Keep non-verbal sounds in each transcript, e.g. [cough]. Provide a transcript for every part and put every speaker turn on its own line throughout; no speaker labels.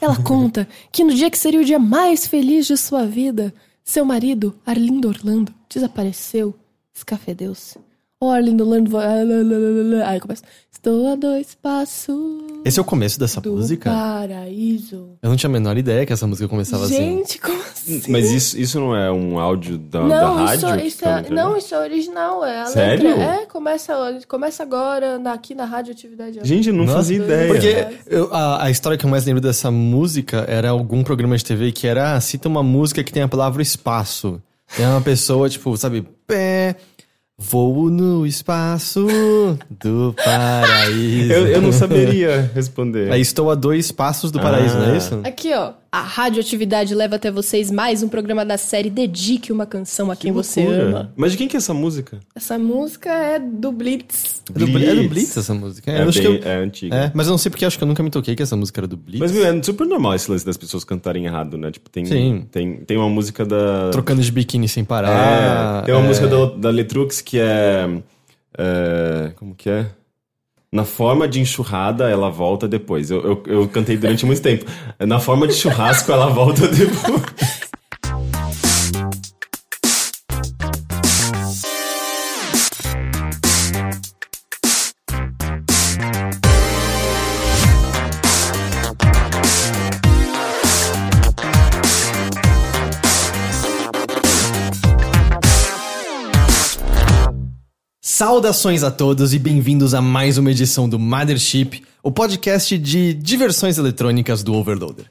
Ela conta que no dia que seria o dia mais feliz de sua vida, seu marido, Arlindo Orlando, desapareceu, escafedeu-se. Oh, Arlindo Orlando, vai- aí começa. Estou a dois passos
Esse é o começo dessa
do
música?
paraíso.
Eu não tinha a menor ideia que essa música começava assim.
Gente, como assim?
Mas isso, isso não é um áudio da, da
Não,
rádio?
isso,
tá
é,
internet?
não, isso é original. É a
Sério?
letra. É, começa, começa agora na- aqui na Rádio Atividade.
Gente, não
Nossa,
fazia ideia.
Porque eu- a, a história que eu mais lembro dessa música era algum programa de TV que era, ah, cita uma música que tem a palavra espaço. É uma pessoa, tipo, sabe, pé, voo no espaço do paraíso.
Eu, eu não saberia responder.
Aí estou a dois passos do paraíso, não é
Ah.
isso?
Aqui, ó. A Radioatividade leva até vocês mais um programa da série Dedique uma canção a quem você ama.
Mas de quem que é essa música?
Essa música é do Blitz.
É do, é do Blitz essa música.
É,
acho
bem-
que eu-
é antiga.
é, mas eu não sei porque eu acho que eu nunca me toquei que essa música era do Blitz.
Mas, meu, é super normal esse lance das pessoas cantarem errado, né? Tipo, tem,
Sim.
tem, tem uma música da...
Trocando de biquíni sem parar.
É, tem uma
é.
música da, da Letrux que é, é... Como que é? Na forma de enxurrada, ela volta depois. Eu, eu, eu cantei durante muito tempo. Na forma de churrasco, ela volta depois. [laughs]
Saudações a todos e bem-vindos a mais uma edição do Mothership, o podcast de diversões eletrônicas do Overloader.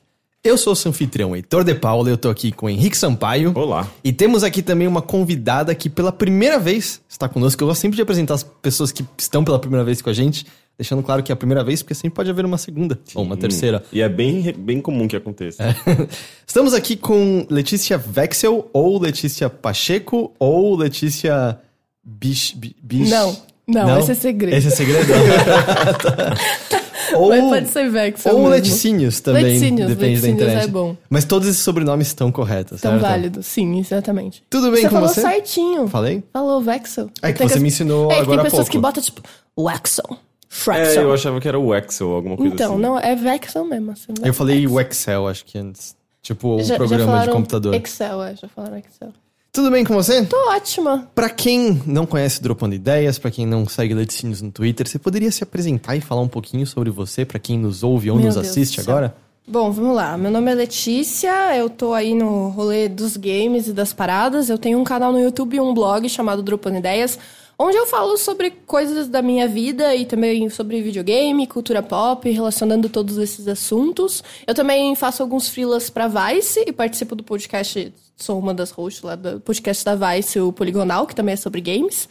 Eu sou o seu anfitrião Heitor de Paula, eu tô aqui com o Henrique Sampaio.
Olá.
E temos aqui também uma convidada que pela primeira vez está conosco. Eu gosto sempre de apresentar as pessoas que estão pela primeira vez com a gente, deixando claro que é a primeira vez, porque sempre pode haver uma segunda ou uma terceira.
E é bem, bem comum que aconteça. [laughs]
Estamos aqui com Letícia Vexel, ou Letícia Pacheco, ou Letícia Bish... Bi- Bish...
Não, não, esse é segredo.
Esse é segredo? [laughs] ou,
Mas pode ser Vexel
ou
mesmo.
Leticínios também,
Leticínios,
depende da
Leticínios
internet.
é bom.
Mas todos esses sobrenomes estão corretos,
Tão
certo?
válido, sim, exatamente.
Tudo bem
você
com
falou
você?
certinho.
Falei?
Falou Vexel.
É que você
as-
me ensinou
é,
agora
tem pessoas
pouco.
que botam tipo Wexel,
É,
Frexel.
eu achava que era o Excel, alguma coisa
então,
assim.
não, é Vexel mesmo. Assim, não é
Eu falei
Vexel.
o Excel, acho que antes. Tipo, o
Já- já
programa de computador.
Excel, é, já falaram Excel.
Tudo bem com você?
Tô ótima.
Pra quem não conhece Dropando Ideias, pra quem não segue Leticínios no Twitter, você poderia se apresentar e falar um pouquinho sobre você, pra quem nos ouve ou
Meu
nos
Deus
assiste agora?
Bom, vamos lá. Meu nome é Letícia, eu tô aí no rolê dos games e das paradas. Eu tenho um canal no YouTube e um blog chamado Dropando Ideias, onde eu falo sobre coisas da minha vida e também sobre videogame, cultura pop, relacionando todos esses assuntos. Eu também faço alguns freelas pra Vice e participo do podcast, sou uma das hosts lá do podcast da Vice, o Poligonal, que também é sobre games.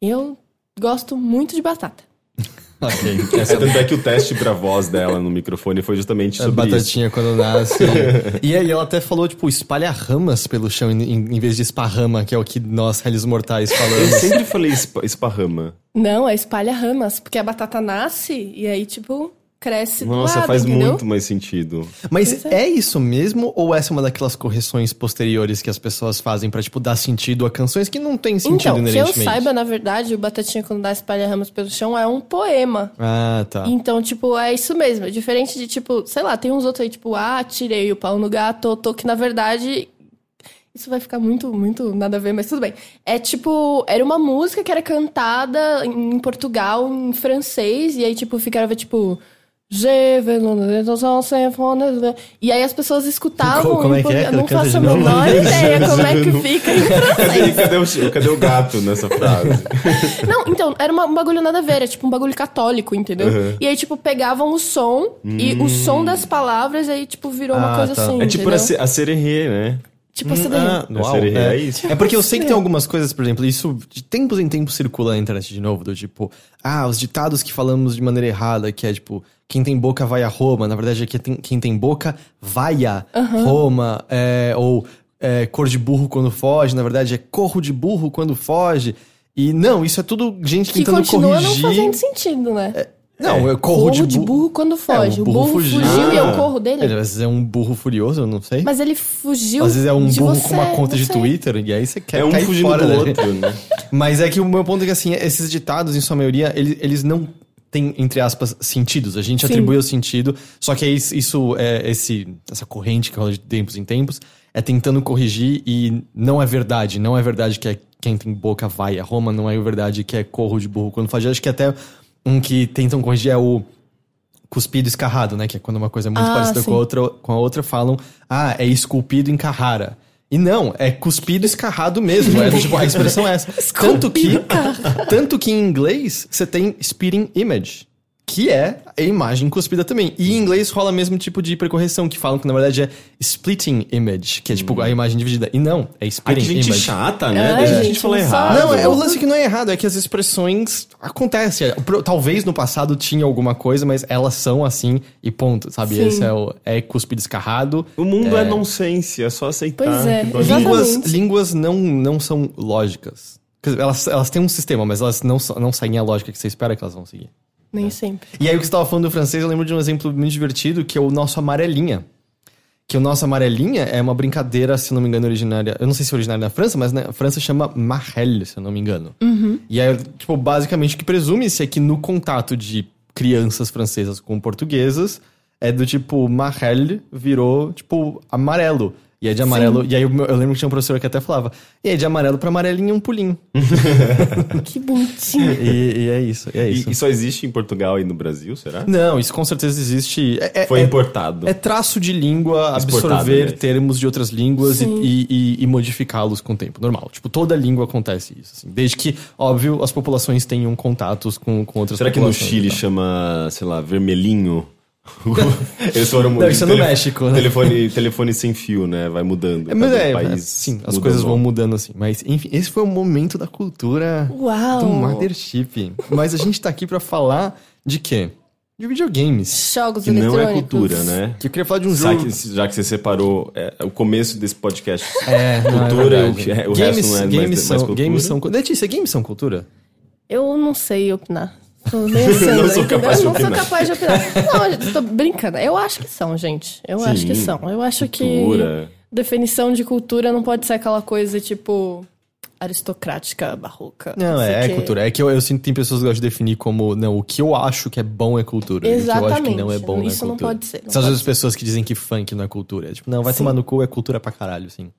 Eu gosto muito de batata. [laughs]
Ok.
É, tanto é que o teste pra voz dela no microfone foi justamente
A
sobre isso.
batatinha quando nasce. [laughs] e aí ela até falou, tipo, espalha ramas pelo chão em, em vez de esparrama, que é o que nós, réis mortais,
Eu
falamos.
sempre falei espa- esparrama.
Não, é espalha ramas, porque a batata nasce e aí, tipo, cresce do
Nossa, faz
entendeu?
muito mais sentido.
Mas
Pois
é. isso mesmo? Ou essa é uma daquelas correções posteriores que as pessoas fazem pra, tipo, dar sentido a canções que não tem sentido
Então, que eu
inerentemente?
saiba, na verdade, o Batatinha quando dá espalha ramas pelo chão é um poema.
Ah, tá.
Então, tipo, é isso mesmo. É diferente de, tipo, sei lá, tem uns outros aí, tipo, ah, tirei o pau no gato, tô, que na verdade. Isso vai ficar muito, muito nada a ver, mas tudo bem. É tipo, era uma música que era cantada em Portugal, em francês, e aí, tipo, ficava, tipo. E aí as pessoas escutavam.
Como é que é?
Eu não faço a menor ideia como é que [laughs] fica em francês. [laughs]
cadê, o, cadê o gato nessa frase? [laughs]
Não, então, era uma- um bagulho nada a ver, era tipo um bagulho católico, entendeu?
Uhum.
E aí, tipo, pegavam o som e o som das palavras, aí, tipo, virou uma
Ah,
coisa
tá.
assim.
É tipo
entendeu?
a, se- a sererê, né?
Tipo,
Hum, ah,
A
uau,
série
é.
é isso.
É porque eu sei que tem algumas coisas, por exemplo, isso de tempos em tempos circula na internet de novo, do tipo, ah, os ditados que falamos de maneira errada, que é tipo, quem tem boca vai a Roma, na verdade é que tem- quem tem boca vai a Roma, é, ou é, cor de burro quando foge, na verdade é corro de burro quando foge. E não, isso é tudo gente
Que
tentando
continua
corrigir.
não fazendo sentido, né?
Não, eu corro,
Corro
de, burro.
quando foge.
É,
o burro, fugiu e eu corro dele.
Às vezes é um burro furioso, eu não sei.
Mas ele fugiu.
Às vezes é um
de
burro
você,
com uma conta de. Twitter, e aí você quer
É um
cair
fugindo
fora
do
dele.
outro, né?
Mas é que o meu ponto é que, assim, esses ditados, em sua maioria, eles, eles não têm, entre aspas, sentidos. A gente
Sim.
atribui o sentido, só que é isso, isso é esse, essa corrente que rola de tempos em tempos, é tentando corrigir e não é verdade. Não é verdade que é quem tem boca vai a Roma, não é verdade que é corro de burro quando faz. Acho que até um que tentam corrigir é o cuspido escarrado, né? Que é quando uma coisa é muito
Ah,
parecida com a, outra, com a outra, falam, ah, é esculpido em Carrara. E não, é cuspido escarrado mesmo. É, tipo, a expressão é essa. [laughs] tanto que, tanto que em inglês você tem spitting image, que é a imagem cuspida também. E em inglês rola o mesmo tipo de hipercorreção, que falam que na verdade é splitting image, que é tipo a imagem dividida. E não, é
Ai,
spitting
que gente
image.
chata, né? Deixa a gente
não
errado.
Não, é, o lance que não é errado, é que as expressões acontecem. Talvez no passado tinha alguma coisa, mas elas são assim e ponto, sabe?
Sim.
Esse é o é cuspido escarrado.
O mundo é, nonsense, é só aceitar.
Pois é.
Línguas, línguas não, não são lógicas. Elas, elas têm um sistema, mas elas não, não seguem a lógica que você espera que elas vão seguir.
Nem sempre.
E aí, o que você estava falando do francês, eu lembro de um exemplo muito divertido, que é o nosso amarelinha. Que o nosso amarelinha é uma brincadeira, se não me engano, originária. Eu não sei se é originária na França, mas na França chama marrel, se eu não me engano. E aí, tipo, basicamente o que presume-se é que no contato de crianças francesas com portuguesas, é do tipo, marrel virou, tipo, amarelo. E aí de amarelo. E aí eu, eu lembro que tinha um professor que até falava: e aí de amarelo pra amarelinho é um pulinho. [laughs]
Que bonitinho.
e, e é isso, e é isso.
E, e só existe em Portugal e no Brasil, será?
Não, isso com certeza existe. É, é-
Foi
é-
importado.
É traço de língua,
Exportado,
absorver
né?
termos de outras línguas e,
Sim.
e- e- e modificá-los com o tempo. Normal. Tipo, toda língua acontece isso. assim. Desde que, óbvio, as populações tenham contatos com, com outras
Será que no Chile
tal.
chama, sei lá, vermelhinho? [laughs] Eles foram
Deve ser no México, né?
Telefone, telefone sem fio, né? Vai mudando.
É, mas é,
país
é, sim, as coisas
o
vão mudando assim. Mas, enfim, esse foi o momento da cultura
Uau.
do Mothership. Mas a gente tá aqui pra falar de quê? De videogames.
Jogos
Que não é
eletrônicos.
cultura, né?
Que eu queria falar de um jogo.
que, já que você separou é, o começo desse podcast. [laughs]
É, não, é
cultura,
verdade.
o, que- o
games,
resto não é mais,
games
mais
são,
cultura.
games são. Letícia, games são cultura?
Eu não sei opinar. Assim, [laughs]
Não sou
entendeu?
capaz de
Eu não sou
opinar.
capaz de opinar. Não, eu tô brincando. Eu acho que são, gente. Eu acho que
Sim,
são. Eu acho
cultura.
que definição de cultura não pode ser aquela coisa tipo aristocrática, barroca.
Não, é, é
quê.
cultura. É que eu, eu sinto que tem pessoas que gostam de definir como, não, o que eu acho que é bom é cultura. E o que eu acho que
Exatamente.
não é bom não é
Isso não
cultura.
pode ser, não
São às
pode
vezes pessoas que dizem que funk não é cultura. É tipo, não, vai
Sim.
tomar no cu, é cultura pra caralho, sim.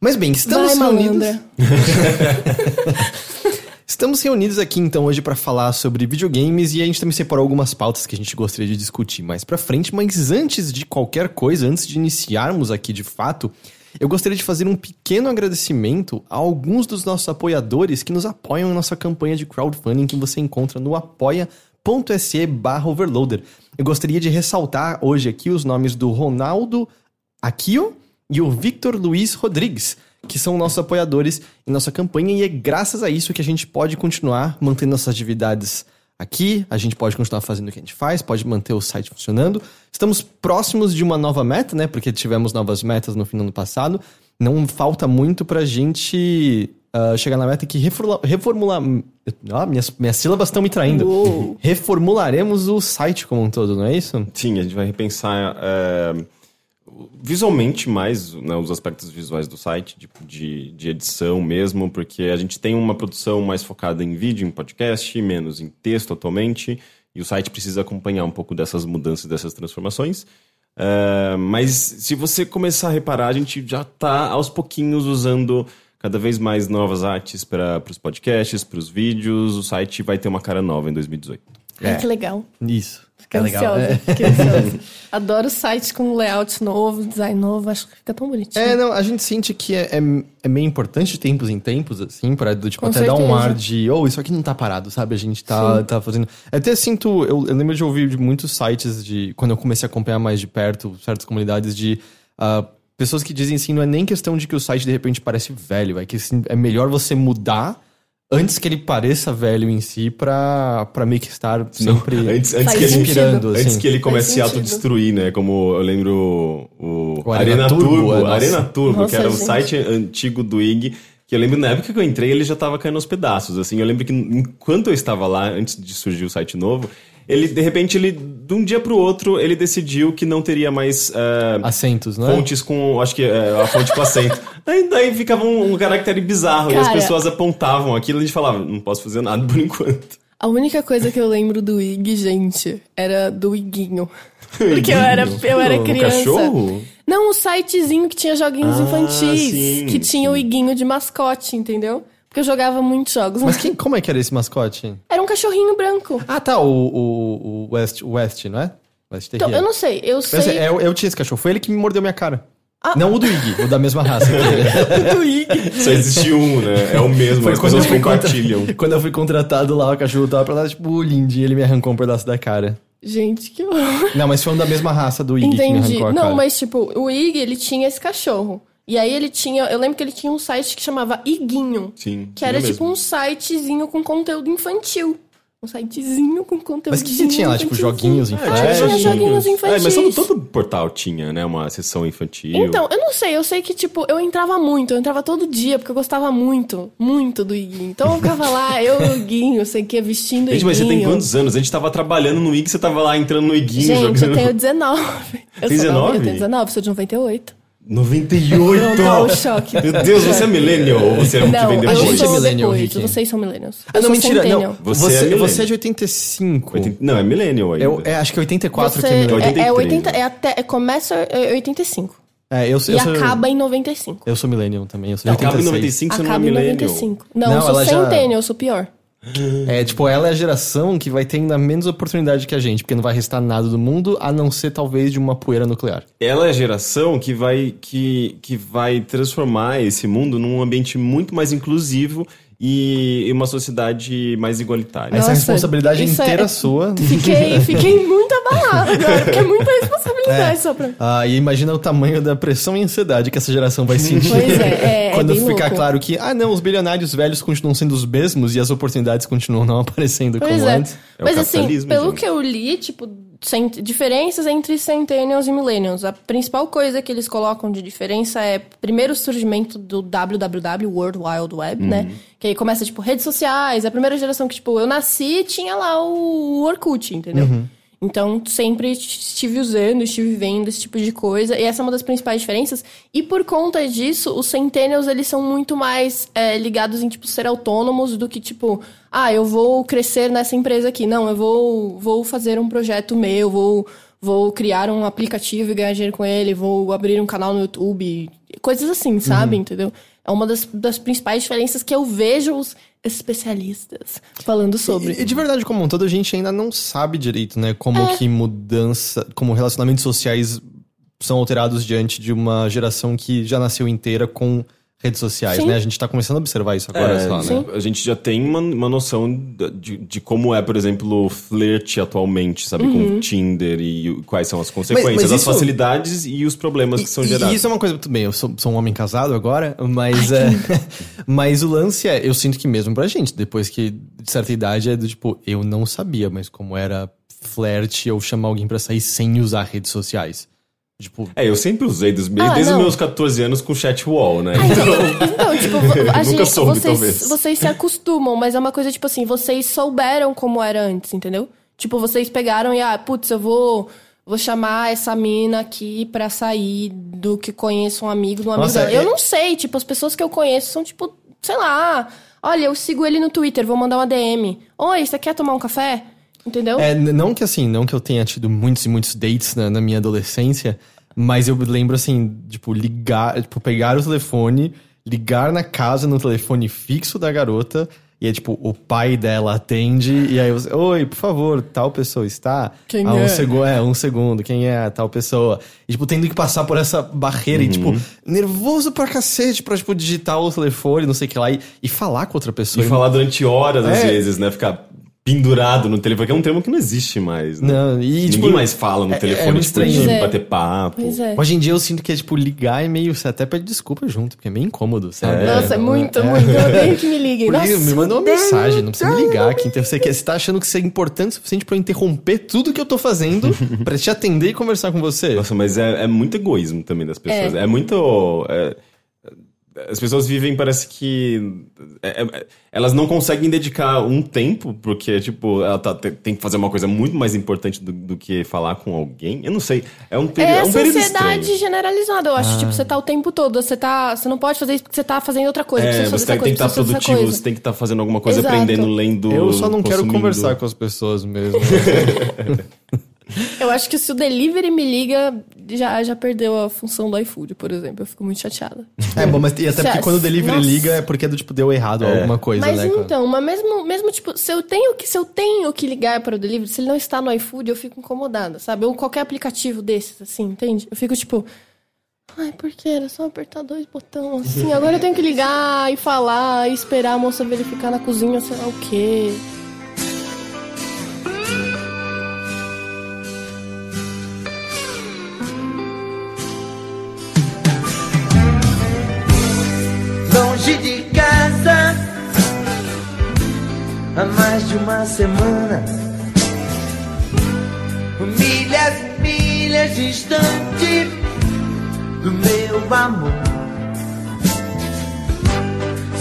Mas bem, estamos
Vai,
reunidos. [laughs] Estamos reunidos aqui então hoje pra falar sobre videogames e a gente também separou algumas pautas que a gente gostaria de discutir mais pra frente, mas antes de qualquer coisa, antes de iniciarmos aqui de fato, eu gostaria de fazer um pequeno agradecimento a alguns dos nossos apoiadores que nos apoiam em nossa campanha de crowdfunding que você encontra no apoia.se barra overloader. Eu gostaria de ressaltar hoje aqui os nomes do Ronaldo Aquio e o Victor Luiz Rodrigues, que são nossos apoiadores em nossa campanha, e é graças a isso que a gente pode continuar mantendo nossas atividades aqui, a gente pode continuar fazendo o que a gente faz, pode manter o site funcionando. Estamos próximos de uma nova meta, né? Porque tivemos novas metas no fim do ano passado. Não falta muito pra gente ah, chegar na meta que reformula- reformular. Ah, minhas, minhas sílabas estão me traindo.
Uou.
Reformularemos o site como um todo, não é isso?
Sim, a gente vai repensar é, visualmente mais né, os aspectos visuais do site, tipo de, de edição mesmo, porque a gente tem uma produção mais focada em vídeo, em podcast, menos em texto atualmente, e o site precisa acompanhar um pouco dessas mudanças, dessas transformações. É, mas se você começar a reparar, a gente já está aos pouquinhos usando cada vez mais novas artes para os podcasts, para os vídeos. O site vai ter uma cara nova em 2018.
Ai, que legal.
Isso.
Fiquei
é legal.
ansiosa.
É.
Fiquei ansiosa. [laughs] Adoro sites com layout novo, design novo. Acho que fica tão bonitinho.
É, não, a gente sente que é, é, é meio importante de tempos em tempos, assim, pra do, tipo,
Com
até dar um
certeza.
ar de, oh, isso aqui não tá parado, sabe? A gente tá, tá fazendo. Eu até sinto, eu, eu lembro de ouvir de muitos sites de. Quando eu comecei a acompanhar mais de perto certas comunidades de. ah, pessoas que dizem assim, não é nem questão de que o site de repente parece velho, é que assim, é melhor você mudar antes que ele pareça velho em si pra, pra meio que estar sempre [laughs]
Antes, antes que ele,
inspirando, assim.
antes que ele comece a se autodestruir, né? Como eu lembro o,
O Arena
Arena,
Turbo,
Turbo,
é, nossa.
Arena Turbo,
Nossa,
que era o
gente.
site antigo do IG, que eu lembro na época que eu entrei, ele já tava caindo aos pedaços, assim. Eu lembro que enquanto eu estava lá, antes de surgir o site novo, ele, de repente, ele, de um dia pro outro, ele decidiu que não teria mais
acentos, não é?
fontes com, acho que é, a fonte com acento. [laughs] Aí daí ficava um, um caractere bizarro e as
Cara.
pessoas apontavam aquilo e a gente falava, não posso fazer nada por enquanto.
A única coisa que eu lembro do Ig, gente, era do Iguinho. [laughs] Porque eu era, eu era
O
criança.
cachorro?
Não, o sitezinho que tinha joguinhos
Ah,
infantis.
sim,
que tinha o. Iguinho de mascote, entendeu? Porque eu jogava muitos jogos.
Mas que, como é que era esse mascote?
Era um cachorrinho branco.
Ah, tá, o, o, o West, o West, não é? West
Então, eu não sei, eu
Eu,
sei
sei, eu, eu tinha esse cachorro, foi ele que me mordeu minha cara.
Ah.
Não o do Iggy, o da mesma raça. ele. [laughs]
do Ig.
Só existe um, né? É o mesmo, as pessoas compartilham.
contra- [laughs] quando eu fui contratado lá, o cachorro tava pra lá, tipo, o Lindy, ele me arrancou um pedaço da cara.
Gente, que horror.
Não, mas foi um da mesma raça do Iggy que me
Entendi.
arrancou a
Não,
cara.
mas tipo, o Ig, ele tinha esse cachorro. E aí ele tinha, eu lembro que ele tinha um site que chamava Iguinho.
Sim,
Que era tipo
mesmo.
um sitezinho com conteúdo infantil. Um sitezinho com conteúdo
Mas o que, que tinha lá? Tipo, joguinhos
Ah,
flash?
tinha joguinhos infantis.
É, mas todo, todo portal tinha, né? Uma sessão infantil.
Então, eu não sei, eu sei que, tipo, eu entrava muito, eu entrava todo dia, porque eu gostava muito, muito do Iguinho. Então eu ficava lá, [laughs] eu e o Iguinho, sei que, vestindo
Gente, mas você tem
Iguinho.
quantos anos? A gente tava trabalhando no IG, você tava lá entrando no Iguinho,
Gente,
jogando.
eu tenho 19. Eu
Tem
sou nova,
19?
Eu tenho 19, sou de 98.
98! [laughs]
Não o choque.
Meu Deus, você é millennial ou você é o que
Não,
vem
eu
depois?
gente é
sou
millennial,
depois,
Rick.
vocês são millennials.
Ah,
Eu
não,
sou
mentira,
centennial.
não.
Você
Você,
é
você,
millennial.
é de 85.
Oitenta- Não, é millennial ainda.
Eu, é, acho que é 84
Você
que é
é,
millennial.
é
83,
80,
né?
é até, é, começa em 85.
É, eu, sou-
E
eu sou,
acaba em 95.
Eu sou millennial também, eu sou de
Acaba em
86.
95, você não é
Acaba em
millennial.
95. Não,
Não,
eu sou
ela já-
centennial, eu sou pior.
É, tipo, ela é a geração que vai ter ainda menos oportunidade que a gente, porque não vai restar nada do mundo, a não ser talvez de uma poeira nuclear.
Ela é a geração que vai, que, que vai transformar esse mundo num ambiente muito mais inclusivo e uma sociedade mais igualitária.
Essa
Nossa,
responsabilidade
isso é-
inteira [laughs] sua.
Fiquei, fiquei muito abalada agora, porque é muita responsabilidade [laughs] só pra...
Ah, e imagina o tamanho da pressão e ansiedade que essa geração vai sentir.
Pois é, é, é
Quando
bem
ficar
louco.
claro que, ah, não, os bilionários velhos continuam sendo os mesmos e as oportunidades continuam não [laughs] aparecendo
Pois
como
é.
antes.
É o
Mas assim,
capitalismo,
pelo
gente.
que eu li, tipo, cent- diferenças entre centennials e millennials. A principal coisa que eles colocam de diferença é, primeiro, o surgimento do WWW, World Wide Web, né? Que aí começa, tipo, redes sociais. A primeira geração que, tipo, eu nasci e tinha lá o Orkut, entendeu? Então, sempre estive usando, estive vendo esse tipo de coisa. E essa é uma das principais diferenças. E por conta disso, os centennials, eles são muito mais é, ligados em, tipo, ser autônomos do que, tipo... Ah, eu vou crescer nessa empresa aqui. Não, eu vou, vou fazer um projeto meu, vou, vou criar um aplicativo e ganhar dinheiro com ele, vou abrir um canal no YouTube. Coisas assim, sabe? Entendeu? É uma das, das principais diferenças que eu vejo os especialistas falando sobre.
E, de verdade, como um todo, a gente ainda não sabe direito, né? Como
É.
que mudança, como relacionamentos sociais são alterados diante de uma geração que já nasceu inteira com redes sociais,
Sim.
né? A gente tá começando a observar isso agora
É,
só, né?
A gente já tem uma, uma noção de, de como é, por exemplo, o flerte atualmente, sabe? Com o Tinder e quais são as consequências,
mas
as
isso-
facilidades e os problemas que são gerados.
E isso é uma coisa, tudo bem, eu sou, sou um homem casado agora, mas é. [laughs] mas o lance é, eu sinto que mesmo pra gente, depois que de certa idade é do tipo, eu não sabia, mas como era flerte ou chamar alguém pra sair sem usar redes sociais. Tipo,
É, eu sempre usei dos,
Ah,
desde os
não.
meus 14 anos com chat wall, né?
Então, tipo, [laughs] a
Nunca
gente,
soube,
vocês,
talvez.
vocês se acostumam, mas é uma coisa tipo assim, vocês souberam como era antes, entendeu? Tipo, vocês pegaram e, ah, putz, eu vou, vou chamar essa mina aqui pra sair do que conheço um amigo de um amigo dela.
é-
Eu não sei, tipo, as pessoas que eu conheço são tipo, sei lá, olha, eu sigo ele no Twitter, vou mandar uma DM. Oi, você quer tomar um café? Entendeu?
É, não que assim, não que eu tenha tido muitos e muitos dates na, na minha adolescência, mas eu lembro assim, tipo, ligar, tipo, pegar o telefone, ligar na casa no telefone fixo da garota, e é tipo, o pai dela atende, e aí você, oi, por favor, tal pessoa está?
Quem
ah, um
é?
segundo, é, um segundo, quem é tal pessoa? E tipo, tendo que passar por essa barreira e tipo, nervoso pra cacete pra, tipo, digitar o telefone, não sei o que lá, e, e falar com outra pessoa.
E falar durante horas, às
É.
vezes, né? Ficar pendurado no telefone, que é um termo que não existe mais. Né?
Não, e,
Ninguém
tipo,
mais fala no
é- é
telefone,
muito
tipo,
estranho.
de
Pois é.
bater papo.
Pois é.
Hoje em dia eu sinto que é, tipo, ligar é meio. Você até pede desculpa junto, porque é meio incômodo, sabe?
Nossa, é muito,
É.
muito. Eu odeio que me [laughs] liguem.
Por
Nossa,
me manda uma mensagem, não precisa me ligar aqui. Então, você, quer, você tá achando que isso é importante o suficiente pra eu interromper tudo que eu tô fazendo [laughs] pra te atender e conversar com você?
Nossa, mas é, é muito egoísmo também das pessoas. É, muito. É, as pessoas vivem, parece que. é- é- elas não conseguem dedicar um tempo, porque, tipo, ela tá- tem tem que fazer uma coisa muito mais importante do, do que falar com alguém. Eu não sei. É um, peri
É
é um período
sociedade
estranho.
generalizada, eu acho.
Ah.
Tipo, você tá o tempo todo. Você tá. Você não pode fazer isso porque você tá fazendo outra coisa.
É,
fazer
você tem, que
coisa,
estar
fazer
produtivo, você tem que estar fazendo alguma coisa,
Exato.
aprendendo, lendo.
Eu só não quero
consumindo.
conversar com as pessoas mesmo. [laughs]
Eu acho que se o delivery me liga, já, já perdeu a função do iFood, por exemplo. Eu fico muito chateada.
é bom, mas e até porque quando o delivery
Nossa.
liga é porque do tipo deu errado alguma coisa,
Mas
né?
então, mas mesmo, mesmo tipo, se eu tenho que se eu tenho que ligar para o delivery, se ele não está no iFood, eu fico incomodada, sabe? Ou qualquer aplicativo desses, assim, entende? Eu fico tipo, ai, por que era só apertar dois botões assim? Agora eu tenho que ligar e falar e esperar a moça verificar na cozinha, sei lá o quê.
Longe de casa há mais de uma semana. Milhas e milhas distante do meu amor.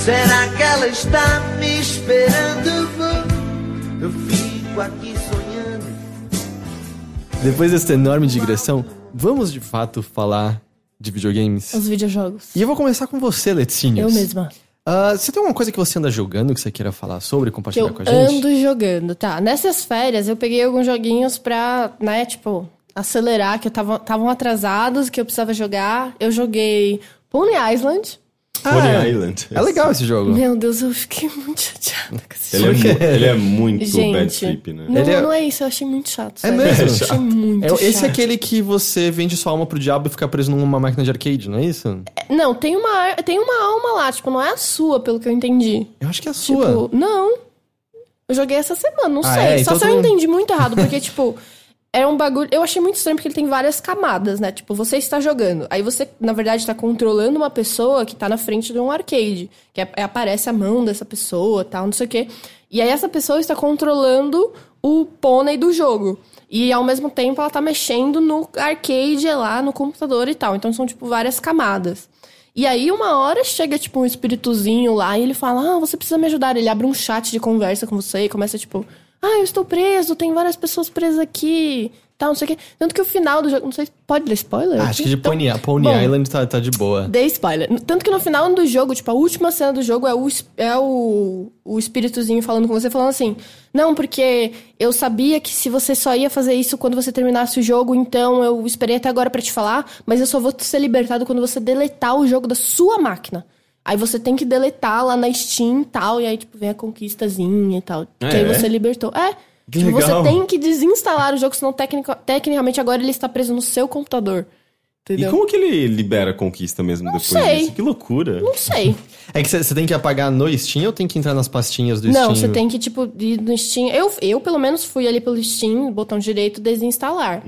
Será que ela está me esperando? Eu fico aqui sonhando.
Depois dessa enorme digressão, vamos de fato falar de videogames.
Os videojogos.
E eu vou começar com você, Letícius.
Eu mesma.
Ah, você tem alguma coisa que você anda jogando que você queira falar sobre, compartilhar
eu
com a gente?
ando jogando, tá? Nessas férias eu peguei alguns joguinhos pra, né, tipo, acelerar, que estavam atrasados, que eu precisava jogar. Eu joguei Pony Island.
Pony
Ah, é.
Island.
É legal esse jogo.
Meu Deus, eu fiquei [laughs] muito chateada com esse
Ele é,
jogo.
mu- ele é muito
Gente,
bad trip, né?
Não,
Ele é-
não é isso, eu achei muito chato.
É mesmo?
Eu achei muito
É,
chato.
esse é aquele que você vende sua alma pro diabo e fica preso numa máquina de arcade, não é isso?
Não, tem uma, tem uma alma lá, tipo, não é a sua, pelo que eu entendi.
Eu acho que é a sua.
Tipo, não. Eu joguei essa semana, não
Ah,
sei.
é?
Só
Então
se eu entendi muito errado, porque, [laughs] tipo, é um bagulho. Eu achei muito estranho porque ele tem várias camadas, né? Tipo, você está jogando. Aí você, na verdade, está controlando uma pessoa que tá na frente de um arcade. Que é- é- aparece a mão dessa pessoa tal, não sei o quê. E aí essa pessoa está controlando o pônei do jogo. E ao mesmo tempo ela tá mexendo no arcade lá, no computador e tal. Então são, tipo, várias camadas. E aí, uma hora chega, tipo, um espíritozinho lá e ele fala: Ah, você precisa me ajudar. Ele abre um chat de conversa com você e começa, tipo, ah, eu estou preso, tem várias pessoas presas aqui, tal, não sei o quê. Tanto que o final do jogo. Não sei, pode dar spoiler?
Ah, acho que de
Então,
Pony, Pony
bom,
Island tá, tá de boa.
Dei spoiler. Tanto que no final do jogo, tipo, a última cena do jogo é o, é o, o espíritozinho falando com você, falando assim: Não, porque eu sabia que se você só ia fazer isso quando você terminasse o jogo, então eu esperei até agora pra te falar, mas eu só vou ser libertado quando você deletar o jogo da sua máquina. Aí você tem que deletar lá na Steam e tal, e aí, tipo, vem a conquistazinha e tal. que aí
é?
você libertou. É.
Que
tipo,
legal.
você tem que desinstalar o jogo, senão tecnico- tecnicamente agora ele está preso no seu computador.
E
Entendeu?
como que ele libera a conquista mesmo depois
sei.
disso? Que loucura.
Não sei. [laughs]
É que você tem que apagar no Steam ou tem que entrar nas pastinhas do Steam?
Não, você tem que, tipo, ir no Steam. Eu, eu, pelo menos, fui ali pelo Steam, botão direito, desinstalar.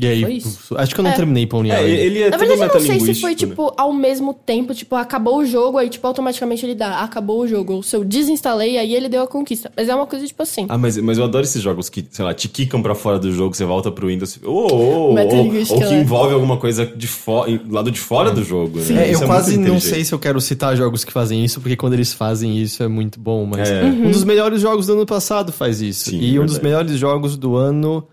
E aí, acho que eu não
É.
terminei Pony
É, ele é
Na verdade, eu não sei se foi,
né?
tipo, ao mesmo tempo, tipo, acabou o jogo, aí, tipo, automaticamente ele dá, acabou o jogo. Ou se eu desinstalei, aí ele deu a conquista. Mas é uma coisa, tipo assim.
Ah, mas, mas eu adoro esses jogos que, sei lá, te quicam pra fora do jogo, você volta pro Windows. Ou, ou, ou, ou, que
né?
envolve alguma coisa de fora, lado de fora do jogo. Né?
É, eu
é
quase não sei se eu quero citar jogos que fazem isso, porque quando eles fazem isso é muito bom, mas
É.
Uhum.
um dos melhores jogos do ano passado faz isso.
Sim,
e um dos melhores jogos do ano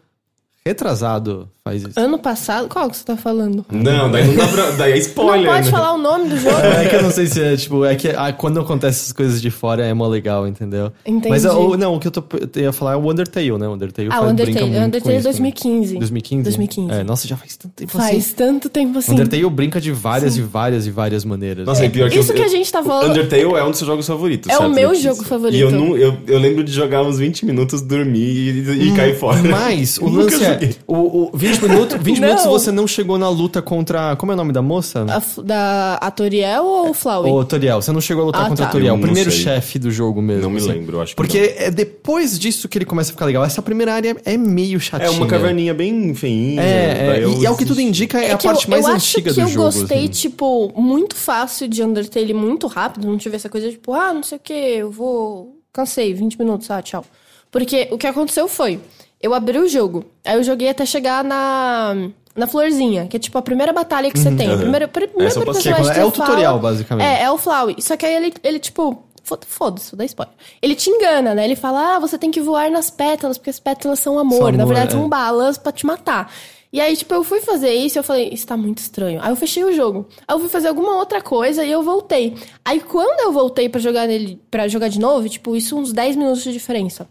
retrasado faz isso.
Ano passado. Qual que você tá falando?
Não, daí não dá pra. Daí é spoiler.
não pode
né?
falar o nome do jogo. [laughs]
É que eu não sei se é, tipo, é que ah, quando acontecem essas coisas de fora é mó legal, entendeu?
Entendi.
Mas o- não, o que eu, tô, eu ia falar é o Undertale, né? O Undertale
Ah,
faz-
o Undertale.
muito
Undertale
com
é
isso também.
2015.
2015?
2015.
É, nossa, já faz tanto tempo
Faz
assim.
tanto tempo assim.
Undertale brinca de várias e várias e várias maneiras.
Nossa, é pior que
Isso
eu-
que a gente tá falando-
Undertale é um dos seus jogos favoritos.
É o
certo,
meu
Letícia?
jogo favorito.
E eu, não, eu, eu lembro de jogar uns 20 minutos, dormir e, e cair fora.
Mas o [laughs] lance é. O, o 20 20 minutos, 20 [laughs]
Não.
minutos você não chegou na luta contra. Como é o nome da moça?
A da a Toriel ou o Flowey?
Ô, Toriel, você não chegou a lutar
Ah,
contra
tá.
a Toriel,
Eu
o
não
primeiro chefe do jogo mesmo.
Não me
assim.
lembro, acho que
Porque é depois disso que ele começa a ficar legal. Essa primeira área é meio chatinha.
É uma caverninha bem feinha.
É,
daí
é,
eu
e é o que tudo indica, é,
É
a parte
eu,
mais
eu
antiga
acho que
do
eu
jogo.
gostei,
assim.
tipo, muito fácil de Undertale, muito rápido. Não tive essa coisa, tipo, ah, não sei o que, eu vou... Cansei, 20 minutos, ah, tchau. Porque o que aconteceu foi, eu abri o jogo, aí eu joguei até chegar na... Na florzinha, que é tipo a primeira batalha que você tem. A primeira, primeira
Essa eu passei.
personagem
É
que
o
você fala-
tutorial, basicamente.
É, é o Flowey. Só que aí ele, ele tipo, fo- foda-se, vou dar spoiler. Ele te engana, né? Ele fala, ah, você tem que voar nas pétalas, porque as pétalas são amor.
São
Na
amor,
verdade,
é.
são balas pra te matar. E aí, tipo, eu fui fazer isso e eu falei, isso tá muito estranho. Aí eu fechei o jogo. Aí eu fui fazer alguma outra coisa e eu voltei. Aí quando eu voltei pra jogar nele, para jogar de novo, tipo, isso uns 10 minutos de diferença.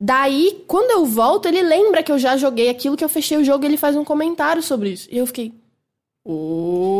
Daí, quando eu volto, ele lembra que eu já joguei aquilo que eu fechei o jogo e ele faz um comentário sobre isso. E eu fiquei.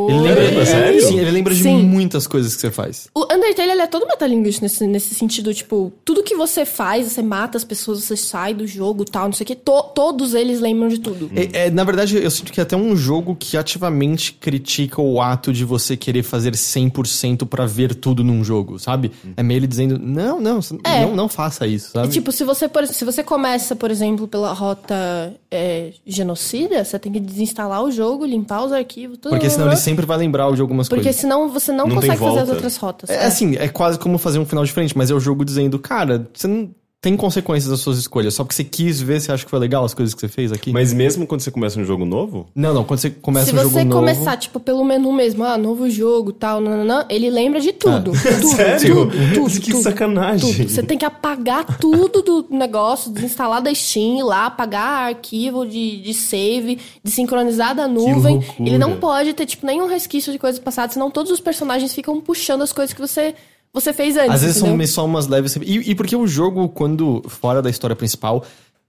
Ele lembra,
É, sério?
Sim, ele lembra de
Sim.
muitas coisas que você faz.
O Undertale ele é todo metalinguístico nesse, nesse sentido, tipo, tudo que você faz, você mata as pessoas, você sai do jogo tal, não sei o que, to- todos eles lembram de tudo.
É, é, na verdade, eu sinto que é até um jogo que ativamente critica o ato de você querer fazer 100% pra ver tudo num jogo, sabe? É meio ele dizendo, não, não,
É.
não, não faça isso,
E,
sabe?
tipo, se você, por, se você começa, por exemplo, pela rota é, genocida, você tem que desinstalar o jogo, limpar os arquivos, tudo.
Porque senão ele sempre vai lembrar de algumas
Porque
coisas.
senão você não,
Não
consegue fazer as outras rotas.
É assim, é quase como fazer um final diferente, mas é o jogo dizendo, cara, você não tem consequências das suas escolhas, só porque você quis ver, você acha que foi legal as coisas que você fez aqui.
Mas mesmo quando você começa um jogo novo,
Não, não, quando você começa
Se
um jogo
você
novo...
começar, tipo, pelo menu mesmo, ah, novo jogo, tal, nananã, ele lembra de tudo.
Ah. [laughs]
Tudo,
Sério?
tudo, tudo,
Que
tudo,
sacanagem.
tudo. Você tem que apagar tudo do negócio, desinstalar da Steam, ir lá, apagar arquivo de, de save, desincronizar da nuvem. Ele não pode ter, tipo, nenhum resquício de coisas passadas, senão todos os personagens ficam puxando as coisas que você, você fez antes.
Às vezes são
entendeu?
só umas leves. E, e porque o jogo, quando fora da história principal,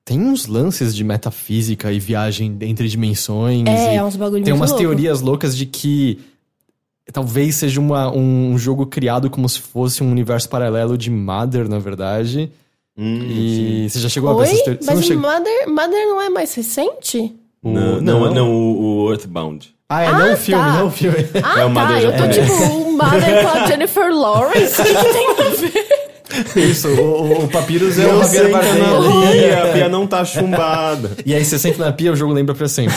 tem uns lances de metafísica e viagem entre dimensões.
É,
e
é uns bagulho
Tem umas
louco.
teorias loucas de que talvez seja uma, um jogo criado como se fosse um universo paralelo de Mother, na verdade. e você já chegou a ver
Oi?
essas teorias?
Mas
não chegou-
Mother, Mother não é mais recente?
O-
não, não, não, o, o Earthbound.
Ah, é não
Ah,
o filme,
tá.
não o filme.
Ah,
É o
tá.
Mother
Eu tô
japonês.
tipo, o Mother com a Jennifer Lawrence. O que, que tem a ver?
Isso, o, o- Papyrus é o
Não
Bardem.
na pia, a pia não tá chumbada.
E aí você senta na pia, o jogo lembra pra sempre.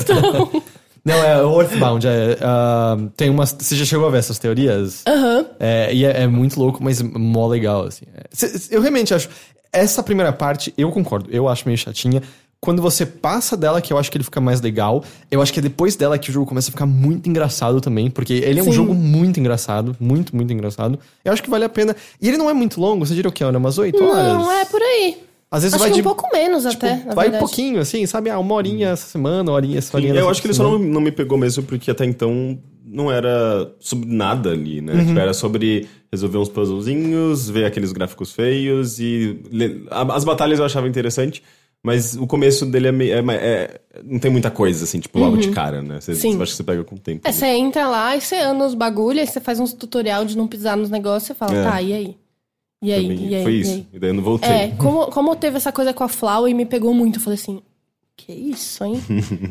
Então. Não, é o Earthbound. É, ah, tem umas. Você já chegou a ver essas teorias?
Aham.
É, e é, é muito louco, mas mó legal, assim. É, cê- eu realmente acho. Essa primeira parte, eu concordo, eu acho meio chatinha. Quando você passa dela, que eu acho que ele fica mais legal. Eu acho que é depois dela que o jogo começa a ficar muito engraçado também. Porque ele é um
Sim.
jogo muito engraçado. Muito, muito engraçado. Eu acho que vale a pena. E ele não é muito longo, você diria o que? Era umas 8 horas?
Não, é por aí.
Às vezes
Acho
vai
que
de.
um pouco menos
tipo,
até, na
vai um pouquinho, assim, sabe? Ah, uma horinha essa semana, uma horinha essa horinha.
eu acho que ele só
semana.
não, não me pegou mesmo porque até então não era sobre nada ali, né?
Uhum.
Tipo, era sobre resolver uns puzzlezinhos, ver aqueles gráficos feios e... le- a- As batalhas eu achava interessante, mas o começo dele é, meio- é, é- não tem muita coisa, assim, tipo, logo de cara, né? Você,
Uhum. Sim.
eu acho que você pega com o tempo.
É, você entra lá e você anda os bagulhos, aí você faz uns tutorial de não pisar nos negócios, você fala,
É.
tá, e aí? E aí? E aí?
Foi
E
isso.
aí?
E daí eu não voltei.
É, como, como teve essa coisa com a Flower e me pegou muito, eu falei assim, que isso, hein?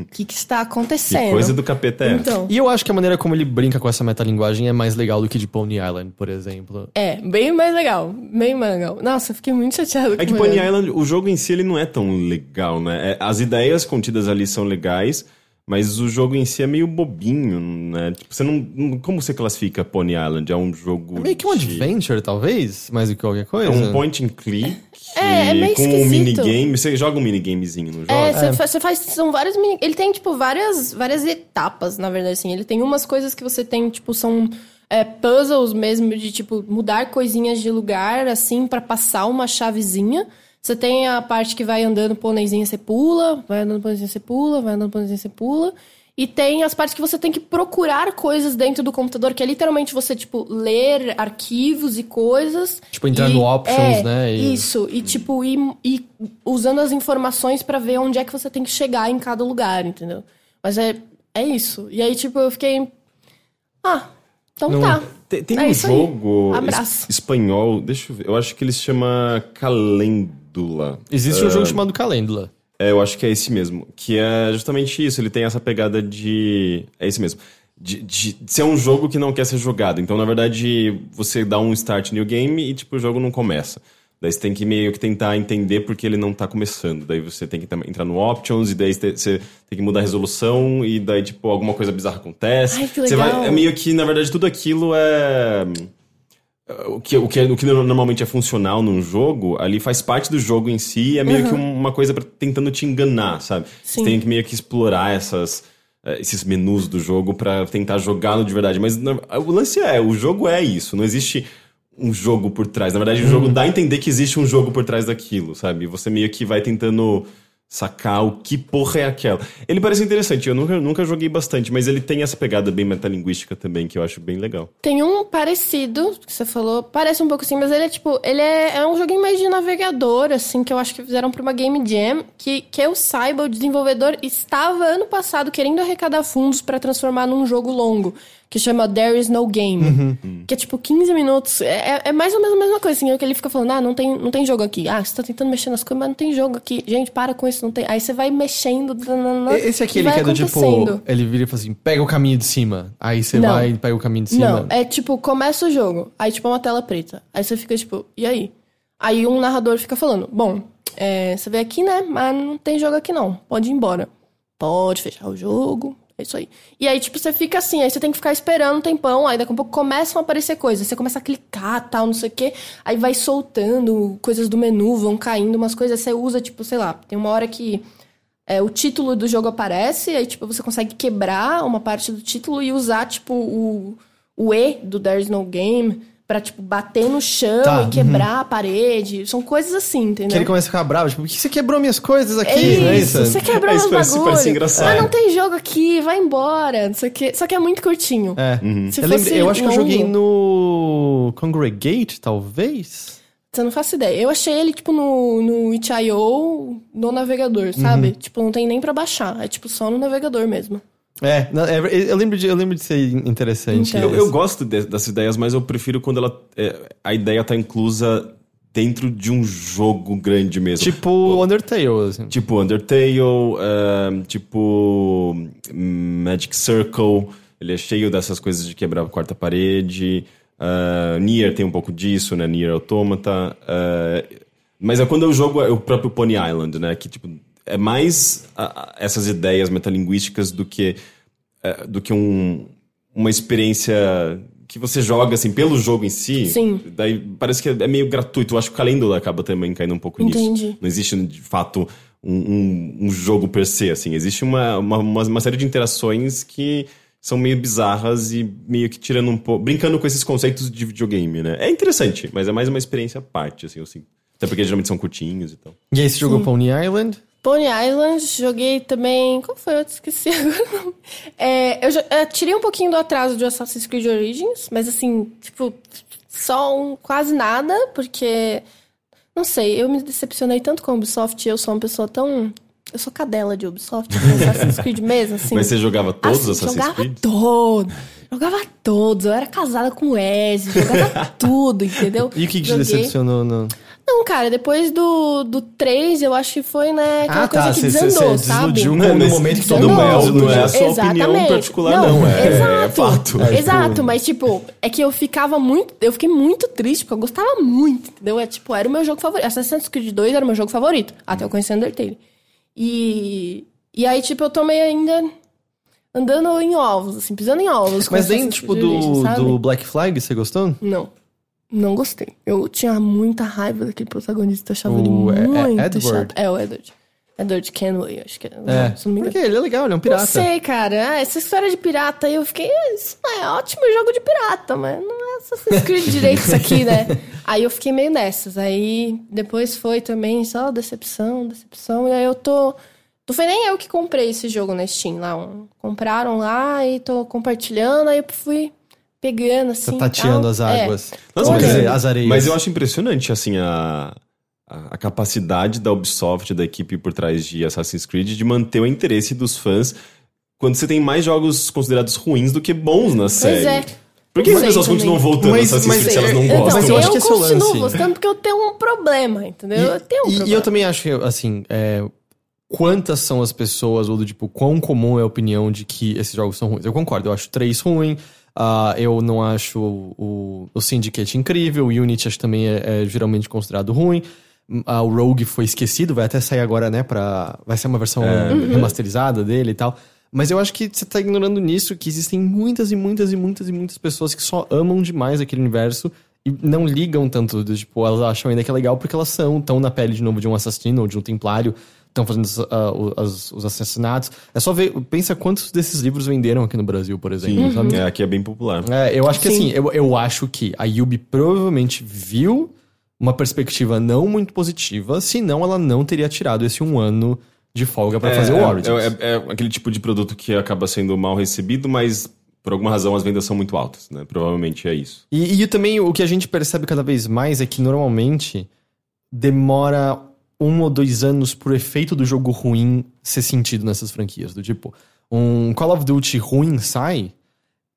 O [laughs] que que está acontecendo?
Que coisa do capeta é?
Então,
E eu acho que a maneira como ele brinca com essa metalinguagem é mais legal do que de Pony Island, por exemplo.
é, bem mais legal, bem mais legal. Nossa, eu fiquei muito chateada
É
com
que
o
Pony. Island, o jogo em si, ele não é tão legal, né? É, as ideias contidas ali são legais, mas o jogo em si é meio bobinho, né? Tipo, você não... Como você classifica Pony Island? É um jogo
É meio que um
de-
adventure, talvez, mais do que qualquer
É
coisa.
um point and click.
É, é meio
com um
esquisito.
minigame. Você joga um minigamezinho, não joga?
É, você fa- você faz, são vários mini... Ele tem, tipo, várias, várias etapas, na verdade, assim. Ele tem umas coisas que você tem, tipo, são é, puzzles mesmo, de, tipo, mudar coisinhas de lugar, assim, pra passar uma chavezinha. Você tem a parte que vai andando pôneizinho, você pula, vai andando pôneizinho, você pula, vai andando pôneizinho, você pula. E tem as partes que você tem que procurar coisas dentro do computador, que é literalmente você, tipo, ler arquivos e coisas.
Tipo, entrar no options,
é,
né, e-
Isso, e tipo, ir, ir usando as informações pra ver onde é que você tem que chegar em cada lugar, entendeu? Mas é, é isso. E aí, tipo, eu fiquei. Ah, então
Não-
tá.
Tem, tem
É
um jogo
Abraço.
es- espanhol, deixa eu ver, eu acho que ele se chama Calêndula.
Existe um jogo chamado Calêndula.
É, eu acho que é esse mesmo. Que é justamente isso. Ele tem essa pegada de. É esse mesmo. De, de ser um jogo que não quer ser jogado. Então, na verdade, você dá um start new game e, tipo, o jogo não começa. Daí você tem que meio que tentar entender porque ele não tá começando. Daí você tem que tam- entrar no options e daí você tem que mudar a resolução e daí, tipo, alguma coisa bizarra acontece.
Ai, que
Você
legal.
vai, é meio que, na verdade, tudo aquilo é. O que, o, que, o que normalmente é funcional num jogo, ali faz parte do jogo em si, é meio que um- uma coisa pra, tentando te enganar, sabe? Você
Sim.
tem que meio que explorar essas, eh, esses menus do jogo pra tentar jogá-lo de verdade. Mas o lance é, o jogo é isso, não existe um jogo por trás. Na verdade, o jogo dá a entender que existe um jogo por trás daquilo, sabe? Você meio que vai tentando sacar o que porra é aquela. Ele parece interessante, eu nunca, nunca joguei bastante, mas ele tem essa pegada bem metalinguística também, que eu acho bem legal.
Tem um parecido, que você falou, parece um pouco assim, mas ele é tipo, ele é, é um joguinho mais de navegador, assim, que eu acho que fizeram pra uma Game Jam, que, que eu saiba, o desenvolvedor estava ano passado querendo arrecadar fundos pra transformar num jogo longo, que chama There Is No Game, que é tipo 15 minutos, é, é- é mais ou menos a mesma coisa, assim, é que ele fica falando, ah, não tem, não tem jogo aqui, ah, você tá tentando mexer nas coisas, mas não tem jogo aqui, gente, para com isso, não tem, aí você vai mexendo,
Esse aqui, ele que é do tipo. Ele vira e fala assim: pega o caminho de cima. Aí você
Não.
vai e pega o caminho de cima.
Não, é tipo, começa o jogo, aí tipo é uma tela preta. Aí você fica tipo, e aí? Aí um narrador fica falando, bom, é, você veio aqui, né? Mas não tem jogo aqui não, pode ir embora. Pode fechar o jogo, é isso aí. E aí, tipo, você fica assim, aí você tem que ficar esperando um tempão, aí daqui a pouco começam a aparecer coisas. Você começa a clicar, tal, não sei o quê, aí vai soltando coisas do menu, vão caindo umas coisas, você usa, tipo, sei lá, tem uma hora que é, o título do jogo aparece, aí, tipo, você consegue quebrar uma parte do título e usar, tipo, o, o E do There's No Game pra, tipo, bater no chão
Tá,
e quebrar a parede. São coisas assim, entendeu?
Que ele começa a ficar bravo, tipo, por que você quebrou minhas coisas aqui?
É
não é
isso, você quebrou
É,
meus
isso parece- engraçado.
Ah, não tem jogo aqui, vai embora. Não sei o quê. Só que é muito curtinho.
É.
Se
eu, lembro- eu acho que eu joguei no Congregate, talvez.
Você não faço ideia. Eu achei ele, tipo, no, no itch.io, no navegador, sabe?
Uhum.
Tipo, não tem nem pra baixar. É, tipo, só no navegador mesmo.
É, é, eu, lembro de, eu lembro de ser interessante.
Então.
Eu, eu gosto de- dessas ideias, mas eu prefiro quando ela, é, a ideia tá inclusa dentro de um jogo grande mesmo.
Tipo Undertale, assim.
Tipo Undertale, ahn, tipo Magic Circle, ele é cheio dessas coisas de quebrar a quarta parede. ah, Nier tem um pouco disso, né? Nier Automata. ah, mas é quando eu jogo é o próprio Pony Island, né? Que tipo, é mais ah, ah, essas ideias metalinguísticas do que, eh, do que um, uma experiência que você joga assim pelo jogo em si.
Sim.
Daí parece que é meio gratuito. Eu acho que o Calendula acaba também caindo um pouco
Entendi.
nisso. Não existe, de fato, um, um- um jogo per se, assim. Existe uma, uma, uma, uma série de interações que são meio bizarras e meio que tirando um pouco... Brincando com esses conceitos de videogame, né? É interessante, mas é mais uma experiência à parte, assim, eu sinto. Até porque geralmente são curtinhos e tal.
E aí você jogou Pony Island?
Pony Island, joguei também. Qual foi? Eu esqueci [laughs] agora o nome. É, eu, jo- eu tirei um pouquinho do atraso de Assassin's Creed Origins, mas assim, tipo, só um, quase nada, porque. Não sei, eu me decepcionei tanto com a Ubisoft, eu sou uma pessoa tão. Eu sou cadela de Ubisoft, com Assassin's Creed mesmo, assim. [laughs]
Mas você jogava todos os
Assim,
Assassin's
jogava
Creed?
todos. Jogava todos. Eu era casada com o Ezio, jogava [laughs] tudo, entendeu?
E o que, que te decepcionou? No...
Não, cara, depois do, do 3, eu acho que foi, né, aquela
Ah,
coisa
tá,
que
cê- cê-
desandou,
cê
sabe?
desiludiu
Não,
no momento que
não
todo mundo
é- não é a sua opinião
Exatamente.
particular, não, é- é fato.
É, tipo-
Exato, mas tipo, é que eu ficava muito. Eu fiquei muito triste, porque eu gostava muito, entendeu? É tipo, era o meu jogo favorito. Assassin's Creed 2 era o meu jogo favorito, até eu conhecer Undertale. E. E aí, tipo, eu tô meio ainda andando em ovos, assim, pisando em ovos.
Mas nem, tipo,
Origins,
do, do Black Flag, você gostou?
Não. Não gostei. Eu tinha muita raiva daquele protagonista, achava
O
ele muito
Edward?
chato. É, o Edward. Edward Kenway, acho que é.
É.
Se não me engano.
Porque ele é legal, ele é um pirata.
Não sei, cara. Ah, essa história de pirata aí, eu fiquei. "Ah, Isso é ótimo jogo de pirata, mas não é Assassin's Creed direito isso aqui, né? [laughs] Aí eu fiquei meio nessas. Aí depois foi também só decepção, decepção. E aí eu tô. Não foi nem eu que comprei esse jogo na Steam lá. um- compraram lá e tô compartilhando. Aí eu fui pegando assim.
Tá tateando
tal.
as
É.
águas.
Nossa,
Quer
mas,
dizer,
é-
as areias.
mas eu acho impressionante, assim, a, a, capacidade da Ubisoft, da equipe por trás de Assassin's Creed, de manter o interesse dos fãs quando você tem mais jogos considerados ruins do que bons na série.
é.
Por que as pessoas
também.
continuam voltando
Mas-
a Assassin's
mas
Creed se elas não
é-
Então,
gostam?
Mas eu acho que esse é o
continuo
lance.
gostando porque eu tenho um problema, entendeu? eu tenho um
E,
problema.
e eu também acho que, assim, é, quantas são as pessoas, ou do tipo, quão comum é a opinião de que esses jogos são ruins. Eu concordo, eu acho 3 ruim, ah, eu não acho o, o Syndicate incrível, o Unity acho também é, é geralmente considerado ruim. Ah, o Rogue foi esquecido, vai até sair agora, né, pra... Vai ser uma versão remasterizada dele e tal. Mas eu acho que você tá ignorando nisso que existem muitas e muitas e muitas e muitas pessoas que só amam demais aquele universo e não ligam tanto, do, tipo, elas acham ainda que é legal porque elas são, tão na pele de novo de um assassino ou de um templário, estão fazendo ah, o- as- os assassinatos. É só ver, pensa quantos desses livros venderam aqui no Brasil, por exemplo, sabe?
É, aqui é bem popular.
É, eu acho que
Sim.
assim, eu, eu acho que a Yubi provavelmente viu uma perspectiva não muito positiva, senão ela não teria tirado esse um ano de folga pra fazer o Origins.
É, é- é aquele tipo de produto que acaba sendo mal recebido, mas por alguma razão as vendas são muito altas, né? Provavelmente é isso.
E, e também o que a gente percebe cada vez mais é que normalmente demora um ou dois anos pro efeito do jogo ruim ser sentido nessas franquias. Do tipo, um Call of Duty ruim sai,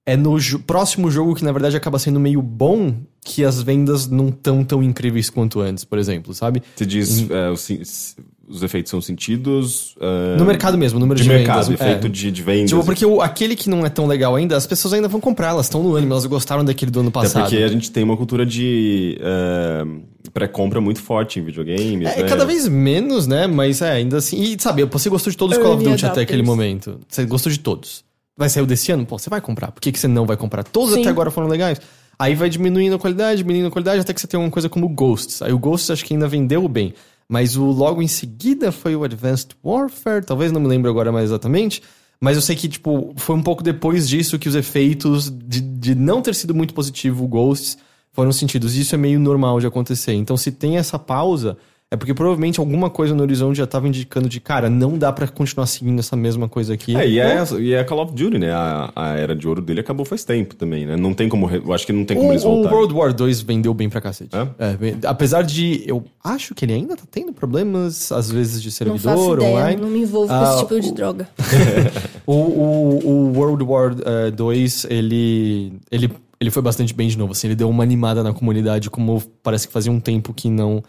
é no jo- próximo jogo que na verdade acaba sendo meio bom que as vendas não tão tão incríveis quanto antes, por exemplo, sabe?
Você diz, é, os, os efeitos são sentidos... é,
No mercado mesmo, número
de,
de,
mercado,
vendas.
efeito
é.
de, de vendas.
Tipo, porque o, aquele que não é tão legal ainda, as pessoas ainda vão comprar, elas estão no ânimo, elas gostaram daquele do ano
Até
passado.
porque a gente tem uma cultura de é, pré-compra muito forte em videogames,
É,
né?
cada vez menos, né? Mas é, ainda assim. E sabe, você gostou de todos os Call of Duty até aquele momento. Você gostou de todos. Vai sair o desse ano? Pô, você vai comprar. Por que, que você não vai comprar? Todos
Sim.
até agora foram legais. Aí vai diminuindo a qualidade, diminuindo a qualidade, até que você tem uma coisa como o Ghosts. Aí o Ghosts acho que ainda vendeu bem. Mas o logo em seguida foi o Advanced Warfare, talvez não me lembro agora mais exatamente. Mas eu sei que, tipo, foi um pouco depois disso que os efeitos de, de não ter sido muito positivo o Ghosts foram sentidos. E isso é meio normal de acontecer. Então, se tem essa pausa, é porque provavelmente alguma coisa no horizonte já estava indicando de, cara, não dá pra continuar seguindo essa mesma coisa aqui.
É, e é, e é Call of Duty, né? A, a era de ouro dele acabou faz tempo também, né? Não tem como. Eu acho que não tem como
O,
eles
o
voltarem.
World War 2 vendeu bem pra cacete.
É?
É, bem- apesar de. Eu acho que ele ainda tá tendo problemas, às vezes, de
Não faço
servidor
ideia,
online.
não me envolvo com
Ah,
esse tipo de
o-
droga. [laughs]
O, o, o World War eh, 2, ele, ele, ele foi bastante bem de novo. Assim, ele deu uma animada na comunidade, como parece que fazia um tempo que não,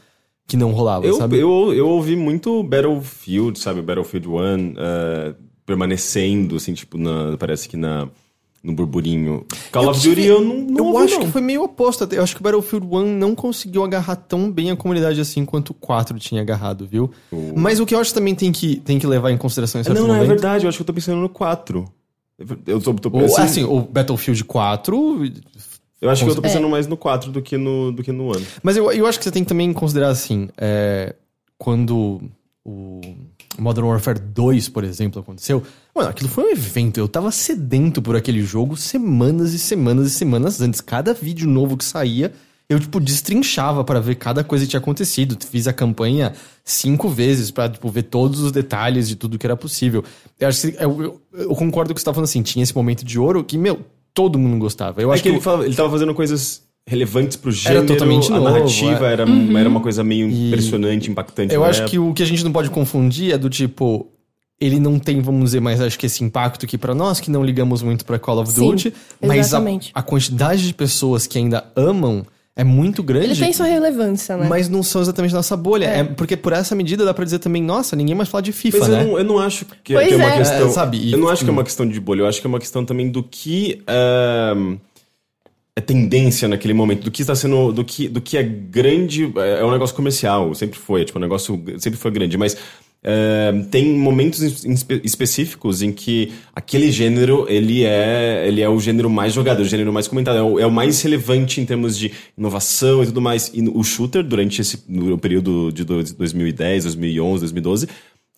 que não rolava,
Eu,
sabe?
eu, eu ouvi muito Battlefield, sabe? Battlefield 1 eh, permanecendo, assim, tipo, na, parece que na, no burburinho. Call of Duty eu não, não
eu
ouvi,
acho
não.
que foi meio oposto. até. Eu acho que o Battlefield 1 não conseguiu agarrar tão bem a comunidade assim quanto o 4 tinha agarrado, viu? Mas o que eu acho que também tem que, tem que levar em consideração certo
Não, não, é
momento.
verdade. Eu acho que eu tô pensando no 4. Eu tô, tô
O,
assim,
assim, o Battlefield 4
eu acho que eu tô
É.
pensando mais no 4 do que no, do que no 1.
Mas eu, eu acho que você tem que também considerar assim, é, quando o Modern Warfare 2, por exemplo, aconteceu, mano, aquilo foi um evento. Eu tava sedento por aquele jogo semanas e semanas e semanas antes. Cada vídeo novo que saía, eu, tipo, destrinchava pra ver cada coisa que tinha acontecido. Fiz a campanha cinco vezes pra, tipo, ver todos os detalhes de tudo que era possível. Eu, acho que, eu, eu- eu concordo com o que você tá falando assim, tinha esse momento de ouro que, meu, todo mundo gostava. Eu
Eu
acho
que,
que,
ele, fala- ele tava fazendo coisas relevantes pro gênero.
totalmente
a
novo,
narrativa
é.
era, era uma coisa meio impressionante, impactante.
Eu acho
época.
que o que a gente não pode confundir é do tipo. Ele não tem, vamos dizer, mais acho que esse impacto que pra nós que não ligamos muito pra Call of
Sim,
Duty, mas a, a quantidade de pessoas que ainda amam é muito grande.
Ele tem sua relevância, né?
Mas não são exatamente nossa bolha. É. porque por essa medida dá pra dizer também, nossa, ninguém mais fala de FIFA,
Mas
né?
eu, não, eu não acho que,
Pois
que é uma
é.
questão.
É, sabe, e-
eu não acho que é uma questão de bolha, eu acho que é uma questão também do que ahn, é tendência naquele momento, do que está sendo. do que, do que é grande. É é um negócio comercial, sempre foi, tipo, um negócio sempre foi grande, mas. Ahn, tem momentos específicos em que aquele gênero ele é ele é o gênero mais jogado, o gênero mais comentado, é o, é o mais relevante em termos de inovação e tudo mais. E o shooter durante esse no período de dois- 2010, 2011, 2012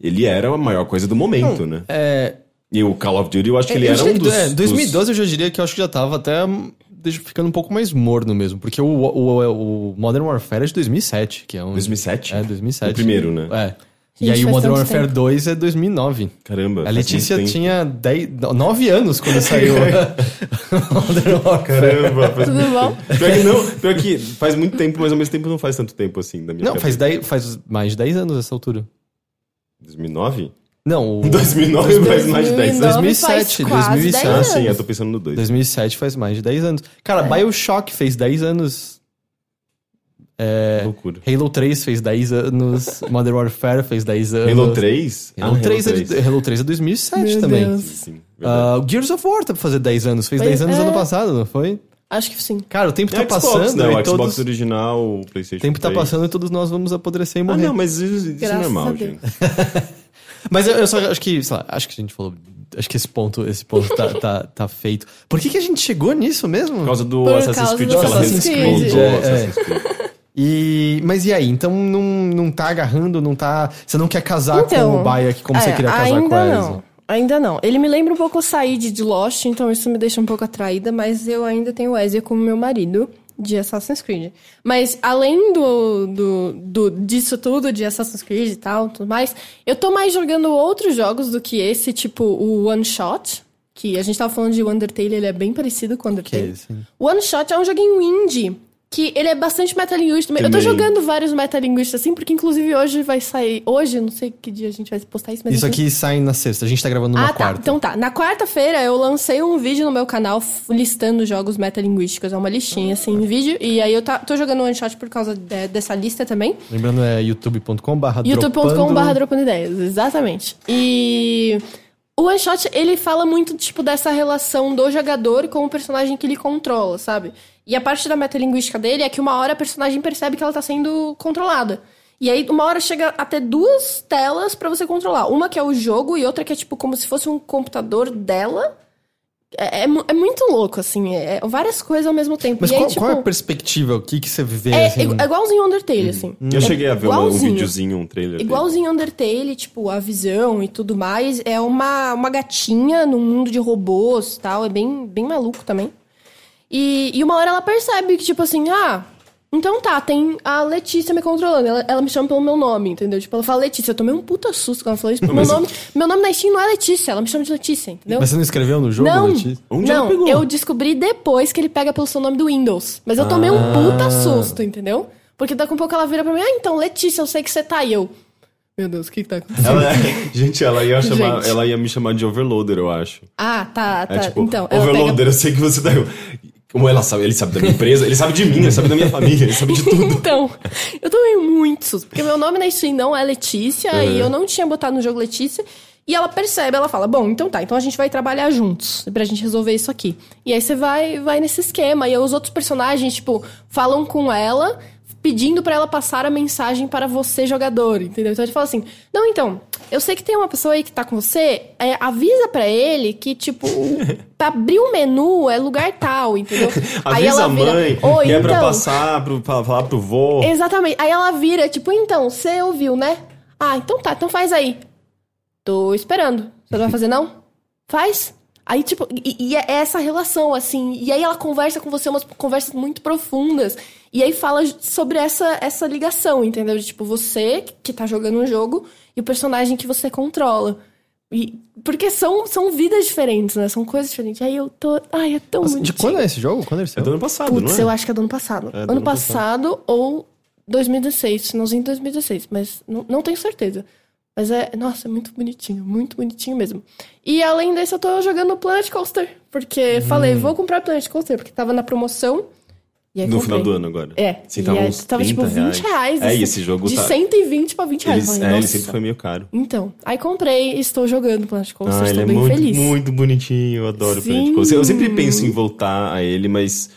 ele era a maior coisa do momento, né?
É,
E o Call of Duty, eu acho que ele era um dos...
é, 2012 eu já diria que eu acho que já tava até ficando um pouco mais morno mesmo. Porque o, o, o Modern Warfare é de 2007, que é um.
2007?
É, 2007.
O primeiro, né?
É. e aí o Modern Warfare
tempo.
2 é 2009.
Caramba.
A Letícia tinha 10, 9 anos quando saiu [laughs] Modern Warfare.
Caramba, faz
Tudo bom?
Pior que não, pior que faz muito tempo, mas ao mesmo tempo não faz tanto tempo assim da minha
Não,
cabeça.
faz, 10, faz mais de 10 anos essa altura.
2009?
Não, o
2009 faz mais de 10 anos.
2007,
2007, quase
2007.
10
Ah, sim, eu tô pensando no 2.
2007 faz mais de 10 anos. Cara,
É.
Bioshock fez 10 anos. É,
Loucura.
Halo 3 fez 10 anos, [laughs] Modern Warfare fez 10 anos.
Halo 3?
Halo,
Ah,
3, é de- Halo 3 é 2007
Meu
também.
Deus.
Sim,
Ah, o Gears of War tá pra fazer 10 anos, fez
Pois
10 anos
é.
ano passado, não foi?
Acho que sim.
Cara, o tempo tá
É Xbox,
passando
né? O
e
Xbox
todos...
original, o PlayStation
O tempo tá
3.
passando e todos nós vamos apodrecer e
Ah,
morrer.
não, mas isso, isso é normal, gente. [laughs]
Mas eu, eu só acho que, sei lá, acho que a gente falou. Acho que esse ponto, esse ponto tá, tá, tá feito. Por que, que a gente chegou nisso mesmo?
Por causa do
Por
Assassin's Creed
do
que ela
Assassin's
responde
Creed.
o
É,
Assassin's Creed.
E, mas e aí? Então não, não tá agarrando, não tá. Você não quer casar com o Bayek como você
é,
queria casar com a Ezio?
não. Ainda não. Ele me lembra um pouco o Said de Lost, então isso me deixa um pouco atraída, mas eu ainda tenho o Ezio como meu marido de Assassin's Creed. Mas além do, do, do- disso tudo, de Assassin's Creed e tal, tudo mais, eu tô mais jogando outros jogos do que esse, tipo o One Shot, que a gente tava falando de Undertale, ele é bem parecido com o
Que é
Undertale. O One Shot é um joguinho indie. Que ele é bastante metalinguístico também. Eu tô jogando vários metalinguistas assim, porque inclusive hoje vai sair. Hoje, não sei que dia a gente vai postar isso, mas.
Isso aqui sai na sexta, a gente tá gravando na
Ah, tá.
quarta.
Então tá. Na quarta-feira eu lancei um vídeo no meu canal listando jogos metalinguísticos. É uma listinha, assim, em vídeo. E aí eu tá, tô jogando one shot por causa de- dessa lista também.
Lembrando, é youtube.com/barra
youtube.com.br dropando ideias, exatamente. E o One Shot, ele fala muito, tipo, dessa relação do jogador com o personagem que ele controla, sabe? E a parte da metalinguística dele é que uma hora a personagem percebe que ela tá sendo controlada. E aí, uma hora chega a ter duas telas pra você controlar. Uma que é o jogo e outra que é, tipo, como se fosse um computador dela. É, é é muito louco, assim. É, é várias coisas ao mesmo tempo.
Mas
e aí,
qual,
tipo,
qual é a perspectiva? O que, que você vê
é,
assim?
é igualzinho Undertale, assim.
Eu cheguei a ver um
igualzinho.
videozinho, um trailer. dele.
Igualzinho Undertale, tipo, a visão e tudo mais. É uma, uma gatinha num mundo de robôs e tal. É bem, bem maluco também. E, e uma hora ela percebe que, tipo assim, ah, então tá, tem a Letícia me controlando. Ela, ela me chama pelo meu nome, entendeu? Tipo, ela fala Letícia. Eu tomei um puta susto quando ela falou isso. Meu, nome, meu nome na Steam não é Letícia, ela me chama de Letícia, entendeu?
Mas você não escreveu no jogo,
Não,
Letícia?
Onde ela
não,
pegou?
eu descobri depois que ele pega pelo seu nome do Windows. Mas eu tomei
Ah.
um puta susto, entendeu? Porque daqui a pouco ela vira pra mim, ah, então, Letícia, eu sei que você tá aí. Eu, meu Deus, o que que tá acontecendo?
Ela, [laughs] gente, ela ia, chamar,
Gente.
ela ia me chamar de overloader, eu acho.
Ah, tá, tá.
É tipo,
então,
overloader,
pega...
eu sei que você tá. Como ela sabe, ele sabe da minha empresa, ele sabe de mim, ele sabe da minha família, ele sabe de [laughs] tudo.
Então, eu tomei muito susto. Porque meu nome na Steam não é Letícia
Uhum.
e eu não tinha botado no jogo Letícia. E ela percebe, ela fala: Bom, então tá, então a gente vai trabalhar juntos pra gente resolver isso aqui. E aí você vai, vai nesse esquema. E aí os outros personagens, tipo, falam com ela, pedindo pra ela passar a mensagem para você, jogador, entendeu? Então ele fala assim: Não, então, eu sei que tem uma pessoa aí que tá com você, é, avisa pra ele que, tipo, pra abrir o menu é lugar tal, entendeu? [laughs] aí
Avisa
ela
a mãe
"Oi,
que é pra
então."
passar, pro, pra falar pro vô.
Exatamente. Aí ela vira, tipo, então, você ouviu, né? Ah, então tá, então faz aí. Tô esperando. Você não vai fazer, não? Faz. Aí, tipo, e, e é essa relação, assim. E aí ela conversa com você umas conversas muito profundas. E aí fala sobre essa, essa ligação, entendeu? De, tipo, você que tá jogando um jogo e o personagem que você controla. E, porque são, são vidas diferentes, né? São coisas diferentes. Aí eu tô. Ai, é tão
Nossa, de
bonitinho.
quando é esse jogo? Quando
É
saiu?
do ano passado,
Putz,
não é?
eu acho que é do ano passado.
É do
ano
ano
passado ou 2016, finalzinho de 2016, mas não, não tenho certeza. Mas é, nossa, é muito bonitinho, muito bonitinho mesmo. E além disso, eu tô jogando Planet Coaster, porque falei,
Hum.
vou comprar Planet Coaster, porque tava na promoção. E aí
No
comprei.
final do ano agora.
É,
Sim, tava
aí
uns
tava tipo
30
20 reais.
É,
assim,
esse jogo
De
tá...
120 pra 20 reais.
Ele,
Falei,
é, ele sempre foi meio caro.
Então, aí comprei e estou jogando Planet Coaster,
Ah, ele
estou
é
bem
muito,
feliz.
muito bonitinho, eu adoro o
Sim.
Planet Coaster. Eu sempre penso em voltar a ele, mas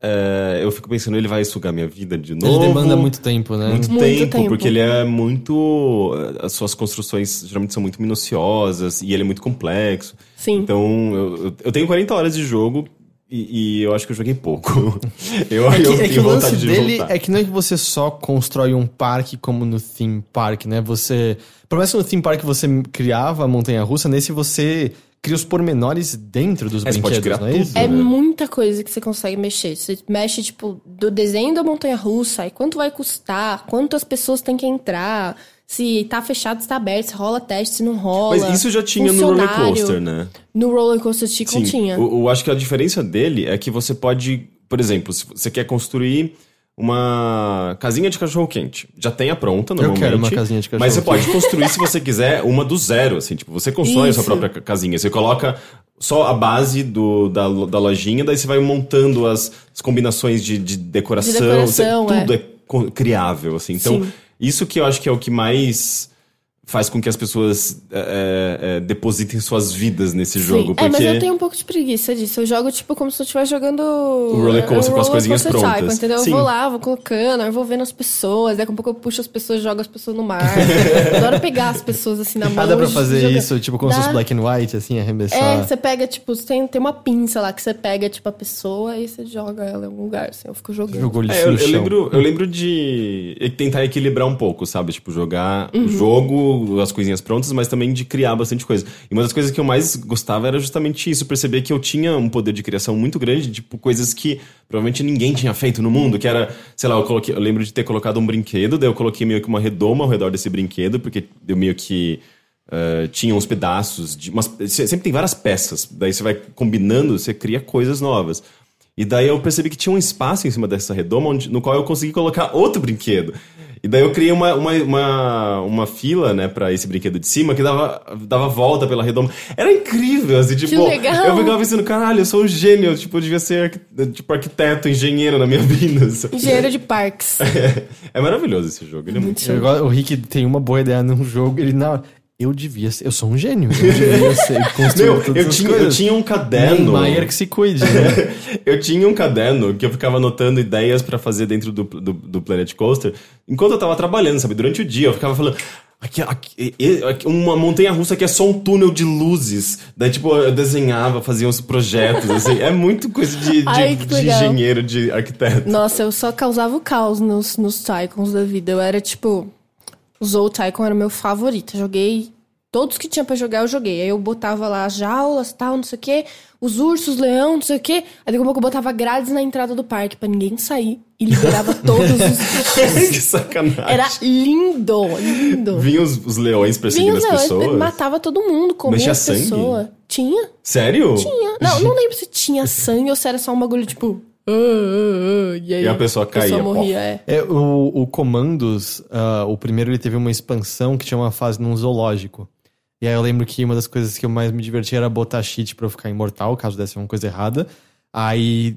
é, eu fico pensando, ele vai sugar minha vida de novo.
Ele demanda muito tempo, né?
Muito,
Muito
tempo,
tempo.
porque ele é muito. As suas construções geralmente são muito minuciosas e ele é muito complexo.
Sim.
Então, eu- eu tenho 40 horas de jogo e, e eu acho que eu joguei pouco. [laughs] eu
É que,
eu
é que o lance
de
dele
voltar.
é que não é que você só constrói um parque como no theme park, né? Você. Por mais que no theme park você criava a montanha russa, nesse você cria os pormenores dentro dos
É, você pode
brinquedos,
criar
não é
tudo.
isso?
É
né?
muita coisa que você consegue mexer. Você mexe, tipo, do desenho da montanha russa, e quanto vai custar, quantas pessoas tem que entrar, se tá fechado, se tá aberto, se rola teste, se não rola.
Mas isso já tinha no roller coaster, né?
No Roller Coaster Tycoon tinha.
Eu, eu acho que a diferença dele é que você pode, por exemplo, se você quer construir uma casinha de cachorro quente, já tem a pronta normalmente.
quero uma casinha de
Mas você
cachorro-quente.
pode construir se você quiser uma do zero, assim, tipo, você constrói a sua
Isso.
própria ca- casinha, você coloca só a base do, da, da lojinha, daí você vai montando as, as combinações de, de decoração.
De decoração,
você- tudo
é.
é, criável, assim. Então,
Sim.
Isso que eu acho que é o que mais faz com que as pessoas é, é, é, depositem suas vidas nesse jogo.
Sim.
Porque...
É, mas eu tenho um pouco de preguiça disso. Eu jogo, tipo, como se eu estivesse jogando. O
roller coaster com as coisinhas prontas.
entendeu?
Sim.
Eu vou lá, vou colocando, eu vou vendo as pessoas, daqui a pouco eu puxo as pessoas, jogo as pessoas no mar. [laughs] eu adoro pegar as pessoas assim na mão.
Ah, dá pra fazer
jogar.
isso, tipo, como se fosse black and white, assim,
É,
arremessar.
você pega, tipo, você tem, tem uma pinça lá que você pega, tipo, a pessoa e você joga ela em algum lugar, assim, eu fico jogando.
Jogou lixo
É, eu, eu lembro, eu lembro de tentar equilibrar um pouco, sabe? Tipo, jogar
Uhum.
o as coisinhas prontas, mas também de criar bastante coisa. E uma das coisas que eu mais gostava era justamente isso, perceber que eu tinha um poder de criação muito grande, tipo, coisas que provavelmente ninguém tinha feito no mundo, que era, sei lá, eu, coloquei, eu lembro de ter colocado um brinquedo, daí eu coloquei meio que uma redoma ao redor desse brinquedo, porque eu meio que eh, tinha uns pedaços de. Umas, sempre tem várias peças, daí você vai combinando, você cria coisas novas. E daí eu percebi que tinha um espaço em cima dessa redoma onde, no qual eu consegui colocar outro brinquedo. E daí eu criei uma, uma, uma, uma fila, né, pra esse brinquedo de cima que dava, dava volta pela redoma. Era incrível, assim, tipo.
legal!
Eu ficava pensando, caralho, eu sou um gênio. Tipo, eu devia ser arqui- tipo, arquiteto, engenheiro na minha [laughs] vida. sabe?
Engenheiro de parques.
É maravilhoso esse jogo. Ele é muito
Eu gosto- o Rick tem uma boa ideia num jogo, ele na eu devia ser, eu sou um gênio, eu devia ser construir
Meu,
todas
eu tinha, eu tinha um caderno.
Neymar que se cuide, né? [laughs]
eu tinha um caderno que eu ficava anotando ideias pra fazer dentro do, do, do Planet Coaster enquanto eu tava trabalhando, sabe? Durante o dia eu ficava falando. Aqui, aqui, aqui, uma montanha russa que é só um túnel de luzes. Daí, tipo, eu desenhava, fazia uns projetos, assim. É muito coisa de, de,
Ai,
de engenheiro, de arquiteto.
Nossa, eu só causava o caos nos, nos Tycoons da vida. Eu era tipo. O Zou Tycoon era o meu favorito. Joguei. Todos que tinha pra jogar, eu joguei. Aí eu botava lá as jaulas, tal, não sei o quê. Os ursos, leão, não sei o quê. Aí daqui a pouco eu botava grades na entrada do parque pra ninguém sair. E liberava [laughs] todos os. [laughs]
que sacanagem.
Era lindo, lindo.
Vinham os, os leões
Vinha
perseguindo
os
as
leões,
pessoas.
matava todo mundo, comia
Mas tinha
as
sangue?
pessoas. Tinha,
Sério?
tinha. Não, não [laughs] lembro se tinha sangue ou se era só um bagulho tipo. "Ah, ah, ah", e aí
E a pessoa caía,
morria, é.
É, o, o Comandos, o primeiro ele teve uma expansão que tinha uma fase num zoológico. E aí eu lembro que uma das coisas que eu mais me diverti era botar cheat pra eu ficar imortal, caso desse uma coisa errada. Aí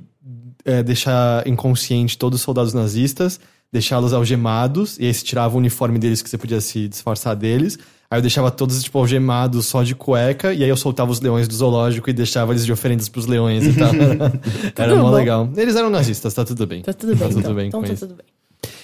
é, deixar inconsciente todos os soldados nazistas, deixá-los algemados, e aí você tirava o uniforme deles que você podia se disfarçar deles. Aí eu deixava todos, tipo, algemados só de cueca, e aí eu soltava os leões do zoológico e deixava eles de oferendas pros leões e tal. [laughs] [laughs] Era mó
bom.
legal. Eles eram nazistas, tá tudo bem.
Tá tudo bem,
Tá tudo
então.
bem
então tá tudo bem.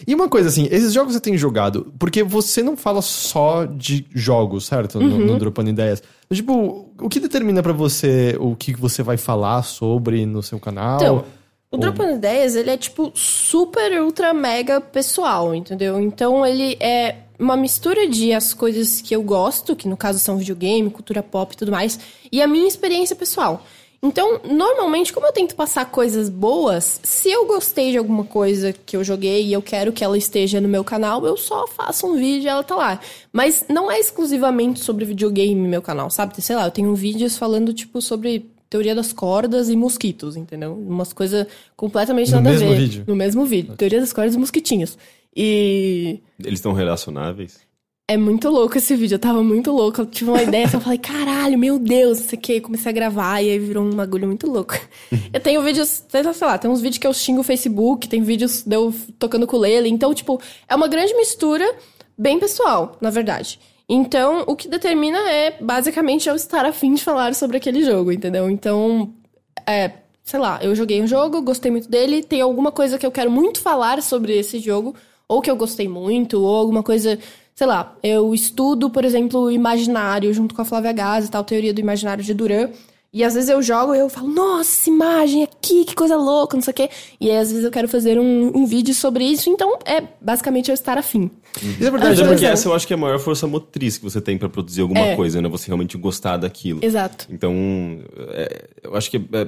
E uma coisa assim, esses jogos você tem jogado, porque você não fala só de jogos, certo? No,
Uhum.
no Dropando Ideias. Tipo, o que determina pra você o que você vai falar sobre no seu canal?
Então, o Dropando Ideias, ele é tipo super, ultra, mega pessoal, entendeu? Então ele é uma mistura de as coisas que eu gosto, que no caso são videogame, cultura pop e tudo mais, e a minha experiência pessoal. Então, normalmente, como eu tento passar coisas boas, se eu gostei de alguma coisa que eu joguei e eu quero que ela esteja no meu canal, eu só faço um vídeo e ela tá lá. Mas não é exclusivamente sobre videogame no meu canal, sabe? Sei lá, eu tenho vídeos falando, tipo, sobre teoria das cordas e mosquitos, entendeu? Umas coisas completamente
No
nada
mesmo
a ver.
vídeo?
No mesmo vídeo. Teoria das cordas e mosquitinhos. E
Eles estão relacionáveis?
é muito louco esse vídeo, eu tava muito louca. Eu tive uma ideia, só falei, caralho, meu Deus, não sei o que. Comecei a gravar e aí virou um bagulho muito louco. [laughs] eu tenho vídeos, sei lá, tem uns vídeos que eu xingo o Facebook, tem vídeos de eu tocando ukulele. Então, tipo, é uma grande mistura, bem pessoal, na verdade. Então, o que determina é, basicamente, eu estar afim de falar sobre aquele jogo, entendeu? Então, é, sei lá, eu joguei um jogo, gostei muito dele, tem alguma coisa que eu quero muito falar sobre esse jogo, ou que eu gostei muito, ou alguma coisa, sei lá, eu estudo, por exemplo, o imaginário junto com a Flávia Gaz e tal, teoria do imaginário de Duran. E às vezes eu jogo e eu falo, nossa, essa imagem aqui, que coisa louca, não sei o quê. E aí, às vezes eu quero fazer um, um vídeo sobre isso, então é basicamente eu estar afim.
Isso é
Mas
verdade,
é
Por
porque essa eu acho que é a maior força motriz que você tem pra produzir alguma
É.
coisa, né? Você realmente gostar daquilo.
Exato.
Então, é, eu acho que é,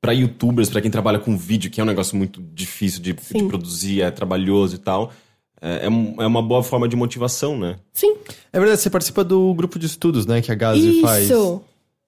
para youtubers, pra quem trabalha com vídeo, que é um negócio muito difícil de, de produzir, é trabalhoso e tal, é, é é uma boa forma de motivação, né?
Sim.
É verdade, você participa do grupo de estudos, né, que a Gazi faz.
Isso.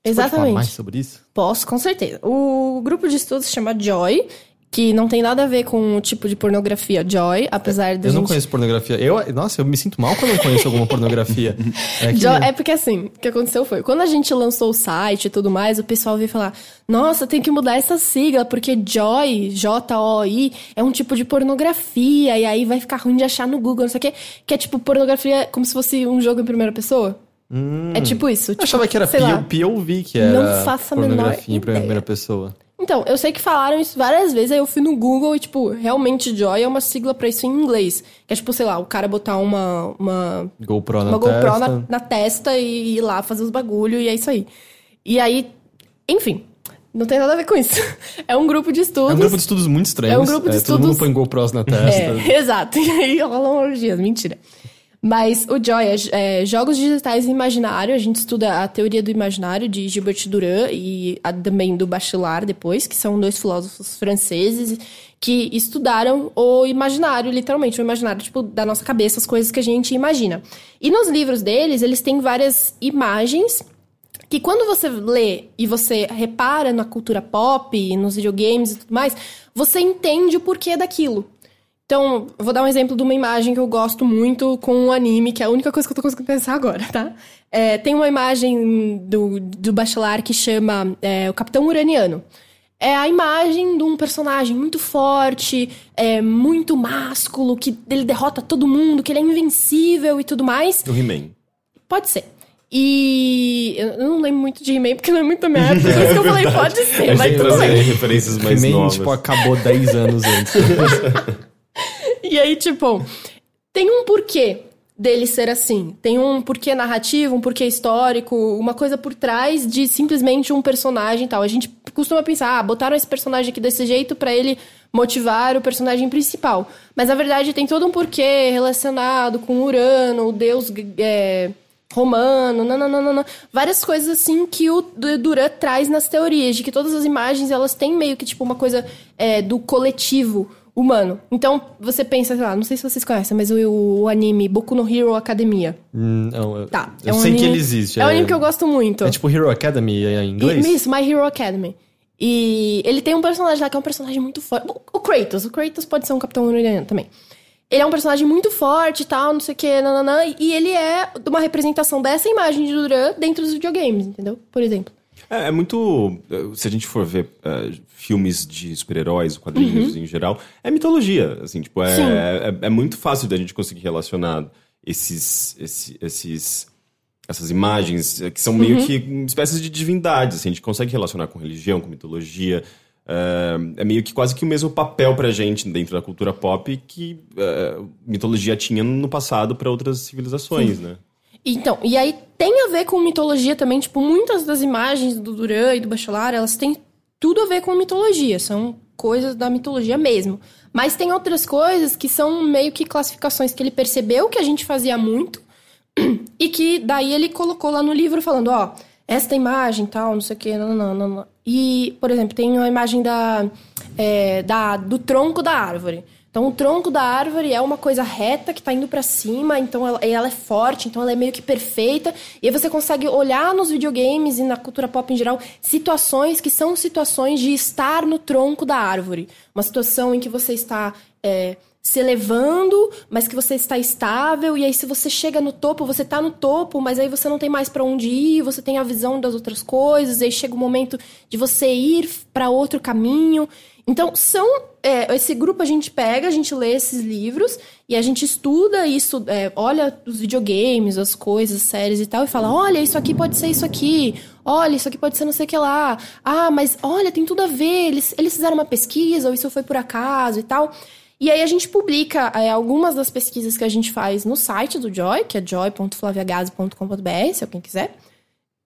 Você pode falar
Exatamente.
mais sobre isso?
Posso, com certeza. O grupo de estudos se chama Joy. que não tem nada a ver com o tipo de pornografia Joy, apesar de
Eu não conheço pornografia. Eu, nossa, eu me sinto mal quando eu não conheço alguma pornografia. [laughs] É que-
Jo- É porque assim, o que aconteceu foi, quando a gente lançou o site e tudo mais, o pessoal veio falar, nossa, tem que mudar essa sigla, porque Joy, J-O-I, é um tipo de pornografia, e aí vai ficar ruim de achar no Google, não sei o quê, que é tipo pornografia como se fosse um jogo em primeira pessoa. É tipo isso.
Eu
tipo,
achava que era POV, que era
Não faço a menor
em primeira pessoa.
Então, eu sei que falaram isso várias vezes, aí eu fui no Google e, tipo, realmente Joy é uma sigla pra isso em inglês. Que é tipo, sei lá, o cara botar uma, uma
GoPro na
uma GoPro
testa.
na, na testa e ir lá fazer os bagulho e é isso aí. E aí, enfim, não tem nada a ver com isso. [laughs] É um grupo de estudos.
É um grupo de estudos muito estranhos.
É um grupo de
Todo mundo
estudos-
põe GoPros na testa. [laughs]
É, exato. [laughs] E aí rolam orgias, mentira. Mas o Joy é, é Jogos Digitais e Imaginário. A gente estuda a teoria do imaginário de Gilbert Durand e a- também do Bachelard depois, que são dois filósofos franceses que estudaram o imaginário, literalmente, o imaginário, tipo, da nossa cabeça, as coisas que a gente imagina. E nos livros deles, eles têm várias imagens que quando você lê e você repara na cultura pop, nos videogames e tudo mais, você entende o porquê daquilo. Então, vou dar um exemplo de uma imagem que eu gosto muito com um anime, que é a única coisa que eu tô conseguindo pensar agora, tá? É, tem uma imagem do, do Bachelard que chama é, o Capitão Uraniano. É a imagem de um personagem muito forte, é, muito másculo, que ele derrota todo mundo, que ele é invencível e tudo mais.
Do He-Man.
Pode ser. E eu não lembro muito de He-Man, porque não é muito da minha época, [laughs] por isso que eu falei pode ser,
A
mas
gente
tudo bem.
referências mais
He-Man,
novas.
tipo, acabou 10 anos antes. [laughs]
E aí, tipo, tem um porquê dele ser assim. Tem um porquê narrativo, um porquê histórico, uma coisa por trás de simplesmente um personagem e tal. A gente costuma pensar, ah, botaram esse personagem aqui desse jeito pra ele motivar o personagem principal. Mas na verdade tem todo um porquê relacionado com Urano, o deus é, romano, nananana, várias coisas assim que o Du- Duran traz nas teorias, de que todas as imagens elas têm meio que tipo uma coisa é, do coletivo humano. Então você pensa, sei lá, não sei se vocês conhecem, mas o, o anime Boku no Hero Academia.
Hum, não, eu,
Tá.
eu
é um
sei que
anime-
ele existe.
É um anime que eu gosto muito.
É tipo Hero Academy em inglês?
E- Isso, My Hero Academy. E ele tem um personagem lá que é um personagem muito forte. O- O Kratos. O Kratos pode ser um Capitão Uraniano também. Ele é um personagem muito forte e tal, não sei o que, nananã. E ele é uma representação dessa imagem de Duran dentro dos videogames, entendeu? Por exemplo.
É, é muito. eh, Se a gente for ver eh, filmes de super-heróis, quadrinhos em geral, é mitologia. Assim, tipo, é,
Uhum. Sim.
é, é muito fácil da gente conseguir relacionar esses, esse- esses, essas imagens, eh, que são meio
Uhum.
que espécies de divindades. Assim, a gente consegue relacionar com religião, com mitologia. Eh, é meio que quase que o mesmo papel pra gente dentro da cultura pop que eh, mitologia tinha no passado para outras civilizações, né?
Então, e aí tem a ver com mitologia também, tipo, muitas das imagens do Duran e do Bachelard, elas têm tudo a ver com mitologia, são coisas da mitologia mesmo. Mas tem outras coisas que são meio que classificações que ele percebeu que a gente fazia muito [clears throat] e que daí ele colocou lá no livro falando, ó, esta imagem tal, não sei o que, não, não, não, não. E, por exemplo, tem a imagem da, é, da, do tronco da árvore. Então, o tronco da árvore é uma coisa reta que tá indo pra cima, então ela, ela é forte, então ela é meio que perfeita. E aí você consegue olhar nos videogames e na cultura pop em geral situações que são situações de estar no tronco da árvore. Uma situação em que você está é, se elevando, mas que você está estável, e aí se você chega no topo, você tá no topo, mas aí você não tem mais pra onde ir, você tem a visão das outras coisas, e aí chega o momento de você ir pra outro caminho. Então, são. é, esse grupo a gente pega, a gente lê esses livros e a gente estuda isso, é, olha os videogames, as coisas, séries e tal, e fala: olha, isso aqui pode ser isso aqui, olha, isso aqui pode ser não sei o que lá. Ah, mas olha, tem tudo a ver, eles, eles fizeram uma pesquisa, ou isso foi por acaso e tal. E aí a gente publica é, algumas das pesquisas que a gente faz no site do Joy, que é joy.flaviagase.com.br, se alguém quiser.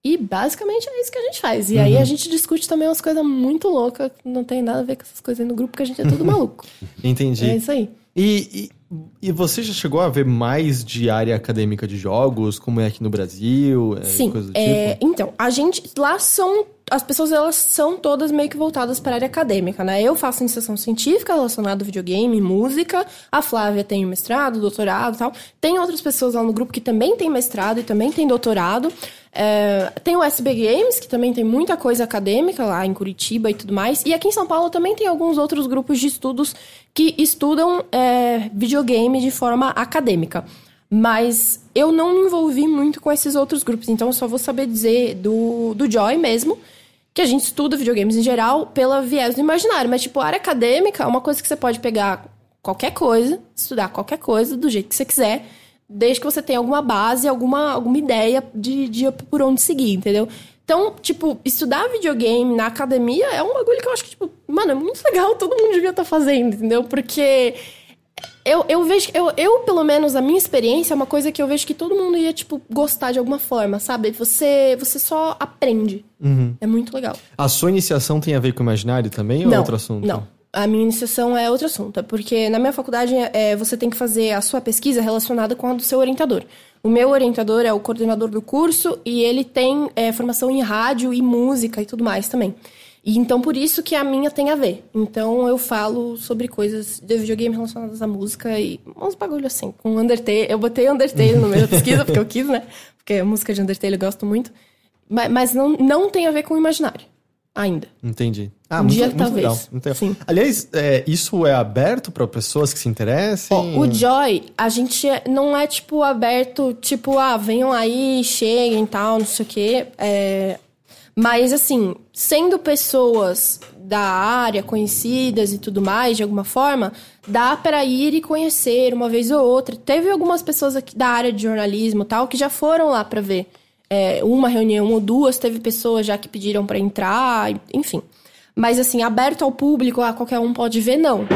E basicamente é isso que a gente faz. E aí a gente discute também umas coisas muito loucas, não tem nada a ver com essas coisas aí no grupo, porque a gente é tudo maluco. [laughs]
Entendi.
É isso aí.
E, e, e você já chegou a ver mais de área acadêmica de jogos, como é aqui no Brasil? é,
Sim. É,
tipo?
Então, a gente. Lá são. As pessoas elas são todas meio que voltadas para a área acadêmica, né? Eu faço iniciação científica relacionada ao videogame, música. A Flávia tem mestrado, doutorado e tal. Tem outras pessoas lá no grupo que também tem mestrado e também tem doutorado. É, tem o SB Games, que também tem muita coisa acadêmica lá em Curitiba e tudo mais. E aqui em São Paulo também tem alguns outros grupos de estudos que estudam é, videogame de forma acadêmica. Mas eu não me envolvi muito com esses outros grupos, então eu só vou saber dizer do, do Joy mesmo, que a gente estuda videogames em geral pela viés do imaginário. Mas, tipo, a área acadêmica é uma coisa que você pode pegar qualquer coisa, estudar qualquer coisa do jeito que você quiser, desde que você tenha alguma base, alguma, alguma ideia de, de por onde seguir, entendeu? Então, tipo, estudar videogame na academia é um bagulho que eu acho que, tipo, mano, é muito legal, [laughs] todo mundo devia estar fazendo, entendeu? Porque eu, eu vejo, eu, eu, pelo menos, a minha experiência é uma coisa que eu vejo que todo mundo ia, tipo, gostar de alguma forma, sabe? Você, você só aprende. É muito legal.
A sua iniciação tem a ver com o imaginário também ou é
não,
outro assunto?
Não. A minha iniciação é outro assunto, é porque na minha faculdade é, você tem que fazer a sua pesquisa relacionada com a do seu orientador. O meu orientador é o coordenador do curso e ele tem é, formação em rádio e música e tudo mais também. E então por isso que a minha tem a ver. Então eu falo sobre coisas de videogame relacionadas à música e uns bagulho assim, com Undertale. Eu botei Undertale no meio da pesquisa porque eu quis, né? Porque a música de Undertale eu gosto muito. Mas, mas não, não tem a ver com o imaginário. Ainda.
Entendi. Ah,
Um
muito,
dia,
muito
talvez.
legal.
Sim.
Aliás, é, isso é aberto para pessoas que se interessem?
O Joy, a gente é- não é, tipo, aberto, tipo, ah, venham aí, cheguem e tal, não sei o quê. É, Mas, assim, sendo pessoas da área, conhecidas e tudo mais, de alguma forma, dá para ir e conhecer uma vez ou outra. Teve algumas pessoas aqui da área de jornalismo tal que já foram lá para ver é, uma reunião ou duas, teve pessoas já que pediram para entrar, enfim. Mas assim, aberto ao público, ah, qualquer um pode ver, não.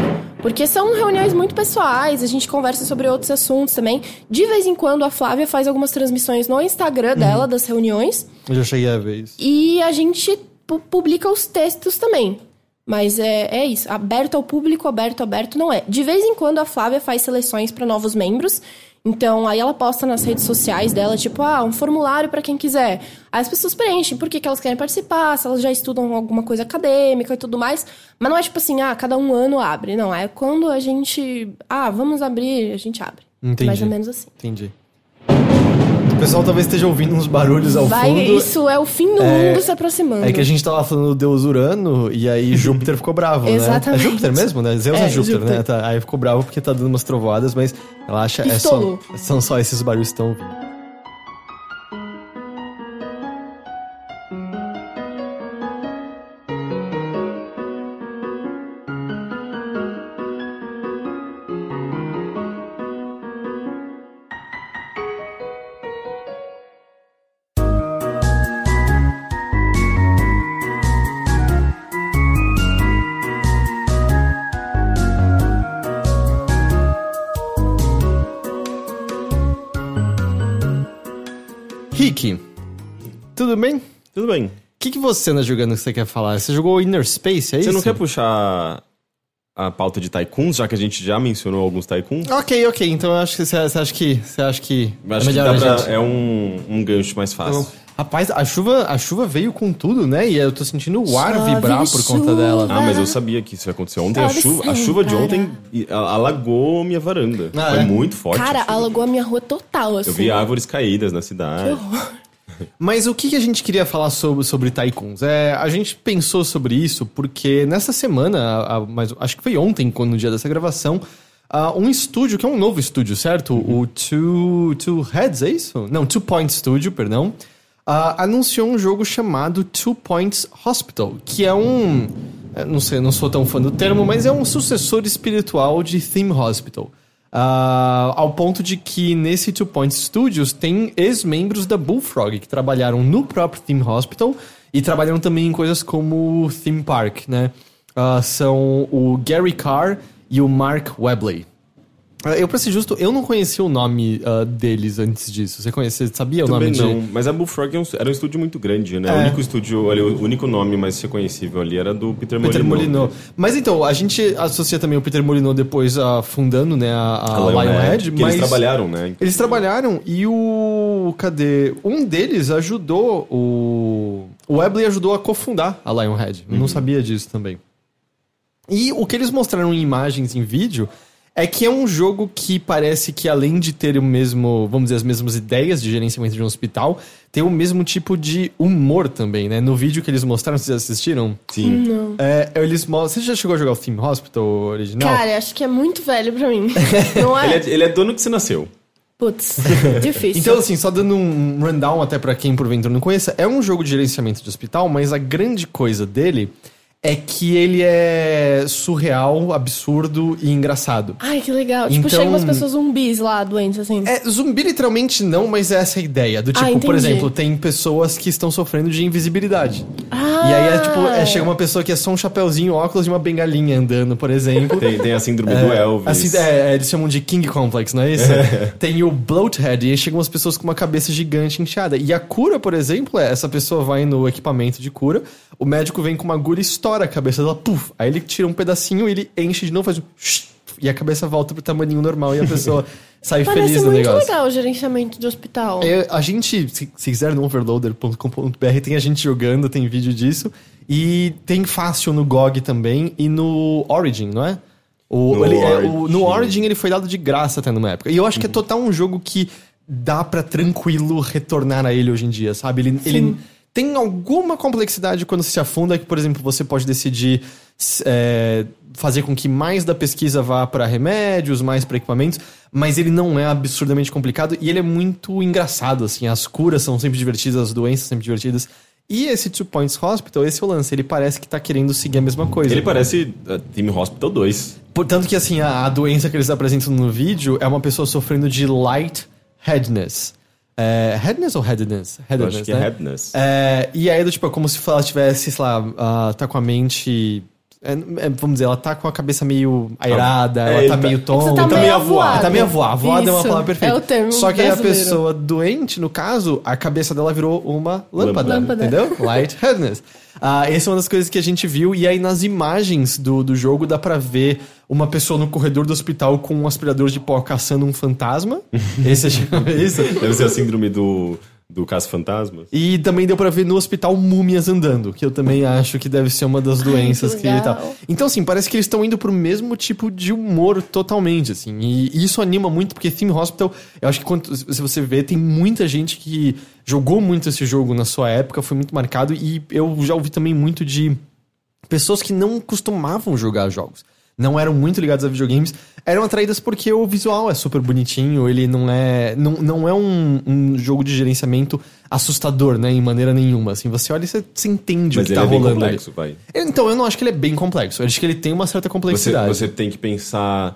Porque são reuniões muito pessoais, a gente conversa sobre outros assuntos também. De vez em quando a Flávia faz algumas transmissões no Instagram dela das reuniões
Eu já cheguei a ver isso.
e a gente publica os textos também. Mas é, é isso, aberto ao público, aberto, aberto não é. De vez em quando a Flávia faz seleções para novos membros. Então, aí ela posta nas redes sociais dela, tipo, ah, um formulário para quem quiser. Aí as pessoas preenchem por que que elas querem participar, se elas já estudam alguma coisa acadêmica e tudo mais. Mas não é tipo assim, ah, cada um ano abre. Não, é quando a gente. Ah, vamos abrir, a gente abre.
Entendi.
Mais ou menos assim.
Entendi. O pessoal talvez esteja ouvindo uns barulhos ao
Vai,
fundo.
isso é o fim do
É-
mundo se aproximando.
É que a gente tava falando do deus Urano e aí [laughs] Júpiter ficou bravo, né?
Exatamente.
É Júpiter mesmo, né? Zeus é,
É,
Júpiter,
Júpiter.
né? Tá, aí ficou bravo porque tá dando umas trovoadas, mas relaxa, é só, são só esses barulhos que estão tudo bem? O
Tudo bem.
que, que você anda jogando que você quer falar? Você jogou Inner Space, é isso?
Você não quer puxar a pauta de Tycoons, já que a gente já mencionou alguns Tycoons?
Ok, ok. Então eu acho que você, você acha que você acha que
Acho
é
que
melhor
dá
a
pra,
gente.
é um, um gancho mais fácil.
Então, rapaz, a chuva, a chuva veio com tudo, né? E eu tô sentindo o ar
Chove
vibrar por conta dela.
Ah, mas eu sabia que isso ia acontecer. Ontem a
Sabe
chuva, a
sim,
chuva de ontem a- alagou minha varanda.
Ah,
Foi
é?
muito forte. a
Cara, alagou a minha rua total, assim.
Eu vi árvores caídas na cidade.
Mas o que, a gente queria falar sobre, sobre Tycoons? É, a gente pensou sobre isso porque nessa semana, a- a- mas acho que foi ontem, quando no dia dessa gravação, ah, um estúdio, que é um novo estúdio, certo? O Two, Two Heads, é isso? Não, Two Point Studio, perdão. anunciou um jogo chamado Two Points Hospital, que é um. eh, Não sei, não sou tão fã do termo, mas é um sucessor espiritual de Theme Hospital. Ah, ao ponto de que nesse Two Point Studios tem ex-membros da Bullfrog que trabalharam no próprio Theme Hospital e trabalham também em coisas como Theme Park, né? Ah, são o Gary Carr e o Mark Webley. Ah, Eu, pra ser justo, eu não conhecia o nome ah, deles antes disso. Você conhecia, sabia o
Também
nome
não,
de...
mas a Bullfrog é era um estúdio muito grande, né?
É.
O único estúdio, ali, o único nome mais reconhecível ali era do Peter,
Peter
Molyneux.
Mas então, a gente associa também o Peter Molyneux depois ah, fundando, né, a, a
A Lionhead,
mas...
eles trabalharam, né?
Eles trabalharam e o. Cadê? Um deles ajudou o. o Webley ajudou a cofundar a Lionhead. Eu não sabia disso também. E o que eles mostraram em imagens, em vídeo, é que é um jogo que parece que além de ter o mesmo, vamos dizer, as mesmas ideias de gerenciamento de um hospital, tem o mesmo tipo de humor também, né? No vídeo que eles mostraram, vocês assistiram?
Sim.
Não.
É, eles mostram... Você já chegou a jogar o Theme Hospital original?
Cara, acho que é muito velho pra mim. [laughs] Não
Ele
é?
é, ele é dono que você nasceu.
Putz, [laughs] difícil.
Então, assim, só dando um rundown até pra quem porventura não conheça, é um jogo de gerenciamento de hospital, mas a grande coisa dele é que ele é surreal, absurdo e engraçado.
Ai, que legal. Tipo,
Então-
chegam umas pessoas zumbis lá, doentes, assim.
É, zumbi literalmente não, mas é essa a ideia. Do tipo,
Ah,
por exemplo, tem pessoas que estão sofrendo de invisibilidade.
Ah!
E aí é tipo, é, chega uma pessoa que é só um chapeuzinho, óculos e uma bengalinha andando, por exemplo.
Tem, tem a síndrome do Elvis.
Assim, é, eles chamam de King Complex, não é isso? Tem o Bloathead, e aí chegam umas pessoas com uma cabeça gigante inchada. E a cura, por exemplo, é essa pessoa vai no equipamento de cura, o médico vem com uma agulha e estoura a cabeça dela, puf! Aí ele tira um pedacinho, ele enche de novo, faz um e a cabeça volta pro tamanho normal e a pessoa [laughs] sai
Parece
feliz do
muito
negócio.
legal o gerenciamento de hospital.
É, a gente, se, se quiser no overloader.com.br, tem a gente jogando, tem vídeo disso. E tem fácil no GOG também e no Origin, não é? O,
No
ele- é, o-
Origin.
no Origin ele foi dado de graça até numa época. E eu acho que é total um jogo que dá pra tranquilo retornar a ele hoje em dia, sabe? Ele, ele tem alguma complexidade quando se afunda, que, por exemplo, você pode decidir é, fazer com que mais da pesquisa vá pra remédios, mais pra equipamentos, mas ele não é absurdamente complicado e ele é muito engraçado, assim. As curas são sempre divertidas, as doenças são sempre divertidas. E esse Two Points Hospital, esse é o lance, ele parece que tá querendo seguir a mesma coisa.
Ele parece uh, Team Hospital 2.
Portanto que, assim, a, a doença que eles apresentam no vídeo é uma pessoa sofrendo de lightheadedness. É, headness ou headedness?
Eu
Headedness,
acho que
né?
é Headness.
É, e aí, do tipo, é como se ela tivesse, sei lá, ah, tá com a mente... é, é, vamos dizer, ela tá com a cabeça meio airada,
É,
ela tá
tá-
meio tonta.
Você tá
tá
meio avoado.
Tá meio avoada. Avoada é uma palavra perfeita.
É o termo
Só que aí a
brasileiro.
pessoa doente, no caso, a cabeça dela virou uma lâmpada.
Lâmpada.
Entendeu? Lightheadedness. Ah, essa é uma das coisas que a gente viu. E aí nas imagens do, do jogo dá pra ver uma pessoa no corredor do hospital com um aspirador de pó caçando um fantasma. [laughs] Esse é [laughs] isso.
Deve ser a síndrome do, do Caso Fantasmas.
E também deu pra ver no hospital múmias andando, que eu também acho que deve ser uma das doenças
que
que,
legal.
tal. Então, assim, parece que eles estão indo pro mesmo tipo de humor totalmente, assim. E isso anima muito, porque Theme Hospital, eu acho que quando, se você vê, tem muita gente que jogou muito esse jogo na sua época, foi muito marcado, e eu já ouvi também muito de pessoas que não costumavam jogar jogos. Não eram muito ligados a videogames, eram atraídas porque o visual é super bonitinho, ele não é. Não, não é um, um jogo de gerenciamento assustador, né? Em maneira nenhuma. Assim, você olha e você, você entende
Mas
o que
ele
tá
é bem
rolando
complexo, vai.
ali. Então, eu não acho que ele é bem complexo. Eu acho que ele tem uma certa
Você,
complexidade.
você tem que pensar.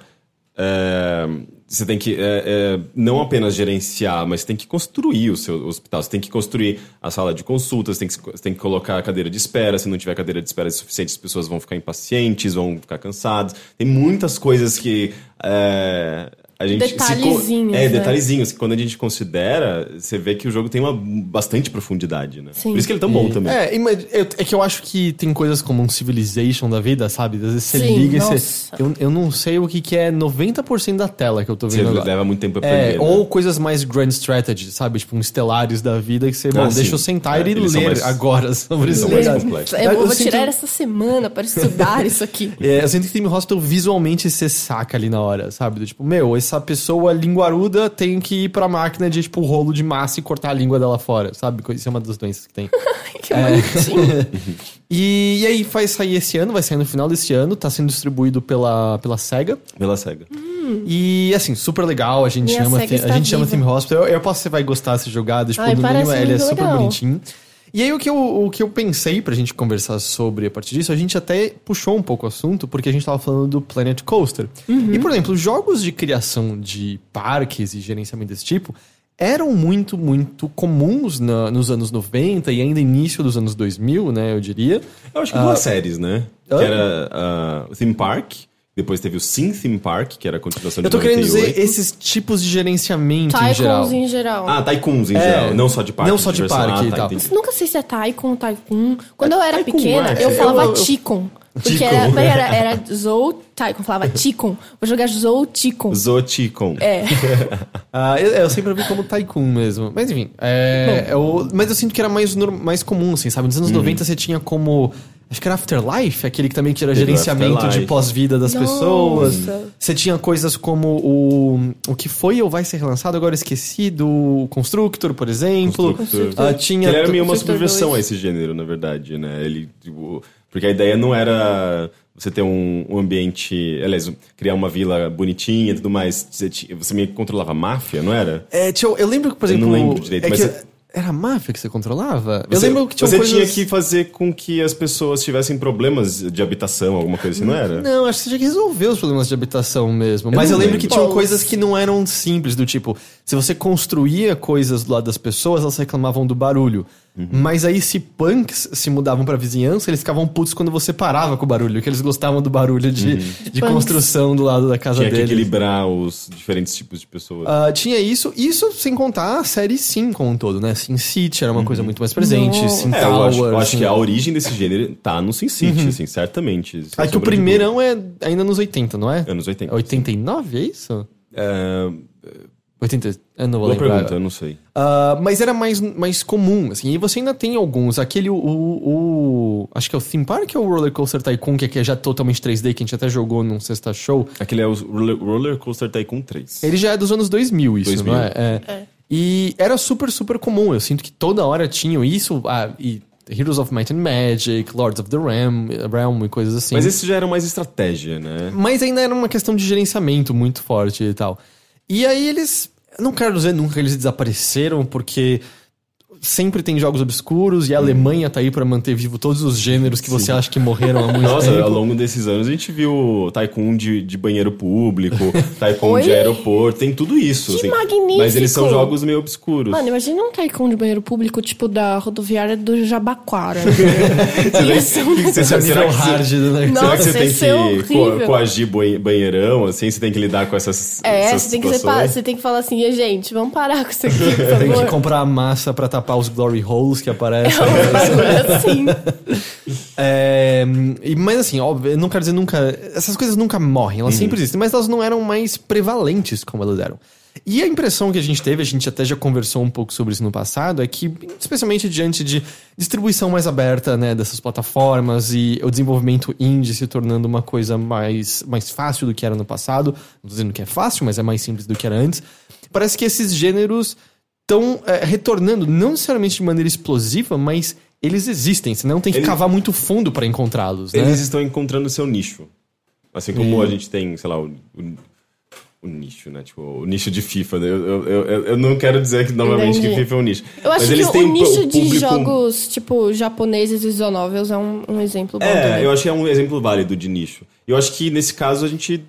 É, você tem que é, é, não apenas gerenciar, mas tem que construir o seu hospital. Você tem que construir a sala de consultas, tem que, você tem que colocar a cadeira de espera. Se não tiver cadeira de espera suficiente, as pessoas vão ficar impacientes, vão ficar cansadas. Tem muitas coisas que. é, a gente se
Detalhezinhos,
É,
né?
detalhezinhos. que Quando a gente considera, você vê que o jogo tem uma bastante profundidade, né?
Sim.
Por isso que ele é tão bom também.
É, eu- é que eu acho que tem coisas como um Civilization da vida, sabe? Às vezes você
Sim,
liga e você.
nossa.
Eu, eu não sei o que, que é 90% da tela que eu tô
Você
vendo agora.
leva muito tempo pra
É,
aprender. né?
ou coisas mais grand strategy, sabe? Tipo, um Stellaris da vida que você, bom,
Ah,
deixa
sim.
eu sentar
É,
e ler
mais-
agora sobre isso.
mais complexos.
Eu vou,
sinto-
tirar essa semana para estudar [laughs] isso aqui.
É, eu sinto que Theme Hospital visualmente você saca ali na hora, sabe? Do tipo, meu, essa pessoa linguaruda tem que ir pra máquina de, tipo, rolo de massa e cortar a língua dela fora, sabe? Isso é uma das doenças que tem. [laughs]
Que bonitinho.
E, e aí vai sair esse ano, vai sair no final desse ano, tá sendo distribuído pela, pela SEGA.
Pela SEGA.
E assim, super legal, a gente
E a
ama,
SEGA
a
está
gente chama. Theme Hospital. Eu, eu posso que você vai gostar desse jogado, tipo,
Ai,
no mínimo ele é super
legal.
bonitinho. E aí o que, eu, o que eu pensei pra gente conversar sobre a partir disso, a gente até puxou um pouco o assunto, porque a gente tava falando do Planet Coaster.
Uhum.
E, por exemplo, jogos de criação de parques e gerenciamento desse tipo eram muito, muito comuns na- nos anos 90 e ainda início dos anos 2000, né, eu diria.
Eu acho que duas séries, né?
Ah.
Que era o Theme Park, depois teve o Sim Theme Park, que era a continuação
Eu
de
tô querendo
98.
dizer esses tipos de gerenciamento em geral.
Tycoons em geral.
Ah, Tycoons em
É,
geral, não só de parque.
não só de
diversão.
parque
ah,
e
tá,
tal.
entendi.
Nunca sei se é Tycoon ou Tycoon. Quando eu era
Tycoon,
pequena,
acho.
eu falava
Eu- eu-
Ticon. Porque
Ticon.
era, era, era Zou Tycoon, falava Ticon. Vou jogar Zou Ticon.
Zoticon.
É. [laughs]
Ah, eu, eu sempre vi como Tycoon mesmo. Mas enfim, é, eu- mas eu sinto que era mais, norm- mais comum, assim, sabe? Nos anos 90 você tinha como. Acho que era Afterlife, aquele que também que era
Teve o
gerenciamento de pós-vida das
Nossa.
pessoas. Você tinha coisas como o. O que foi ou vai ser relançado, agora eu esqueci, do Constructor, por exemplo.
Constructor.
Ah, tinha.
Ele era meio uma subversão a esse gênero, na verdade, né? Ele, tipo, porque a ideia não era você ter um, um ambiente. Aliás, criar uma vila bonitinha e tudo mais. Você, você meio que controlava a máfia, não era?
É, tinha, eu lembro que, por
Eu
exemplo.
não lembro direito,
é
mas
que
você-
Era a máfia que você controlava? eu
Você-
lembro que tinha
Você
coisas...
tinha que fazer com que as pessoas tivessem problemas de habitação, alguma coisa assim, não era?
Não, acho que você tinha que resolver os problemas de habitação mesmo. Mas eu, lembro
lembro.
que tinham coisas que não eram simples, do tipo, se você construía coisas do lado das pessoas, elas reclamavam do barulho.
Uhum.
Mas aí, se punks se mudavam pra vizinhança, eles ficavam putos quando você parava com o barulho, que eles gostavam do barulho de, de
Punks.
construção do lado da casa
Uhum. Tinha que
deles.
equilibrar os diferentes tipos de pessoas.
Ah, tinha isso, isso sem contar a série Sim como um todo, né? Sin City era uma coisa muito mais presente. Sin
Uhum. É, eu acho, eu acho que a origem desse gênero tá no Sin City, assim, certamente.
Ah, que o
de
primeirão é ainda nos 80, não é?
Anos 80.
89, é isso?
É,
80, eu não vou
boa
lembrar.
pergunta, eu não sei.
Ah, mas era mais, mais comum, assim. E você ainda tem alguns. Aquele, o, o, Acho que é o Theme Park ou o Roller Coaster Tycoon, que aqui é já totalmente 3D, que a gente até jogou num sexta show.
Aquele é o Roller, Coaster Tycoon 3.
Ele já é dos anos 2000, isso,
2000.
não é? É. E era super, super comum. Eu sinto que toda hora tinham isso. ah, e Heroes of Might and Magic, Lords of the Realm, Realm e coisas assim.
Mas esse já era mais estratégia, né?
Mas ainda era uma questão de gerenciamento muito forte e tal. E aí eles. Não quero dizer nunca que eles desapareceram, porque sempre tem jogos obscuros e a Alemanha tá aí pra manter vivo todos os gêneros que você acha que morreram há muito
Nossa,
tempo.
ao longo desses anos a gente viu Tycoon de, de banheiro público, [laughs] Tycoon
Oi?
de aeroporto, tem tudo isso.
Que
assim.
magnífico!
Mas eles são jogos meio obscuros.
Mano, imagina um Tycoon de banheiro público, tipo da rodoviária do Jabaquara. [laughs] É um
Você-
Esse é o
será
nível
que você-
hard, né?
Não.
Será que você
Nossa,
tem
é
que
horrível.
coagir banhe- banheirão, assim? Você tem que lidar com essas,
É,
essas
você tem, que ser, você tem que falar assim, "E, gente, vamos parar com isso aqui, [laughs] por
Tem
favor.
que comprar massa pra tapar os glory holes que aparecem.
Bagulho [laughs] assim.
É, e, mas assim, óbvio, eu não quero dizer nunca. Essas coisas nunca morrem, elas sempre existem, mas elas não eram mais prevalentes como elas eram. E a impressão que a gente teve, a gente até já conversou um pouco sobre isso no passado, é que, especialmente diante de distribuição mais aberta né, dessas plataformas e o desenvolvimento indie se tornando uma coisa mais, mais fácil do que era no passado, não tô dizendo que é fácil, mas é mais simples do que era antes, parece que esses gêneros estão retornando, não necessariamente de maneira explosiva, mas eles existem, senão tem que
Eles-
cavar muito fundo pra encontrá-los, né?
Eles estão encontrando o seu nicho. Assim como a gente tem, sei lá, o, o, o nicho, né? Tipo, o nicho de FIFA. né? Eu, eu, eu, eu não quero dizer que novamente
Entendi.
que FIFA é um nicho.
Eu acho
mas
que
eles
o,
têm
o nicho de
público-
jogos, tipo, japoneses e isonovels é um, um exemplo bom
É,
também.
eu acho que é um exemplo válido de nicho. Eu acho que nesse caso a gente,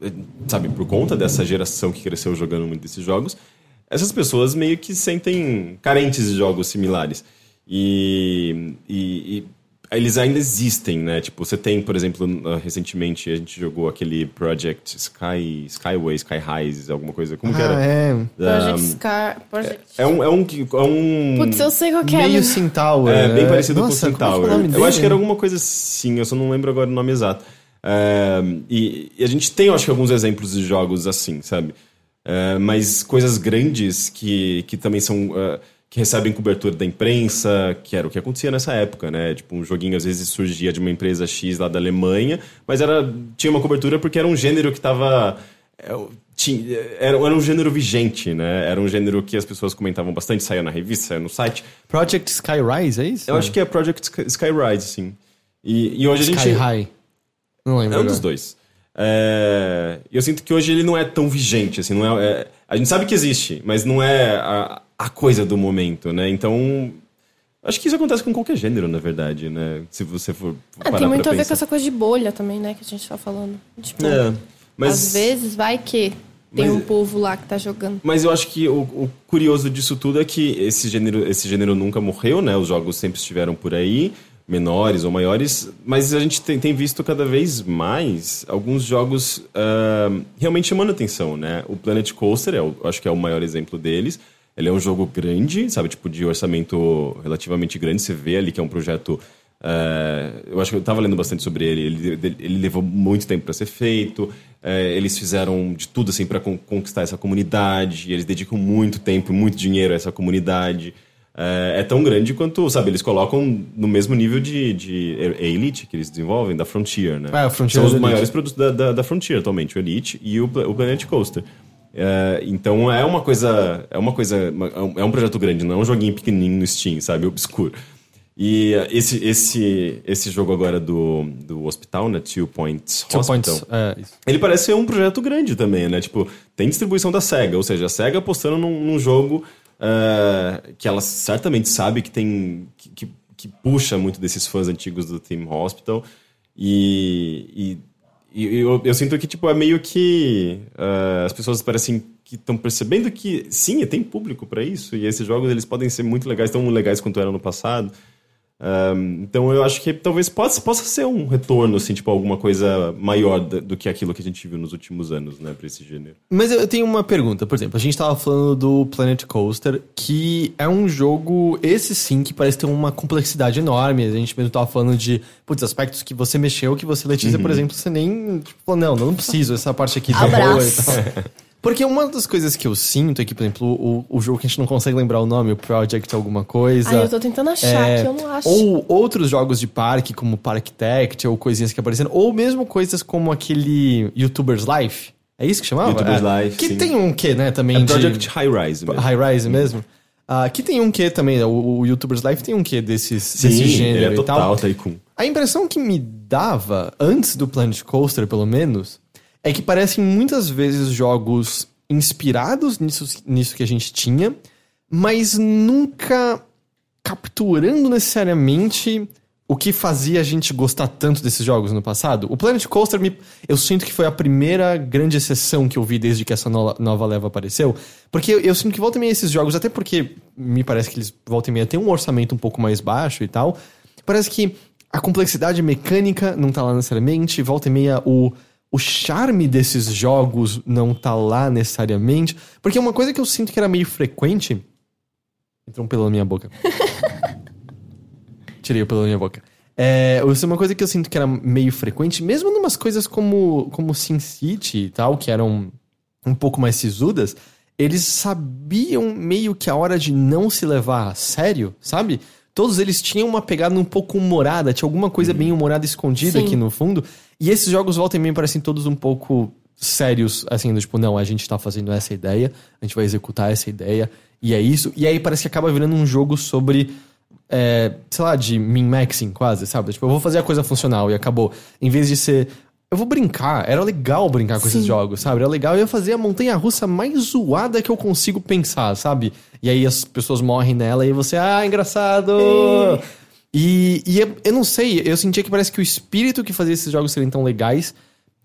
eh, sabe, por conta dessa geração que cresceu jogando muito desses jogos, essas pessoas meio que se sentem carentes de jogos similares. E, e- e eles ainda existem, né? Tipo, você tem, por exemplo, uh, recentemente a gente jogou aquele Project Sky, Skyway, Sky Highs, alguma coisa. Como que
Ah,
era?
é.
Project
Um,
Scar... Project...
é um. É um, é um
Putz, eu sei qual que é.
Meio Centaur.
é, bem parecido
Nossa,
com
é que é o
Centaur.
nome
Eu acho
dele?
que era alguma coisa assim, eu só não lembro agora o nome exato. É, e, e a gente tem, eu acho que, alguns exemplos de jogos assim, sabe? É, mas coisas grandes que, que também são. é, que recebem cobertura da imprensa, que era o que acontecia nessa época, né? Tipo, um joguinho às vezes surgia de uma empresa X lá da Alemanha, mas era, tinha uma cobertura porque era um gênero que estava tinha, era, era um gênero vigente, né? Era um gênero que as pessoas comentavam bastante, saía na revista, saía no site.
Project Skyrise, é isso?
Eu acho que é Project Sky- Skyrise, sim. E, e hoje a gente.
Sky High. Não lembro.
É um
agora.
dos dois. É, eu sinto que hoje ele não é tão vigente, assim, não é, é- a gente sabe que existe, mas não é a, a coisa do momento, né? Então, acho que isso acontece com qualquer gênero, na verdade, né? Se você for
Ah, tem muito a ver com essa coisa de bolha também, né? Que a gente tá falando. Tipo,
É, mas...
às vezes vai que tem
Mas-
um povo lá que tá jogando.
Mas eu acho que o, o curioso disso tudo é que esse gênero, esse gênero nunca morreu, né? Os jogos sempre estiveram por aí, menores ou maiores, mas a gente tem, tem visto cada vez mais alguns jogos ah, realmente chamando atenção, né? O Planet Coaster, é o- acho que é o maior exemplo deles. Ele é um jogo grande, sabe? Tipo, de orçamento relativamente grande. Você vê ali que é um projeto É, eu acho que eu estava lendo bastante sobre ele. Ele, ele levou muito tempo para ser feito. É, eles fizeram de tudo assim para conquistar essa comunidade. Eles dedicam muito tempo e muito dinheiro a essa comunidade. É, é, tão grande quanto, sabe, eles colocam no mesmo nível de, de Elite que eles desenvolvem, da Frontier, né?
É, a Frontier
São os
é da
maiores produtos da, da, da Frontier atualmente, o Elite e o, o Planet Coaster. É, então é uma coisa. É uma coisa. É um projeto grande, não é um joguinho pequenininho no Steam, sabe? Obscuro. E uh, esse, esse, esse jogo agora do, do hospital, né? Two Points
Two
Hospital.
points. É, isso.
Ele parece ser um projeto grande também, né? Tipo, tem distribuição da SEGA, ou seja, a SEGA apostando num, num jogo eh, que ela certamente sabe que tem. Que, que, que puxa muito desses fãs antigos do Team Hospital. E, e, e eu, eu sinto que, tipo, é meio que. eh, as pessoas parecem que estão percebendo que sim, tem público para isso. E esses jogos eles podem ser muito legais, tão legais quanto eram no passado. Um, então eu acho que talvez possa, possa ser um retorno, assim, tipo, alguma coisa maior da- do que aquilo que a gente viu nos últimos anos, né, pra esse gênero.
Mas eu tenho uma pergunta, por exemplo, a gente tava falando do Planet Coaster, que é um jogo, esse sim, que parece ter uma complexidade enorme. A gente mesmo tava falando de, putz, aspectos que você mexeu, que você, Letícia, por exemplo, você nem, tipo, falou, não, não preciso, essa parte aqui tá boa e tal. Porque uma das coisas que eu sinto é que, por exemplo, o, o jogo que a gente não consegue lembrar o nome, o Project alguma coisa.
Ai, eu tô tentando achar,
É,
que eu não acho.
Ou outros jogos de parque, como Park Tect, ou coisinhas que apareceram. Ou mesmo coisas como aquele YouTuber's Life. É isso que chamava?
YouTuber's
É.
Life,
Que
sim.
tem um quê, né, também
É
de...
Project High Rise mesmo.
High Rise mesmo. Ah, que tem um quê também, né? o, o YouTuber's Life tem um quê desses,
Sim,
desse gênero
ele é
e
total
tal.
Tycoon.
A impressão que me dava, antes do Planet Coaster, pelo menos, é que parecem muitas vezes jogos inspirados nisso, nisso que a gente tinha, mas nunca capturando necessariamente o que fazia a gente gostar tanto desses jogos no passado. O Planet Coaster, me, eu sinto que foi a primeira grande exceção que eu vi desde que essa no- nova leva apareceu. Porque eu, eu sinto que volta e meia esses jogos, até porque me parece que eles volta e meia têm um orçamento um pouco mais baixo e tal. Parece que a complexidade mecânica não tá lá necessariamente, volta e meia o, o charme desses jogos não tá lá necessariamente. Porque uma coisa que eu sinto que era meio frequente. Entrou um pelo na minha boca. [laughs] Tirei o pelo da minha boca. É, isso é uma coisa que eu sinto que era meio frequente, mesmo numas coisas como, como Sin City e tal, que eram um pouco mais sisudas, eles sabiam meio que a hora de não se levar a sério, sabe? Todos eles tinham uma pegada um pouco humorada, tinha alguma coisa bem humorada escondida
Sim.
aqui no fundo. E esses jogos volta e meia parecem todos um pouco sérios, assim, do tipo, não, a gente tá fazendo essa ideia, a gente vai executar essa ideia, e é isso. E aí parece que acaba virando um jogo sobre é, sei lá, de min-maxing quase, sabe? Tipo, eu vou fazer a coisa funcional e acabou. Em vez de ser. Eu vou brincar. Era legal brincar com esses
Sim.
jogos, sabe? Era legal eu ia fazer a montanha russa mais zoada que eu consigo pensar, sabe? E aí as pessoas morrem nela e você, ah, engraçado! E, e eu, eu não sei, eu sentia que parece que o espírito que fazia esses jogos serem tão legais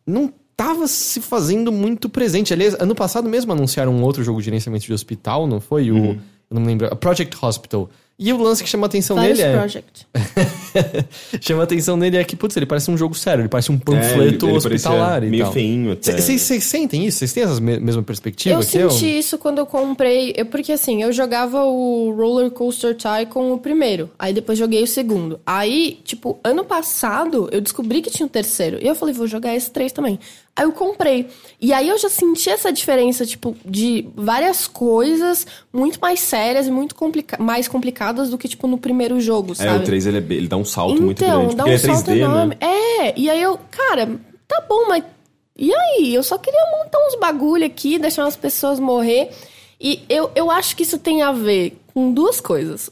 não tava se fazendo muito presente. Aliás, ano passado mesmo anunciaram um outro jogo de gerenciamento de hospital, não foi? O. Eu não me lembro. Project Hospital. E o lance que chama atenção
Vários
nele é.
Project. [laughs]
chama atenção nele é que, putz, ele parece um jogo sério, ele parece um panfleto
É, ele
hospitalar
parecia
e
meio
tal.
feinho até.
Vocês sentem isso? Vocês têm essa me- mesma perspectiva
Eu
que eu?
senti isso quando eu comprei. eu- porque assim, eu jogava o Roller Coaster Tycoon o primeiro. Aí depois joguei o segundo. Aí, tipo, ano passado eu descobri que tinha o terceiro. E eu falei, vou jogar esse três também. Aí eu comprei. E aí eu já senti essa diferença, tipo, de várias coisas muito mais sérias e muito complica mais complicadas do que, tipo, no primeiro jogo,
É,
sabe?
o 3 ele, é ele dá um salto muito
Então,
grande.
dá um
ele é 3D,
salto enorme.
né?
É, e aí eu, cara, tá bom, mas e aí? Eu só queria montar uns bagulho aqui, deixar umas pessoas morrer. E eu, eu acho que isso tem a ver com duas coisas.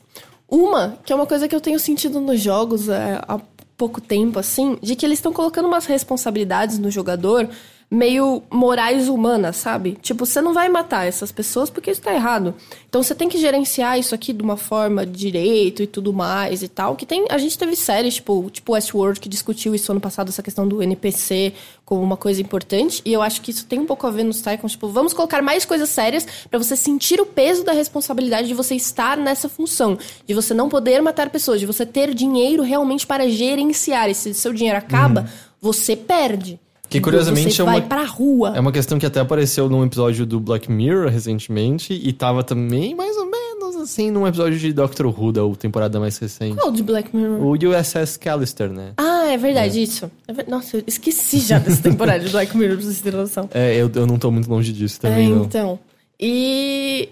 Uma, que é uma coisa que eu tenho sentido nos jogos é, há pouco tempo, assim, de que eles estão colocando umas responsabilidades no jogador meio morais humanas, sabe? Tipo, você não vai matar essas pessoas porque isso tá errado. Então você tem que gerenciar isso aqui de uma forma direito e tudo mais e tal. Que tem. A gente teve séries, tipo, tipo Westworld, que discutiu isso ano passado, essa questão do NPC como uma coisa importante. E eu acho que isso tem um pouco a ver nos Tycoons. Tipo, vamos colocar mais coisas sérias pra você sentir o peso da responsabilidade de você estar nessa função. De você não poder matar pessoas, de você ter dinheiro realmente para gerenciar. E se seu dinheiro acaba, você perde.
Que, curiosamente,
você
é uma-
vai pra rua.
É uma questão que até apareceu num episódio do Black Mirror recentemente e tava também mais ou menos assim num episódio de Doctor Who, da temporada mais recente.
Qual de Black Mirror?
O USS Callister, né?
Ah, é verdade, isso. É ver- Nossa, eu esqueci já dessa temporada de Black Mirror, pra vocês terem noção.
É, eu, eu não tô muito longe disso
É,
também, não.
então. E.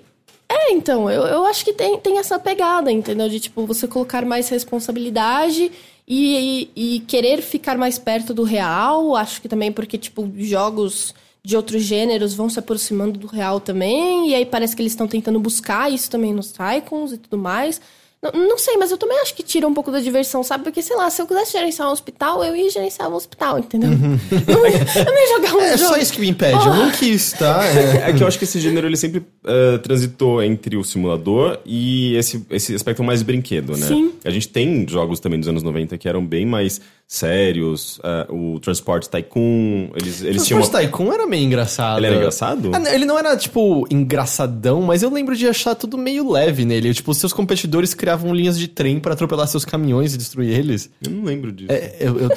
É, então, eu, eu acho que tem, tem essa pegada, entendeu? De, tipo, você colocar mais responsabilidade e, e, querer ficar mais perto do real. Acho que também porque, tipo, jogos de outros gêneros vão se aproximando do real também. E aí parece que eles estão tentando buscar isso também nos Tycoons e tudo mais. Não, não sei, mas eu também acho que tira um pouco da diversão, sabe? Porque, sei lá, se eu quisesse gerenciar um hospital, eu ia gerenciar um hospital, entendeu? Eu, não ia, eu não ia jogar um
É
jogo.
só isso que me impede, eu não quis, tá? É.
É que eu acho que esse gênero ele sempre eh, transitou entre o simulador e esse, esse aspecto mais brinquedo, né?
Sim.
A gente tem jogos também dos anos 90 que eram bem mais sérios. eh, o Transport Tycoon, eles, eles
O
tinham.
Force Tycoon era meio engraçado.
Ele era engraçado?
Ah, não, ele não era, tipo, engraçadão, mas eu lembro de achar tudo meio leve nele. Tipo, seus competidores criavam linhas de trem pra atropelar seus caminhões e destruir eles.
Eu não lembro disso.
É, eu, eu,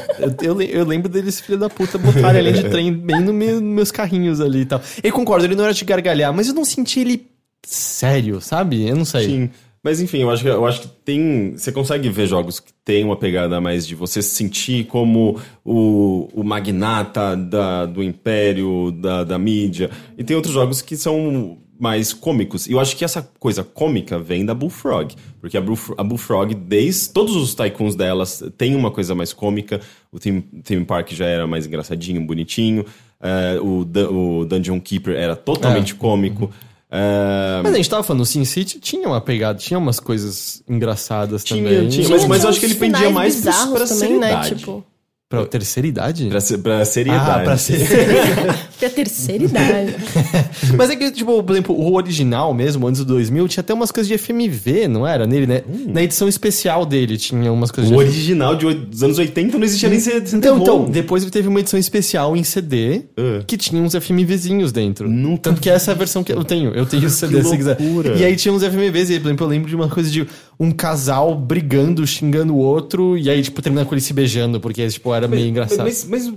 eu, eu lembro deles, filho da puta, botarem a linha de [laughs] trem bem no meu- nos meus carrinhos ali e tal. Eu concordo, ele não era de gargalhar, mas eu não senti ele sério, sabe? Eu não sei.
Sim. Mas enfim, eu acho que, eu acho que tem. Você consegue ver jogos que tem uma pegada mais de você se sentir como o, o magnata da, do império, da, da mídia. E tem outros jogos que são mais cômicos. E eu acho que essa coisa cômica vem da Bullfrog. Porque a, Bullf- a Bullfrog, desde todos os tycoons delas, tem uma coisa mais cômica. O Theme, Theme Park já era mais engraçadinho, bonitinho. É, o, o Dungeon Keeper era totalmente cômico. É,
Mas a gente tava falando, o Sin City tinha uma pegada, tinha umas coisas engraçadas
Tinha,
também.
tinha. Mas- mas eu acho que ele pendia mais
bizarros
pra
também, né?
seriedade.
Tipo,
Pra terceira idade?
Pra, pra seriedade.
Ah, pra ser. [laughs]
pra terceira idade. [laughs]
Mas é que, tipo, por exemplo, o original mesmo, antes do 2000, tinha até umas coisas de FMV, não era? Nele, né? Na edição especial dele tinha umas coisas
Hum. O
de
original de dos anos 80 não existia nem CD
Então, então,
ROM.
depois teve uma edição especial em CD
Ah.
que tinha uns FMVzinhos dentro.
Nunca
Tanto que essa é a versão que eu tenho. Eu tenho o CD, se quiser.
loucura.
E aí tinha uns FMVs, e, por exemplo, eu lembro de uma coisa de um casal brigando, xingando o outro, e aí, tipo, terminando com eles se beijando, porque, tipo, era meio engraçado.
Mas, mas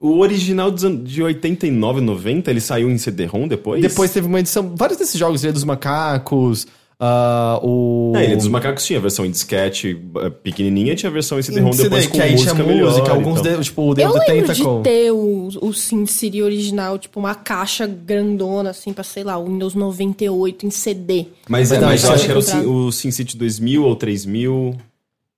o original de 89, 90, ele saiu em CD-ROM depois?
Depois teve uma edição. Vários desses jogos, Ilha dos Macacos, ah, o.
É, ele dos macacos tinha a versão em disquete eh, pequenininha tinha a versão em CD-ROM
CD,
depois com
que aí tinha
música melhor.
música, alguns,
tal.
de- tipo, o The
Eu lembro
Tentacle.
de ter o, o SimCity original, tipo, uma caixa grandona, assim, pra, sei lá, o Windows 98 em CD.
Mas, é,
Então,
mas eu acho que era o. Sin- o SimCity 2000 ou 3000.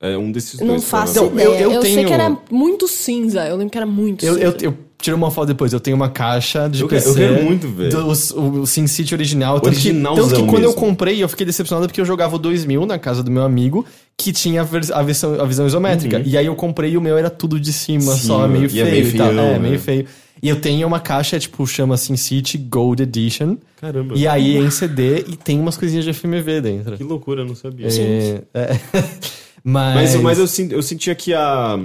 É um desses
Não
dois.
faço
provavelmente.
Então, eu-
ideia.
eu
Eu, sei
tenho-
que era muito cinza. Eu lembro que era muito
Eu,
cinza.
eu, eu tirei uma foto depois, eu tenho uma caixa de
Eu quero-
PC.
eu quero muito ver.
Do, o, o SimCity original. Tanto que,
Originalzão
tanto que quando eu
mesmo.
comprei, eu fiquei decepcionado porque eu jogava o 2000 na casa do meu amigo, que tinha a, vers- a versão, a visão isométrica. E aí eu comprei e o meu era tudo de cima,
Sim,
só meio
e
feio
é meio
e tal.
feião,
É,
né?
meio feio. E eu tenho uma caixa, tipo, chama SimCity Gold Edition.
Caramba.
E aí é em CD e tem umas coisinhas de FMV dentro.
Que loucura, eu não sabia.
É, é. [laughs] mas,
Mas, mas eu, eu sentia que a.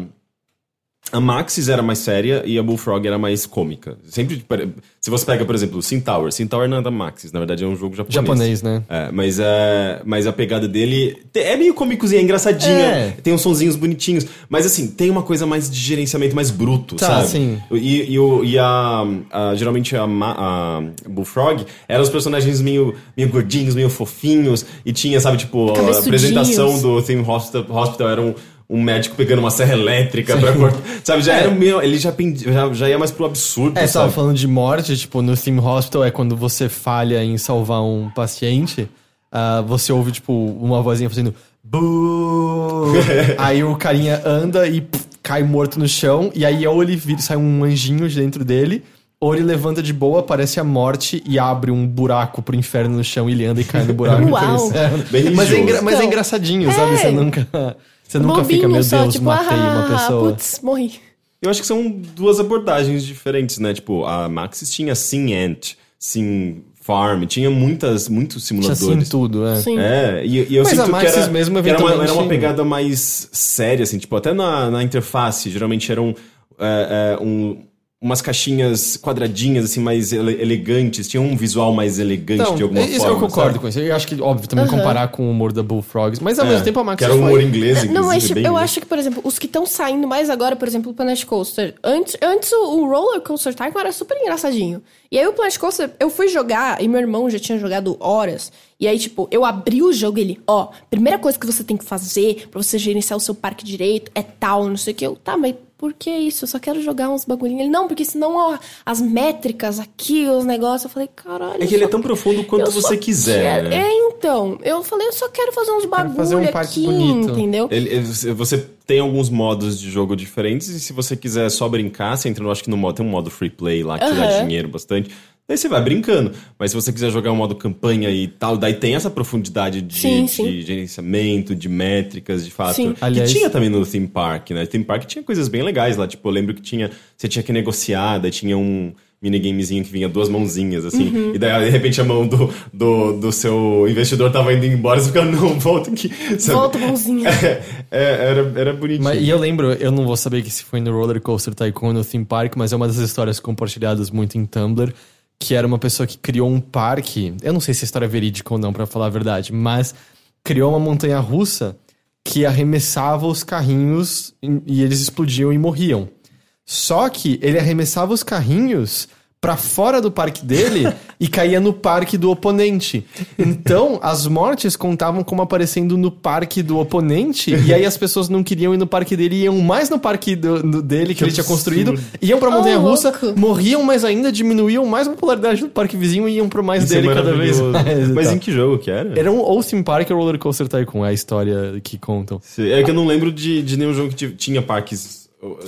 A Maxis era mais séria e a Bullfrog era mais cômica. Sempre. pare- Se você pega, por exemplo, Sin Tower. Sin Tower não é da Maxis, na verdade é um jogo japonês.
Japonês, né?
É, mas, é, mas a pegada dele é meio cômicozinha, é engraçadinha,
É.
tem uns sonzinhos bonitinhos, mas assim, tem uma coisa mais de gerenciamento mais bruto,
Tá,
sabe?
sim.
E, e, e a, a- Geralmente a, a Bullfrog eram os personagens meio, meio gordinhos, meio fofinhos, e tinha, sabe, tipo, a apresentação do Theme Hospital, Hospital era um. Um médico pegando uma serra elétrica pra cortar. Sabe, já era meio. Ele já, pendi- já, já ia mais pro absurdo.
É, você tava falando de morte, tipo, no Theme Hospital é quando você falha em salvar um paciente, ah, você ouve, tipo, uma vozinha fazendo Boo! [laughs] aí o carinha anda e pff, cai morto no chão, e aí ou ele vira, sai um anjinho de dentro dele, ou ele levanta de boa, aparece a morte e abre um buraco pro inferno no chão e ele anda e cai no buraco [laughs]
Uau!
pro inferno.
Bem
mas, é engra- mas é
Então,
engraçadinho, sabe? Você
é.
nunca. Você nunca
Bobinho
fica, meu
só,
Deus,
tipo,
matei uma
ah,
pessoa.
Putz, morri.
Eu acho que são duas abordagens diferentes, né? Tipo, a Maxis tinha Sim Ant, Sim Farm, tinha muitas, muitos
Tinha
simuladores.
assim tudo, é.
Sim.
É, e, e eu
Mas a
sinto que
Maxis
era,
mesmo,
que era, uma,
eventualmente-
era uma pegada mais séria, assim, tipo, até na, na interface, geralmente era um, é, é, um, umas caixinhas quadradinhas, assim, mais ele- elegantes. Tinha um visual mais elegante
Então,
de alguma
isso
forma.
eu concordo
sabe?
com isso. Eu acho que, óbvio, também
Aham.
comparar com o humor da Bullfrogs. Mas ao
É,
mesmo tempo a Max
Que era um
foi-
humor inglês, inclusive.
Não, mas tipo,
bem
eu
inglês.
acho que, por exemplo, os que estão saindo mais agora, por exemplo, o Planet Coaster. Antes, antes o, o Roller Coaster Tycoon era super engraçadinho. E aí o Planet Coaster, eu fui jogar e meu irmão já tinha jogado horas. E aí, tipo, eu abri o jogo e ele, ó, primeira coisa que você tem que fazer pra você gerenciar o seu parque direito é tal, não sei o que. Eu, tá, mas por que isso? Eu só quero jogar uns bagulhinhos. Ele, não, porque senão, ó, as métricas aqui, os negócios. Eu falei, caralho.
É que ele é tão profundo quanto você quiser,
quero-
né?
É, então. Eu falei, eu só quero fazer uns bagulho
fazer um parque
aqui,
bonito.
entendeu?
Ele- ele- você tem alguns modos de jogo diferentes e se você quiser só brincar, você entra, no, acho que no modo, tem um modo free play lá que te dá dinheiro bastante. Daí você vai brincando. Mas se você quiser jogar um modo campanha e tal, daí tem essa profundidade de,
Sim,
de
sim.
gerenciamento, de métricas, de fato.
Sim.
Que
Aliás-
tinha também no theme park, né? theme park tinha coisas bem legais lá. Tipo, eu lembro que tinha. Você tinha que negociar, daí tinha um minigamezinho que vinha duas mãozinhas, assim.
Uhum.
E daí, de repente, a mão do, do, do seu investidor tava indo embora, você fica, não, volta aqui. sabe?
Volta, mãozinha. [laughs]
É, era, era bonitinho.
Mas, e eu lembro, eu não vou saber que se foi no Roller Coaster Tycoon ou no Theme Park, mas é uma das histórias compartilhadas muito em Tumblr, que era uma pessoa que criou um parque. Eu não sei se a história é verídica ou não, pra falar a verdade, mas criou uma montanha russa que arremessava os carrinhos e eles explodiam e morriam. Só que ele arremessava os carrinhos pra fora do parque dele [laughs] e caía no parque do oponente. Então, as mortes contavam como aparecendo no parque do oponente, e aí as pessoas não queriam ir no parque dele, iam mais no parque do- do- dele que, ele tinha construído, iam pra montanha russa,
louco.
morriam mais ainda, diminuíam mais a popularidade do parque vizinho e iam pro mais
Isso é
dele cada vez mais. [laughs] e
Mas em que jogo que era?
Era um ou theme park ou roller coaster tycoon, é a história que contam.
É que eu não lembro de, de nenhum jogo que tinha parques,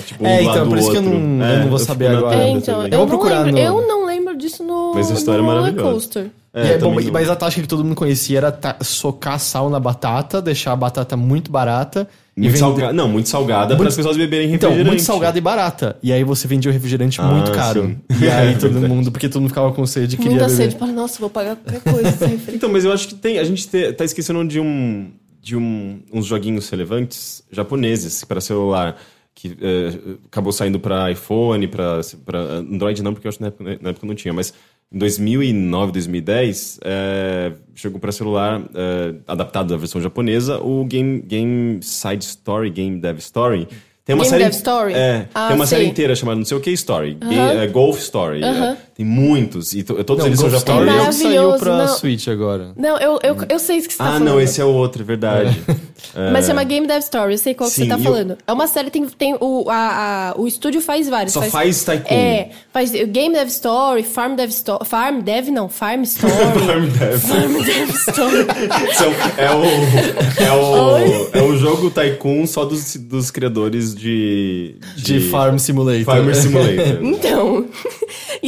tipo, um
É, então,
lado
por isso que eu
outro.
não- eu
É,
não vou saber agora.
É, então, eu,
vou
não
procurar
lembro,
no-
eu não lembro disso no,
Mas a história
no
é
Roller
maravilhosa.
Coaster.
É,
É, bom,
não-
mas a tática que todo mundo conhecia era ta- socar sal na batata, deixar a batata muito barata. e
Muito
vender-
salgada. Não, muito salgada para
Muito-
as pessoas beberem
Então,
refrigerante.
muito salgada e barata. E aí você vendia o refrigerante
Ah,
muito caro.
sim. [laughs]
E aí
É
todo mundo, porque todo mundo ficava com sede e queria
Muita
beber.
sede. Fala, nossa, vou pagar qualquer coisa.
Então, mas eu acho que tem. A gente te- tá esquecendo de um. De um, uns joguinhos relevantes japoneses para celular. Que é, acabou saindo para iPhone, para Android não, porque eu acho que na época, na época não tinha, mas em 2009, 2010, é, chegou para celular, é, adaptado da versão japonesa, o Game, Game Side Story, Game Dev Story. Tem uma
Game
série,
Dev Story?
É,
Ah,
tem uma série inteira chamada não sei o que Story. Game- é, Golf Story. é. Tem muitos, e to- todos
Não,
eles são japoneses.
é o que saiu pra
não.
Switch agora.
Não, eu, eu, eu sei o que você tá
Ah,
falando.
não, esse é o outro, é verdade. [laughs]
Mas chama Game Dev Story, eu sei qual que
Sim,
você tá falando. É uma série, tem, tem o, a, a- o estúdio faz vários.
Só faz Tycoon.
É, faz Game Dev Story, Farm Dev Story. Farm Dev não, Farm Story. [laughs]
Farm Dev.
Farm Dev Story. [laughs]
É, o, é, o, é o jogo Tycoon só dos, dos criadores de,
De Farm Simulator.
Farmer Simulator.
Então.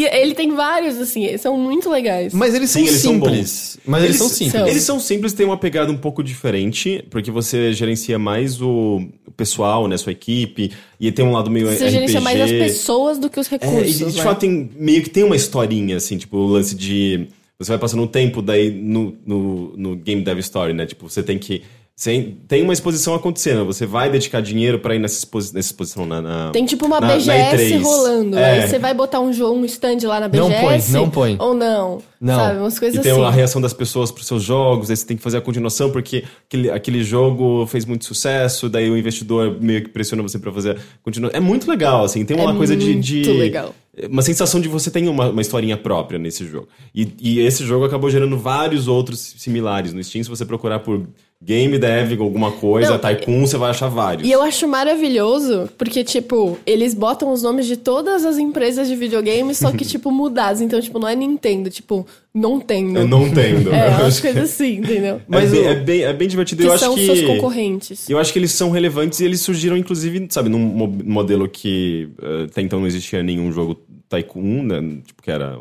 E ele tem vários, assim, são muito legais.
Mas eles
Sim,
são
eles são
simples. mas eles, são
são.
simples.
Eles são simples, têm uma pegada um pouco diferente, porque você gerencia mais o, pessoal, né, sua equipe, e tem um lado meio
Você
RPG.
gerencia mais as pessoas do que os
É, e
recursos.
de
né?
fato tem, meio que tem uma historinha, assim, tipo, o lance de. Você vai passando o tempo daí no, no, no Game Dev Story, né? Tipo, você tem que. Você tem uma exposição acontecendo, você vai dedicar dinheiro pra ir nessa, exposi nessa exposição na, na-
Tem tipo uma
na- na
BGS
E3.
rolando.
É.
Aí você vai botar um jogo, um stand lá na
Não
BGS.
põe, não põe.
Ou não.
Não.
Sabe? Umas coisas
E tem
assim.
a reação das pessoas pros seus jogos, aí você tem que fazer a continuação porque aquele, aquele jogo fez muito sucesso, daí o investidor meio que pressiona você pra fazer a continuação. É muito legal, assim, tem uma
É
coisa de,
muito
de-
legal.
Uma sensação de você tem uma, uma historinha própria nesse jogo. E, e esse jogo acabou gerando vários outros similares no Steam. Se você procurar por Game Dev, alguma coisa,
Não,
Tycoon, você vai achar vários.
E eu acho maravilhoso, porque, tipo, eles botam os nomes de todas as empresas de videogame, só que, [laughs] tipo, mudados. Então, tipo, não é Nintendo, tipo, não tendo.
Eu não entendo.
É,
Eu [laughs]
umas
acho que-
coisas assim, entendeu?
Mas
Mas
é, bem, é, bem, é bem divertido.
Que
eu
são
acho que...
seus concorrentes.
Eu acho que eles são relevantes e eles surgiram, inclusive, sabe, num mo- modelo que eh, até então não existia nenhum jogo Tycoon, né? Tipo, que era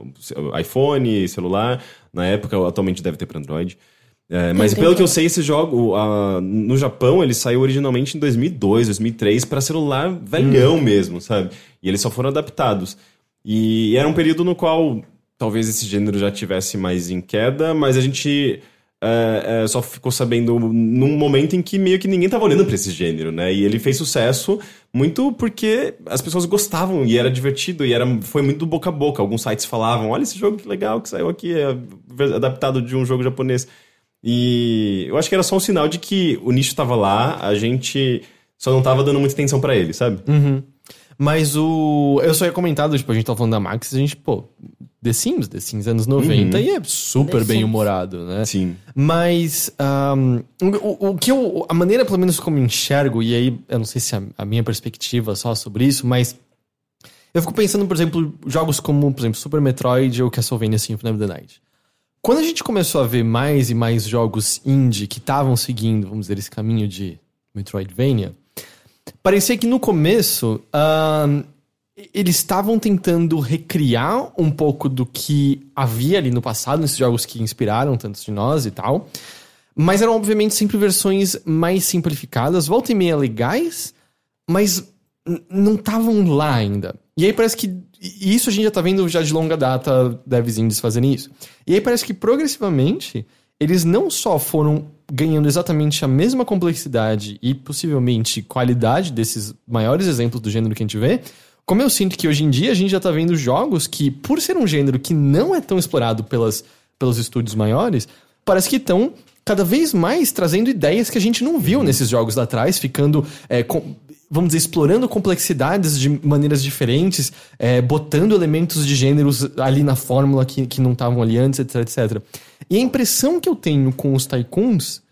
iPhone, celular. Na época, atualmente deve ter para Android. É, mas pelo que eu sei, esse jogo, no Japão, ele saiu originalmente em 2002, 2003, para celular velhão mesmo, sabe? E eles só foram adaptados. E era um período no qual talvez esse gênero já tivesse mais em queda, mas a gente é, é, só ficou sabendo num momento em que meio que ninguém tava olhando pra esse gênero, né? E ele fez sucesso muito porque as pessoas gostavam e era divertido e era, foi muito boca a boca. Alguns sites falavam: olha esse jogo que legal que saiu aqui, é adaptado de um jogo japonês. E eu acho que era só um sinal de que o nicho tava lá, a gente só não tava dando muita atenção para ele, sabe?
Uhum. Mas o. Eu só ia comentar, tipo, a gente tava falando da Max, a gente, pô, The Sims, The Sims anos 90,
Uhum.
e é super bem humorado, né?
Sim.
Mas um, o, o que eu. A maneira, pelo menos, como eu enxergo, e aí eu não sei se a, a minha perspectiva é só sobre isso, mas. Eu fico pensando, por exemplo, jogos como, por exemplo, Super Metroid ou Castlevania Symphony of the Night. Quando a gente começou a ver mais e mais jogos indie que estavam seguindo, vamos dizer, esse caminho de Metroidvania, parecia que no começo ahn, eles estavam tentando recriar um pouco do que havia ali no passado, nesses jogos que inspiraram tantos de nós e tal. Mas eram, obviamente, sempre versões mais simplificadas, volta e meia legais, mas não estavam lá ainda. E aí parece que. E isso a gente já tá vendo já de longa data devs indies fazerem isso. E aí parece que progressivamente eles não só foram ganhando exatamente a mesma complexidade e possivelmente qualidade desses maiores exemplos do gênero que a gente vê, como eu sinto que hoje em dia a gente já tá vendo jogos que, por ser um gênero que não é tão explorado pelas, pelos estúdios maiores, parece que estão cada vez mais trazendo ideias que a gente não viu nesses jogos lá atrás, ficando, é, com- vamos dizer, explorando complexidades de maneiras diferentes, é, botando elementos de gêneros ali na fórmula que, que não estavam ali antes, etc, etc. E a impressão que eu tenho com os tycoons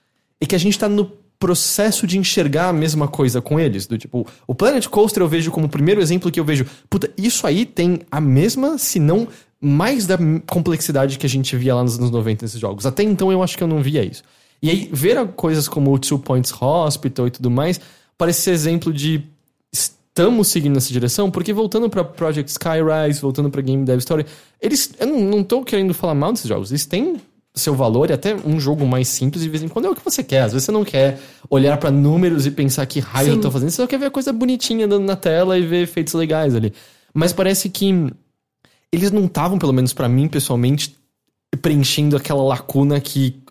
é que a gente tá no processo de enxergar a mesma coisa com eles. Do tipo, o Planet Coaster eu vejo como o primeiro exemplo que eu vejo. Puta, isso aí tem a mesma, se não mais da complexidade que a gente via lá nos anos 90 nesses jogos. Até então eu acho que eu não via isso. E aí, ver coisas como o Two Points Hospital e tudo mais, parece ser exemplo de estamos seguindo nessa direção, porque voltando pra Project Skyrise, voltando pra Game Dev Story, eles. Eu não, tô querendo falar mal desses jogos, eles têm seu valor e até um jogo mais simples de vez em quando é o que você quer. Às vezes você não quer olhar pra números e pensar que raio eu tô fazendo, você só quer ver a coisa bonitinha andando na tela e ver efeitos legais ali. Mas parece que eles não estavam, pelo menos pra mim pessoalmente, preenchendo aquela lacuna que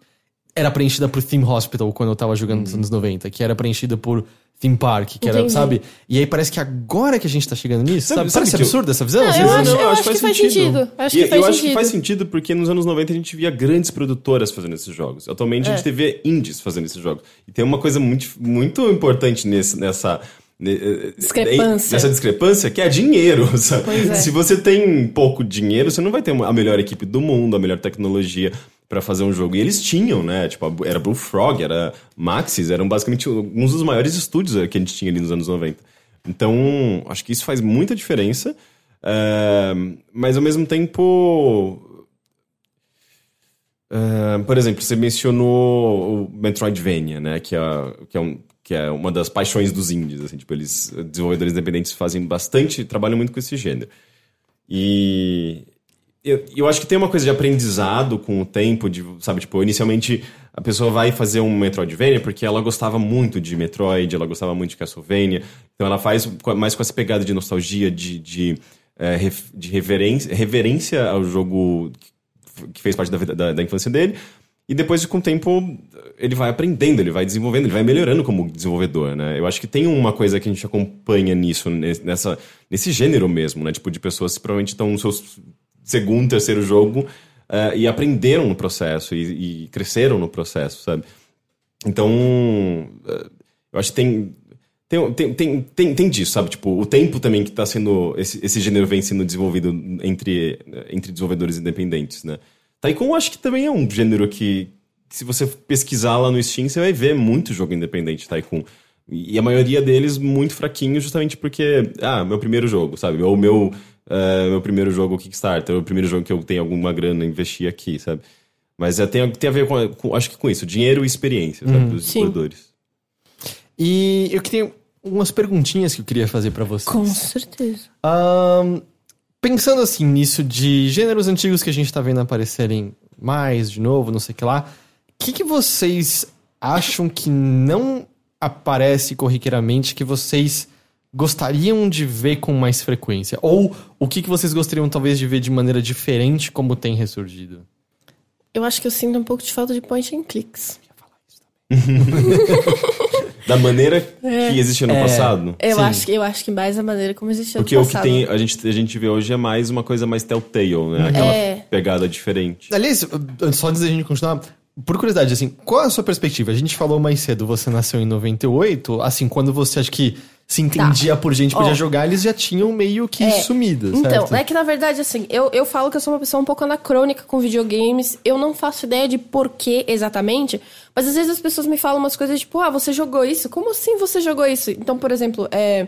era preenchida por Theme Hospital quando eu tava jogando nos anos 90, que era preenchida por Theme Park, que era,
Entendi.
sabe? E aí parece que agora que a gente tá chegando nisso,
Sabe-
sabe?
sabe
Parece
que eu-
absurdo essa visão?
Não, eu acho- eu acho que faz sentido. Acho
E
que faz
eu acho que
sentido.
faz sentido porque nos anos 90 a gente via grandes produtoras fazendo esses jogos. Atualmente a
É.
gente vê indies fazendo esses jogos. E tem uma coisa muito, muito importante nesse, nessa. ne- eh,
Discrepância.
Nessa discrepância, que é dinheiro.
é.
Se você tem pouco dinheiro, você não vai ter uma- a melhor equipe do mundo, a melhor tecnologia pra fazer um jogo. E eles tinham, né? Tipo, era Bullfrog, era Maxis, eram basicamente alguns dos maiores estúdios eh, que a gente tinha ali nos anos 90. Então, acho que isso faz muita diferença. É, mas ao mesmo tempo. é, por exemplo, você mencionou o Metroidvania, né? Que é, que é, um, que é uma das paixões dos indies. Assim, tipo, eles, desenvolvedores independentes, fazem bastante, trabalham muito com esse gênero. E eu, eu acho que tem uma coisa de aprendizado com o tempo, de, sabe, tipo, inicialmente a pessoa vai fazer um Metroidvania porque ela gostava muito de Metroid, ela gostava muito de Castlevania, então ela faz mais com essa pegada de nostalgia, de, de, eh, de reverência, reverência ao jogo que- fez parte da, da, da infância dele, e depois, com o tempo, ele vai aprendendo, ele vai desenvolvendo, ele vai melhorando como desenvolvedor, né? Eu acho que tem uma coisa que a gente acompanha nisso, nes- nessa, nesse gênero mesmo, né? Tipo, de pessoas que provavelmente estão no seu segundo, terceiro jogo eh, e aprenderam no processo e, e cresceram no processo, sabe? Então, eh, eu acho que tem, tem, tem, tem, tem, tem disso, sabe? Tipo, o tempo também que está sendo. Esse, esse gênero vem sendo desenvolvido entre, entre desenvolvedores independentes, né? Taikon acho que também é um gênero que, que se você pesquisar lá no Steam, você vai ver muito jogo independente Taikon. E a maioria deles muito fraquinho, justamente porque, ah, meu primeiro jogo, sabe? Ou meu, eh, meu primeiro jogo Kickstarter, ou o primeiro jogo que eu tenho alguma grana investir aqui, sabe? Mas é, tem, tem a ver com, com- acho que com isso, dinheiro e experiência, sabe? Dos
Sim.
desenvolvedores.
E eu queria umas perguntinhas que eu queria fazer pra vocês.
Com certeza.
Ahn, pensando assim nisso de gêneros antigos que a gente tá vendo aparecerem mais de novo, não sei o que lá, o que, que vocês acham que não aparece corriqueiramente que vocês gostariam de ver com mais frequência? Ou o que, que vocês gostariam talvez de ver de maneira diferente como tem ressurgido?
Eu acho que eu sinto um pouco de falta de point and clicks. [laughs]
Da maneira que existia no passado.
Eu
Sim.
acho, que- eu acho que mais a maneira como existia
Porque
no
o que
passado.
tem, a, gente, a gente vê hoje é mais uma coisa mais telltale, né? Aquela
É.
pegada diferente.
Aliás, só antes da gente continuar, por curiosidade, assim, qual é a sua perspectiva? A gente falou mais cedo, você nasceu em 98, assim, quando você acha que se entendia por gente, podia
Ó.
jogar, eles já tinham meio que
É.
sumido,
Então,
certo?
é que na verdade, assim, eu, eu falo que eu sou uma pessoa um pouco anacrônica com videogames. Eu não faço ideia de porquê exatamente. Mas às vezes as pessoas me falam umas coisas tipo, ah, você jogou isso? Como assim você jogou isso? Então, por exemplo, é,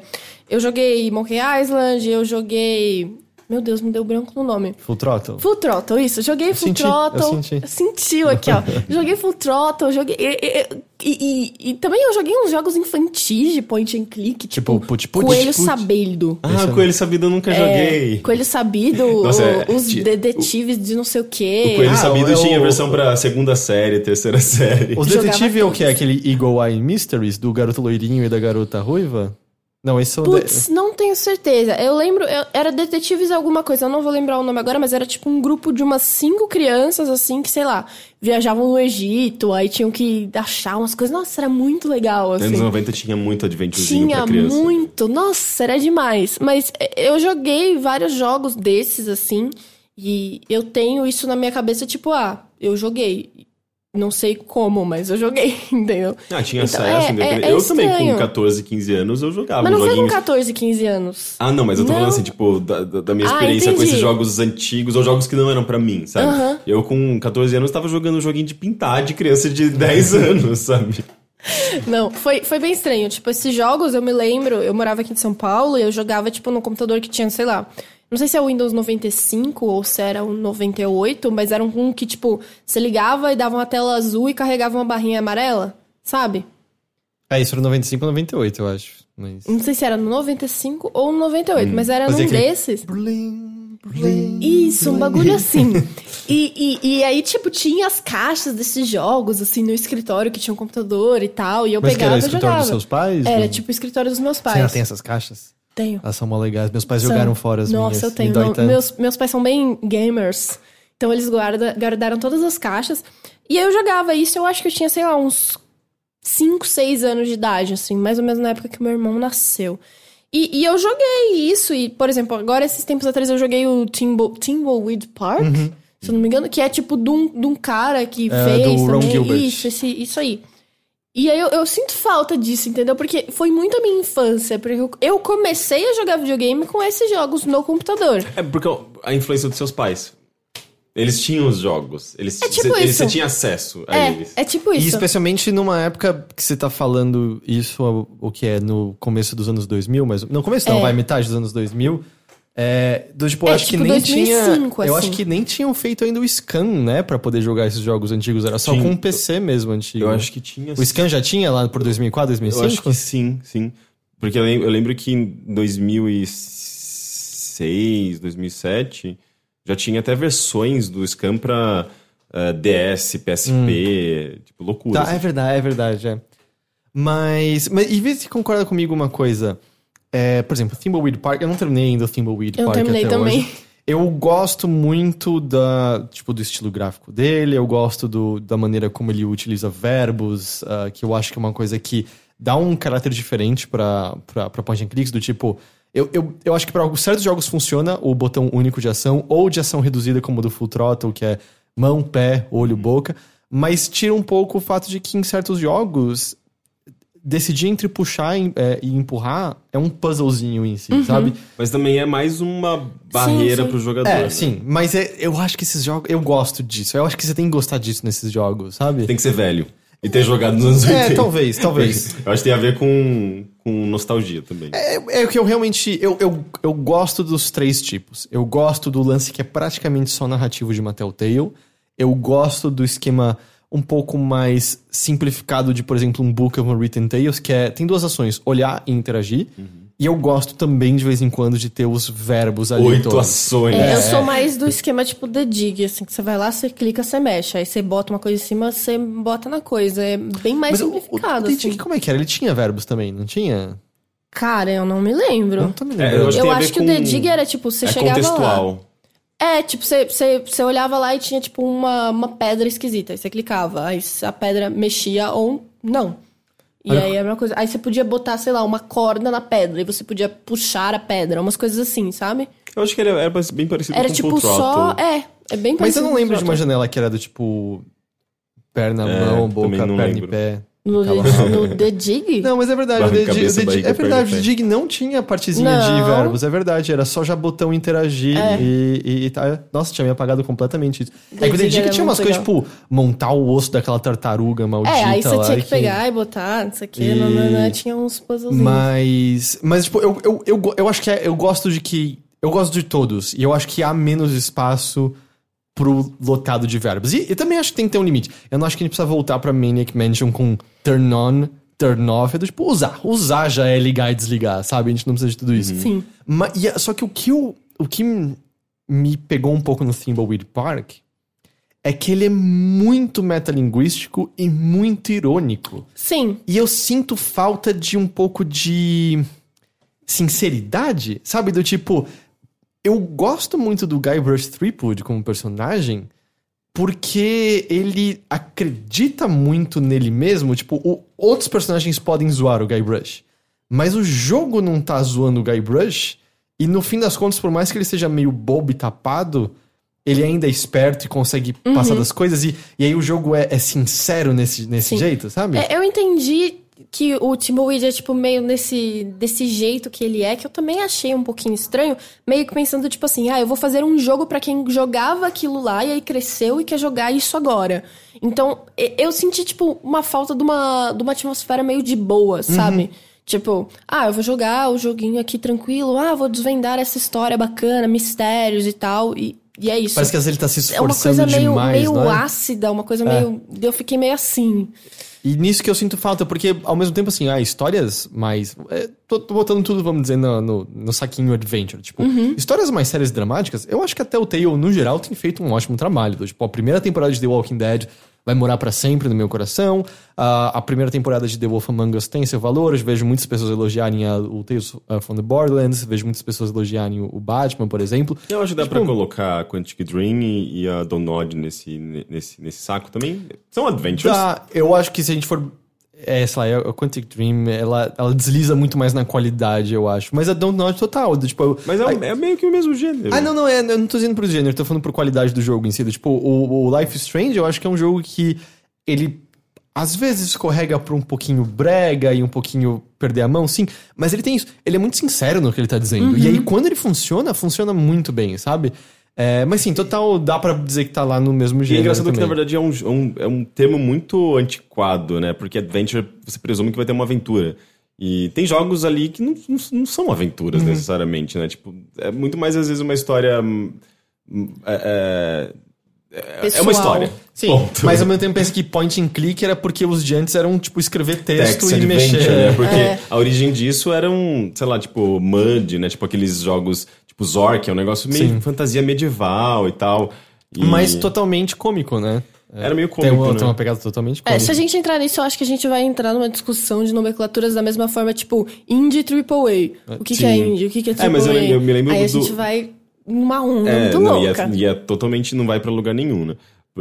eu joguei Monkey Island, eu joguei. Meu Deus, me deu branco no nome.
Full Throttle.
Full Throttle, isso. Joguei Full
senti, eu
Throttle.
senti.
Sentiu aqui, ó. [laughs] joguei Full Throttle, joguei. E, e- e- e- e também eu joguei uns jogos infantis de point and click, tipo,
Tipo, Put Put,
Coelho
Put.
Sabido.
Ah, Coelho Sabido eu nunca joguei.
É, Coelho Sabido, [laughs]
Nossa,
o-
é,
os
ti-
detetives de não sei o quê.
O Coelho
Ah,
Sabido
é o-
tinha versão pra segunda série, terceira [laughs] série.
Os detetives é o que? Aquele Eagle Eye Mysteries, do garoto loirinho e da garota ruiva? Não, esse são... de-
Putz, não tenho certeza. Eu lembro, eu- era Detetives alguma coisa, eu não vou lembrar o nome agora, mas era tipo um grupo de umas cinco crianças, assim, que, sei lá, viajavam no Egito, aí tinham que achar umas coisas. Nossa, era muito legal, assim.
anos 90 tinha muito adventurezinho
Tinha
pra criança.
muito. Nossa, era demais. Mas eh, eu joguei vários jogos desses, assim, e eu tenho isso na minha cabeça, tipo, ah, eu joguei. Não sei como, mas eu joguei, [laughs] entendeu?
Ah, tinha
Então,
acesso,
é-
independente.
é- é
Eu também, com
estranho.
14, 15 anos, eu jogava
Mas não foi com
joguinhos.
14, 15 anos.
Ah, não, mas eu tô
Não.
falando assim, tipo, da, da- minha
Ah,
experiência com
entendi.
esses jogos antigos, ou jogos que não eram pra mim, sabe?
Aham.
Eu com 14 anos tava jogando um joguinho de pintar de criança de [laughs] 10 anos, sabe?
Não, foi, foi bem estranho. Tipo, esses jogos, eu me lembro, eu morava aqui em São Paulo e eu jogava, tipo, no computador que tinha, sei lá. Não sei se é o Windows 95 ou se era o 98, mas era um que, tipo, você ligava e dava uma tela azul e carregava uma barrinha amarela, sabe?
É, isso era 95 ou 98, eu acho. Mas...
Não sei se era no 95 ou no 98, mas era num
aquele-
desses.
Blim, blim.
Isso, um bagulho assim. [laughs] E, e, e aí, tipo, tinha as caixas desses jogos, assim, no escritório que tinha um computador e tal. E eu
Mas que
pegava
era o escritório
jogava.
dos seus pais?
Era,
Ou-
tipo, o escritório dos meus
Você
pais.
ainda tem essas caixas?
Tenho.
Elas são mó legais. Meus pais
São.
jogaram fora as
Nossa,
minhas.
eu
Me
tenho.
dói
Não, meus, meus pais são bem gamers. Então eles guarda, guardaram todas as caixas. E aí eu jogava isso, eu acho que eu tinha, sei lá, uns 5, 6 anos de idade, assim, mais ou menos na época que meu irmão nasceu. E, e eu joguei isso, e, por exemplo, agora esses tempos atrás eu joguei o Timbo, Timbleweed Park, se eu não me engano, que é tipo de um, de um cara que
Uhum. É,
fez
do Ron
também.
Gilbert.
Isso, esse, isso aí. E aí eu, eu sinto falta disso, entendeu? Porque foi muito a minha infância. Porque eu, eu comecei a jogar videogame com esses jogos no computador.
É porque a influência dos seus pais. Eles tinham os jogos. Eles,
É tipo
cê- eles-
isso.
Você tinha acesso a
É,
eles.
é tipo
E
isso.
especialmente numa época que você tá falando isso, o- o que é no começo dos anos 2000, mas no começo não,
É.
vai metade dos anos 2000. É, do tipo, eu
É,
acho
tipo
que nem
2005,
tinha, eu
assim.
acho que nem tinham feito ainda o scan, né, Pra poder jogar esses jogos antigos, era só
Tinha.
com um PC mesmo antigo.
Eu acho que tinha.
o scan já tinha lá por 2004, 2005.
Eu acho que sim, sim. Porque eu lembro, eu lembro que em 2006, 2007, já tinha até versões do Scam pra eh, DS, PSP, tipo, loucura.
Tá, é verdade, é verdade, é. Mas, mas e vê se concorda comigo uma coisa. É, por exemplo, Thimbleweed Park, eu não terminei ainda o Thimbleweed
Eu
Park
terminei
até
também.
hoje. Eu gosto muito da, tipo, do estilo gráfico dele, eu gosto do, da maneira como ele utiliza verbos, ah, que eu acho que é uma coisa que dá um caráter diferente pra point and clicks, do tipo... Eu, eu, eu acho que para alguns certos jogos funciona o botão único de ação, ou de ação reduzida como o do Full Throttle, que é mão, pé, olho, boca, mas tira um pouco o fato de que em certos jogos decidir entre puxar e, é, e empurrar é um puzzlezinho em si,
Uhum.
sabe?
Mas também é mais uma barreira
sim.
pro jogador.
É,
né?
sim, mas é, eu acho que esses jogos. Eu gosto disso. Eu acho que você tem que gostar disso nesses jogos, sabe?
Tem que ser velho. E ter jogado nos anos 80.
É, talvez, talvez. [laughs]
Eu acho que tem a ver com, com nostalgia também.
É, é o que eu realmente. Eu, eu, eu gosto dos três tipos. Eu gosto do lance que é praticamente só narrativo de uma Telltale. Eu gosto do esquema um pouco mais simplificado de, por exemplo, um Book of Unwritten Tales, que é. Tem duas ações: olhar e interagir. E eu gosto também, de vez em quando, de ter os verbos ali.
Oito
todos.
ações.
É, eu sou mais do esquema tipo The Dig, assim, que você vai lá, você clica, você mexe. Aí você bota uma coisa em cima, você bota na coisa. É bem mais
Mas o, o,
simplificado,
o The
assim.
Dig, como é que era? Ele tinha verbos também, não tinha?
Cara, eu não me lembro.
Eu não tô me
É,
lembrando.
acho
eu
tem a
acho que o The Dig era tipo, você
é
chegava lá. É, tipo, você, olhava lá e tinha, tipo, uma, uma pedra esquisita. Aí você clicava, aí a pedra mexia ou não. E
Olha-
aí era uma coisa. Aí você podia botar, sei lá, uma corda na pedra e você podia puxar a pedra, umas coisas assim, sabe?
Eu acho que era, era bem parecido
Era
com
tipo
Full
só.
Throttle.
É, é bem
Mas
parecido.
eu não lembro de uma janela que era do tipo. Perna,
É,
mão, boca, perna
lembro.
e pé.
No, no The Dig?
Não, mas é verdade. The Dig-
cabeça,
The
barriga,
é verdade, o. Dig não tinha partezinha de
Não.
verbos, é verdade. Era só já botão interagir
É.
e, e, e tá. Nossa, tinha me apagado completamente isso.
The
É que o The
Dig
tinha umas coisas, tipo, montar o osso daquela tartaruga maldita
É, aí você
lá.
tinha que pegar e botar, não sei o que,
E-
não, não, tinha uns puzzlezinhos.
Mas. Mas, tipo, eu, eu, eu, eu acho que é, eu gosto de que. Eu gosto de todos. E eu acho que há menos espaço pro lotado de verbos. E eu também acho que tem que ter um limite. Eu não acho que a gente precisa voltar pra Maniac Mansion com turn on, turn off. É do tipo, usar. Usar já é ligar e desligar, sabe? A gente não precisa de tudo isso.
Sim.
Ma- e só que o que, eu, o que me pegou um pouco no Thimbleweed Park é que ele é muito metalinguístico e muito irônico.
Sim.
E eu sinto falta de um pouco de sinceridade, sabe? Do tipo, eu gosto muito do Guybrush Threepwood como personagem porque ele acredita muito nele mesmo. Tipo, o- outros personagens podem zoar o Guybrush, mas o jogo não tá zoando o Guybrush e no fim das contas, por mais que ele seja meio bobo e tapado, ele ainda é esperto e consegue passar das coisas e, e aí o jogo é, é sincero nesse, nesse
Sim.
jeito, sabe?
É, eu entendi que o Timberweed é, tipo, meio nesse desse jeito que ele é, que eu também achei um pouquinho estranho, meio que pensando, tipo assim, ah, eu vou fazer um jogo pra quem jogava aquilo lá e aí cresceu e quer jogar isso agora. Então, eu senti, tipo, uma falta de uma, de uma atmosfera meio de boa, sabe? Tipo, ah, eu vou jogar o joguinho aqui tranquilo, ah, vou desvendar essa história bacana, mistérios e tal, e, e é isso.
Parece que às vezes ele tá se
é uma
esforçando
coisa meio,
demais,
meio
é?
ácida, uma coisa meio. Eu fiquei meio assim.
E nisso que eu sinto falta, porque ao mesmo tempo, assim, ah, histórias mais. é, tô, tô botando tudo, vamos dizer, no, no, no saquinho adventure. Tipo,
Uhum.
histórias mais sérias e dramáticas, eu acho que até o Tale, no geral, tem feito um ótimo trabalho. Tipo, a primeira temporada de The Walking Dead vai morar pra sempre no meu coração. A, a primeira temporada de The Wolf Among Us tem seu valor. Eu vejo muitas pessoas elogiarem a- o Tales uh, from the Borderlands, vejo muitas pessoas elogiarem o, Batman, por exemplo.
Eu acho que dá
Tipo,
pra colocar a Quantic Dream e, e a Donod nesse, nesse, nesse saco também. São adventures.
Dá, eu acho que se a gente for. É, sei lá, a Quantic Dream, ela, ela desliza muito mais na qualidade, eu acho. Mas a Don't Nod total. do Tipo, eu-
Mas é,
Ai-
é meio que o mesmo gênero.
Ah, não, não, é, eu não tô dizendo pro gênero, tô falando por qualidade do jogo em si. do Tipo, o, o Life is Strange, eu acho que é um jogo que ele às vezes escorrega pra um pouquinho brega e um pouquinho perder a mão, sim. Mas ele tem isso. Ele é muito sincero no que ele tá dizendo. E aí, quando ele funciona, funciona muito bem, sabe? É, mas sim, total, dá pra dizer que tá lá no mesmo
E é engraçado que,
também.
na verdade, é um, é, um, é um termo muito antiquado, né? Porque adventure, você presume que vai ter uma aventura. E tem jogos ali que não, não, não são aventuras,
Uhum.
necessariamente, né? Tipo, é muito mais, às vezes, uma história... hum, hum, É, é, é
Pessoal.
uma história.
Sim,
Ponto.
mas ao mesmo tempo penso que point and click era porque os de antes eram, tipo, escrever texto
Text
e mexer.
né? Porque
É.
a origem disso era um, sei lá, tipo, Mud, né? Tipo aqueles jogos, tipo Zork, é um negócio meio
Sim.
fantasia medieval e tal. E
Mas totalmente cômico, né?
Era meio
Tem
cômico,
uma,
né?
tem uma pegada totalmente
É,
cômica.
se a gente entrar nisso, eu acho que a gente vai entrar numa discussão de nomenclaturas da mesma forma, tipo, indie AAA. O que, que é indie? O que, que é
É,
AAA?
mas eu lembro- eu me lembro
Aí a
do-
gente vai numa onda
É,
muito
não, e
louca.
é, e é totalmente não vai pra lugar nenhum, né?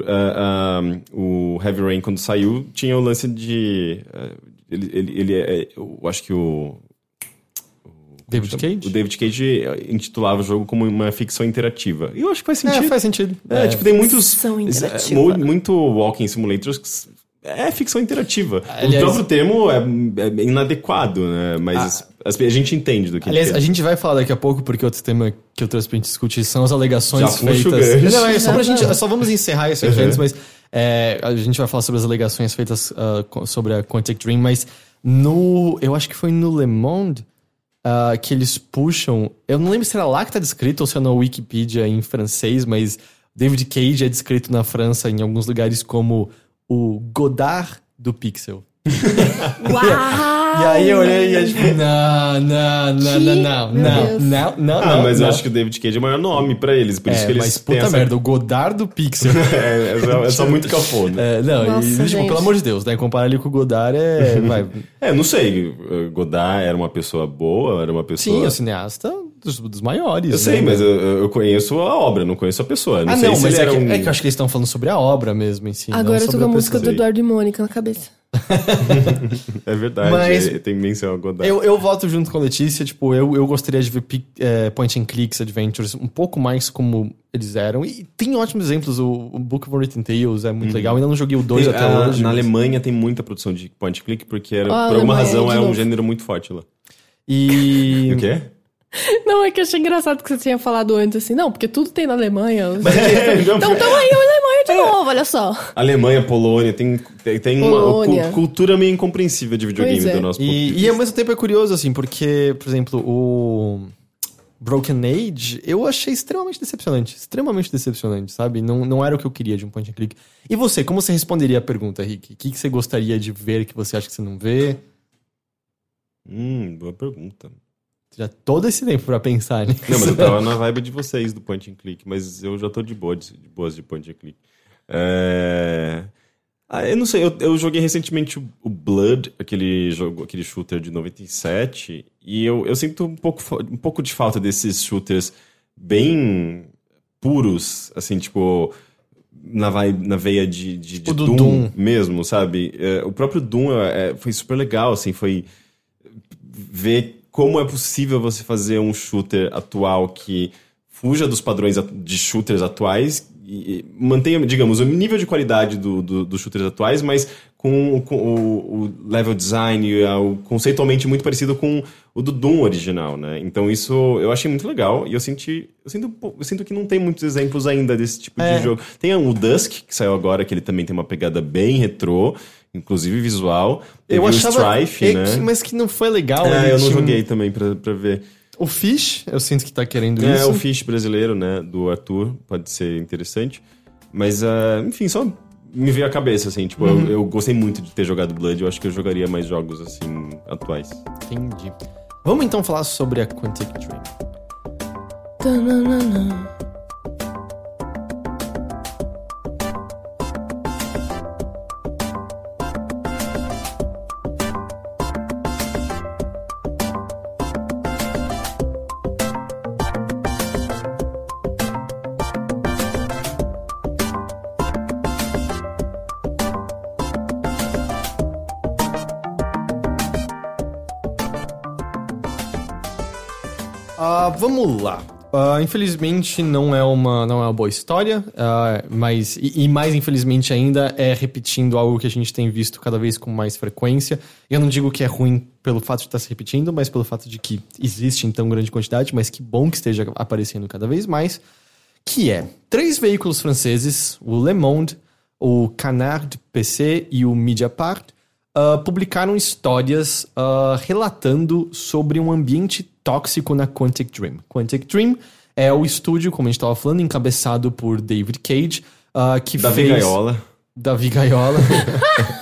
Ah, o Heavy Rain, quando saiu, tinha o lance de. ah, ele, ele, ele é. Eu acho que o.
David Cage?
O David Cage eh, intitulava o jogo como uma ficção interativa. E eu acho que faz sentido.
É, faz sentido.
É, tipo, tem muitos.
Ficção
é,
interativa.
mu- muito walking simulators é ficção interativa.
Aliás-
o próprio termo é, é inadequado, né? Mas as- a gente entende do que
Aliás,
que
a gente vai falar daqui a pouco, porque outro tema que eu trouxe pra gente discutir são as alegações
Já
feitas. Não, é só pra
Já
gente.
vamos.
Só vamos encerrar isso aqui
Uhum.
antes, mas é, a gente vai falar sobre as alegações feitas ah, co- sobre a Quantic Dream, mas no. Eu acho que foi no Le Monde. ah, que eles puxam. Eu não lembro se era lá que tá descrito ou se é na Wikipedia em francês, mas David Cage é descrito na França em alguns lugares como o Godard do Pixel.
Uau! [laughs]
E aí eu olhei e é tipo, não, não, não,
Que-
não, não, não, não, não,
Ah,
não.
mas
não.
eu acho que o David Cage é o maior nome pra eles, por isso
É,
que eles
mas puta
essa-
merda, o Godard do Pixel. [laughs]
É, é só, é só muito cafona.
É, não,
Nossa,
e, tipo, pelo amor de Deus, né? Comparar ele com o Godard é. Vai. [laughs]
É, não sei. Godard era uma pessoa boa, era uma pessoa.
Sim, o cineasta dos, dos maiores.
Eu sei,
né?
mas eu, eu conheço a obra, não conheço a pessoa. Não
ah,
sei
não,
se
mas é
era
que,
um...
é que eu acho que eles estão falando sobre a obra mesmo em si. não
Agora eu tô com a
a
música do. Eduardo e Mônica na cabeça. [laughs]
É verdade,
Mas-
é, tem menção a Godard.
Eu, eu voto junto com a Letícia, tipo, eu, eu gostaria de ver é, point and clicks, adventures, um pouco mais como eles eram. E tem ótimos exemplos, o, o Book of Written Tales é muito legal. Ainda não joguei o 2
Tem-
até
a-
hoje.
Na
mas-
Alemanha tem muita produção de point and click, porque era,
Ah,
por alguma
Alemanha,
razão era um gênero muito forte lá.
E. [laughs]
O quê?
Não, é que eu achei engraçado que você tinha falado antes assim, não, porque tudo tem na Alemanha. [laughs]
É, não,
Então tamo aí, a Alemanha de novo, olha só.
Alemanha, Polônia, tem, tem, tem uma
Polônia.
cu- cultura meio incompreensível de videogame
Pois é.
do nosso ponto de
E, e ao mesmo tempo é curioso, assim, porque, por exemplo, o Broken Age eu achei extremamente decepcionante. Extremamente decepcionante, sabe? Não, não era o que eu queria de um point and click. E você, como você responderia a pergunta, Rick? O que, que você gostaria de ver que você acha que você não vê?
Hum, boa pergunta.
Já todo esse tempo pra pensar nisso.
Não, mas eu tava na vibe de vocês do point and click, mas eu já tô de boas de, boas de point and click. É... Ah, eu não sei, eu, eu joguei recentemente o, o Blood, aquele jogo, aquele shooter de 97, e eu, eu sinto um pouco, um pouco de falta desses shooters bem puros, assim, tipo, na, na veia de, de, de
O do
Doom,
Doom.
mesmo, sabe? É, o próprio Doom é, é, foi super legal, assim, foi ver como é possível você fazer um shooter atual que fuja dos padrões de shooters atuais e mantenha, digamos, o nível de qualidade do, do- dos shooters atuais, mas com, com o, o level design, e o conceitualmente muito parecido com o do Doom original, né? Então isso eu achei muito legal e eu senti, eu sinto, eu sinto que não tem muitos exemplos ainda desse tipo
É.
de jogo. Tem o Dusk, que saiu agora, que ele também tem uma pegada bem retrô, inclusive visual. Teve
Eu
o
achava.
Strife,
é
né?
que- mas que não foi legal.
É, eu não
um-
joguei também pra, pra ver.
O Fish, eu sinto que tá querendo
É,
isso.
o Fish brasileiro, né, do Arthur, pode ser interessante. Mas, ah, enfim, só me veio à cabeça, assim, tipo,
Uhum.
eu, eu gostei muito de ter jogado Blood, eu acho que eu jogaria mais jogos, assim, atuais.
Entendi. Vamos então falar sobre a Quantic Dream.
Tananana.
Lá. Ah, infelizmente não é uma não é uma boa história, ah, mas e, e mais infelizmente ainda é repetindo algo que a gente tem visto cada vez com mais frequência. Eu não digo que é ruim pelo fato de estar se repetindo, mas pelo fato de que existe em tão grande quantidade, mas que bom que esteja aparecendo cada vez mais. Que é três veículos franceses, o Le Monde, o Canard PC e o Mediapart, ah, publicaram histórias ah, relatando sobre um ambiente tóxico na Quantic Dream. Quantic Dream é o estúdio, como a gente estava falando, encabeçado por David Cage, ah, que
Da
fez...
Gaiola.
Davi Gaiola. [laughs]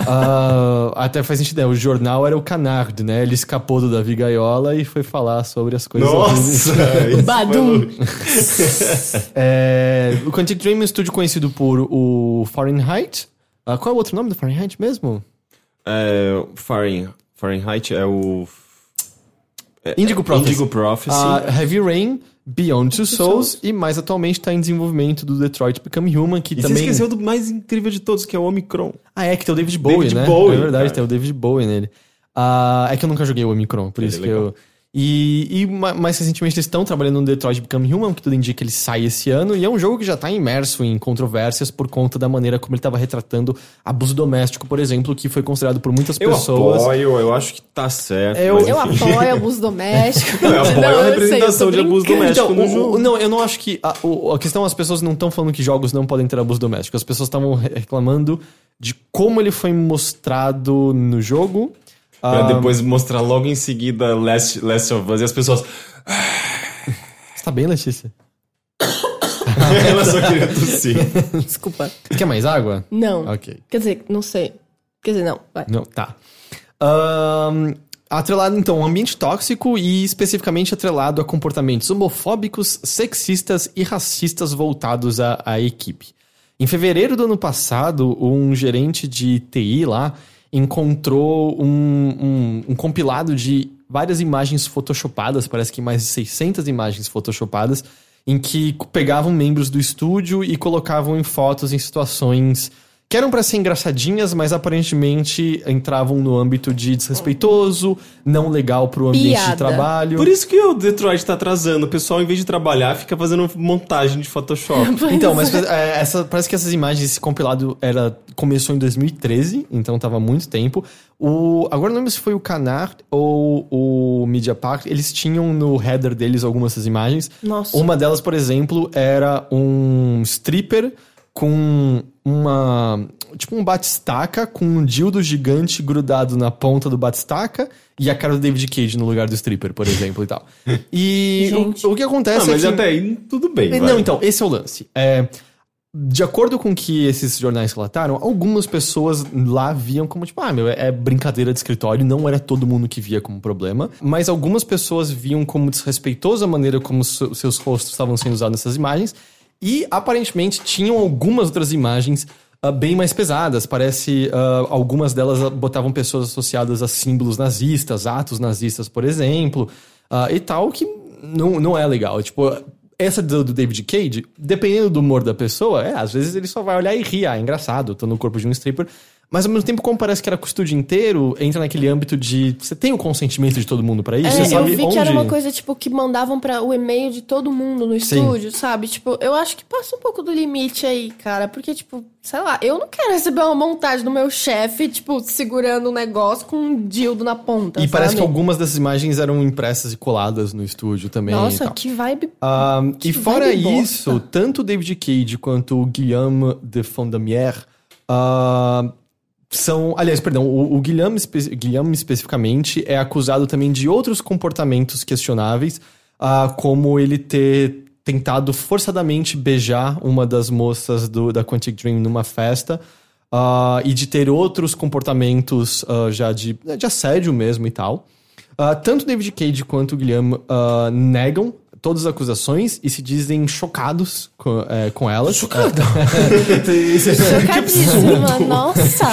Ah, até faz sentido, né? O jornal era o Canard, né? Ele escapou do Davi Gaiola e foi falar sobre as coisas.
Nossa! [laughs] foi- [laughs]
É, o Quantic Dream é um estúdio conhecido por o Fahrenheit. Ah, qual é o outro nome do Fahrenheit mesmo?
É, Fahrenheit é o... é-
Indigo Prophecy.
Indigo Prophecy.
Ah, Heavy Rain, Beyond Two Souls, e mais atualmente está em desenvolvimento do Detroit Become Human, que
e você
também...
esqueceu do mais incrível de todos, que é o Omicron.
Ah, é que tem o David Bowie,
David
né?
Bowie,
é verdade,
cara.
tem o David Bowie nele. Ah, é que eu nunca joguei o Omicron, por
Ele
isso
é
que eu... E, e ma- mais recentemente eles estão trabalhando no Detroit Become Human, que tudo indica que ele sai esse ano, e é um jogo que já tá imerso em controvérsias por conta da maneira como ele estava retratando abuso doméstico, por exemplo, que foi considerado por muitas
Eu
pessoas...
apoio, eu acho que tá certo.
Eu-
Eu apoio abuso [laughs] doméstico.
Eu apoio
Não,
a
eu sei, eu
representação
tô
de abuso doméstico.
Então,
no
o-
jogo.
não, eu não acho que. A, a questão, as pessoas não estão falando que jogos não podem ter abuso doméstico. As pessoas estavam re- reclamando de como ele foi mostrado no jogo.
Pra
Ah,
depois mostrar logo em seguida Last, Last of Us e as pessoas.
Você tá bem, Letícia? [laughs]
Ela só queria tossir. [laughs]
Desculpa.
Você quer mais água?
Não.
Ok.
Quer dizer, não sei. Quer dizer, não. Vai.
Não, tá. Ahn, atrelado, então, um ambiente tóxico e especificamente atrelado a comportamentos homofóbicos, sexistas e racistas voltados à, à equipe. Em fevereiro do ano passado, um gerente de TI lá encontrou um, um- um compilado de várias imagens photoshopadas, parece que mais de 600 imagens photoshopadas, em que pegavam membros do estúdio e colocavam em fotos em situações que eram pra ser engraçadinhas, mas aparentemente entravam no âmbito de desrespeitoso, não legal pro ambiente
Piada.
de trabalho.
Por isso que o Detroit tá atrasando. O pessoal, em vez de trabalhar, fica fazendo montagem de Photoshop. [laughs]
Então, mas é, essa, parece que essas imagens, esse compilado era, começou em 2013, então tava há muito tempo. O, agora não lembro se foi o Canard ou o Media Park, eles tinham no header deles algumas dessas imagens.
Nossa.
Uma delas, por exemplo, era um stripper com uma. Tipo um batistaca com um dildo gigante grudado na ponta do batistaca e a cara do David Cage no lugar do stripper, por exemplo, e tal. [laughs] E o, o que acontece
Ah, mas
é que...
até aí, tudo bem. vai.
Não, então, esse é o lance. É, de acordo com o que esses jornais relataram, algumas pessoas lá viam como, tipo, ah, meu, é brincadeira de escritório, não era todo mundo que via como problema. Mas algumas pessoas viam como desrespeitosa a maneira como se- seus rostos estavam sendo usados nessas imagens. E aparentemente tinham algumas outras imagens ah, bem mais pesadas. Parece ah, algumas delas ah, botavam pessoas associadas a símbolos nazistas, atos nazistas, por exemplo, ah, e tal, que não, não é legal. Tipo, essa do David Cage, dependendo do humor da pessoa, é, às vezes ele só vai olhar e rir, ah, é engraçado, tô no corpo de um stripper. Mas ao mesmo tempo, como parece que era com o estúdio inteiro, entra naquele âmbito de você tem o consentimento de todo mundo pra isso,
É,
você
eu
sabe
vi
onde...
que era uma coisa, tipo, que mandavam para o e-mail de todo mundo no
Sim.
estúdio, sabe? Tipo, eu acho que passa um pouco do limite aí, cara. Porque, tipo, sei lá, eu não quero receber uma montagem do meu chefe, tipo, segurando um negócio com um dildo na ponta,
E parece que
sabe?
algumas dessas imagens eram impressas e coladas no estúdio também. e
Nossa, que vibe...
Ah, e
Que
fora
vibe bosta.
isso, tanto o David Cage quanto o Guillaume de Fondamier ah, são. Aliás, perdão, o, o Guillaume, espe- Guillaume especificamente é acusado também de outros comportamentos questionáveis, ah, como ele ter tentado forçadamente beijar uma das moças do, da Quantic Dream numa festa. ah, e de ter outros comportamentos ah, já de, de assédio mesmo e tal. Ah, tanto David Cage quanto o Guilherme negam todas as acusações e se dizem chocados com, eh, com elas. Chocado? [laughs]
Chocadíssima, nossa!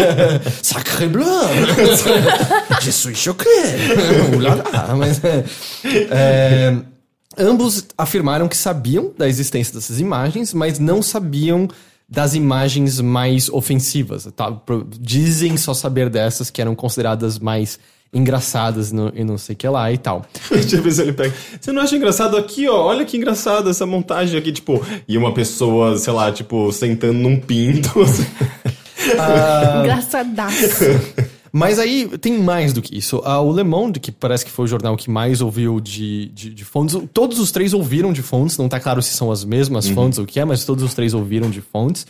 [laughs]
Sacré bleu! [laughs] Je suis choqué! Ulala! Mas, é, é, ambos afirmaram que sabiam da existência dessas imagens, mas não sabiam das imagens mais ofensivas. Tá? Dizem só saber dessas que eram consideradas mais engraçadas no- e não sei o que lá e tal. [laughs]
Deixa eu ver se ele pega. Você não acha engraçado aqui, ó? Olha que engraçado essa montagem aqui, tipo, e uma pessoa, sei lá, tipo, sentando num pinto. [laughs]
Engraçadaço. [laughs]
Mas aí tem mais do que isso. Ah, o Le Monde, que parece que foi o jornal que mais ouviu de, de, de fontes, todos os três ouviram de fontes, não tá claro se são as mesmas fontes ou o que é, mas todos os três ouviram de fontes.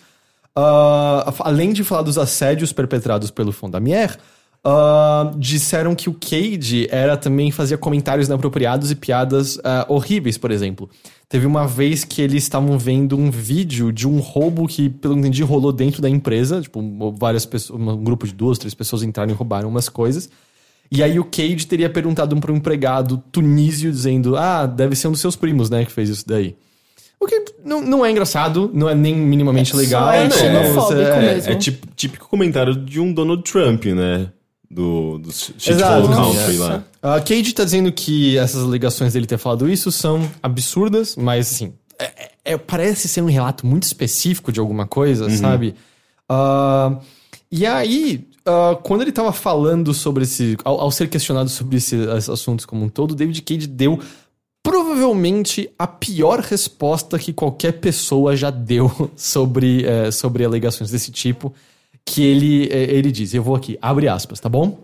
Ah, além de falar dos assédios perpetrados pelo Fondamier, ah, disseram que o Cage era também fazia comentários inapropriados e piadas ah, horríveis, por exemplo. Teve uma vez que eles estavam vendo um vídeo de um roubo que, pelo que eu entendi, rolou dentro da empresa. Tipo, várias pessoas, um grupo de duas, três pessoas entraram e roubaram umas coisas. E aí o Cage teria perguntado para um empregado tunísio, dizendo: Ah, deve ser um dos seus primos, né, que fez isso daí. O que não, não é engraçado, não é nem minimamente
É
legal.
só é
é-
mesmo.
É tipo, típico comentário de um Donald Trump, né? Do, do
Exato.
Country lá.
A Cage tá dizendo que essas alegações dele ter falado isso são absurdas, mas assim, é- é- é- parece ser um relato muito específico de alguma coisa, sabe? Ah, e aí, ah, quando ele tava falando sobre esse. Ao, ao ser questionado sobre esses assuntos como um todo, David Cage deu provavelmente a pior resposta que qualquer pessoa já deu [laughs] sobre, eh, sobre alegações desse tipo. Que ele, eh, ele diz, eu vou aqui, abre aspas, tá bom?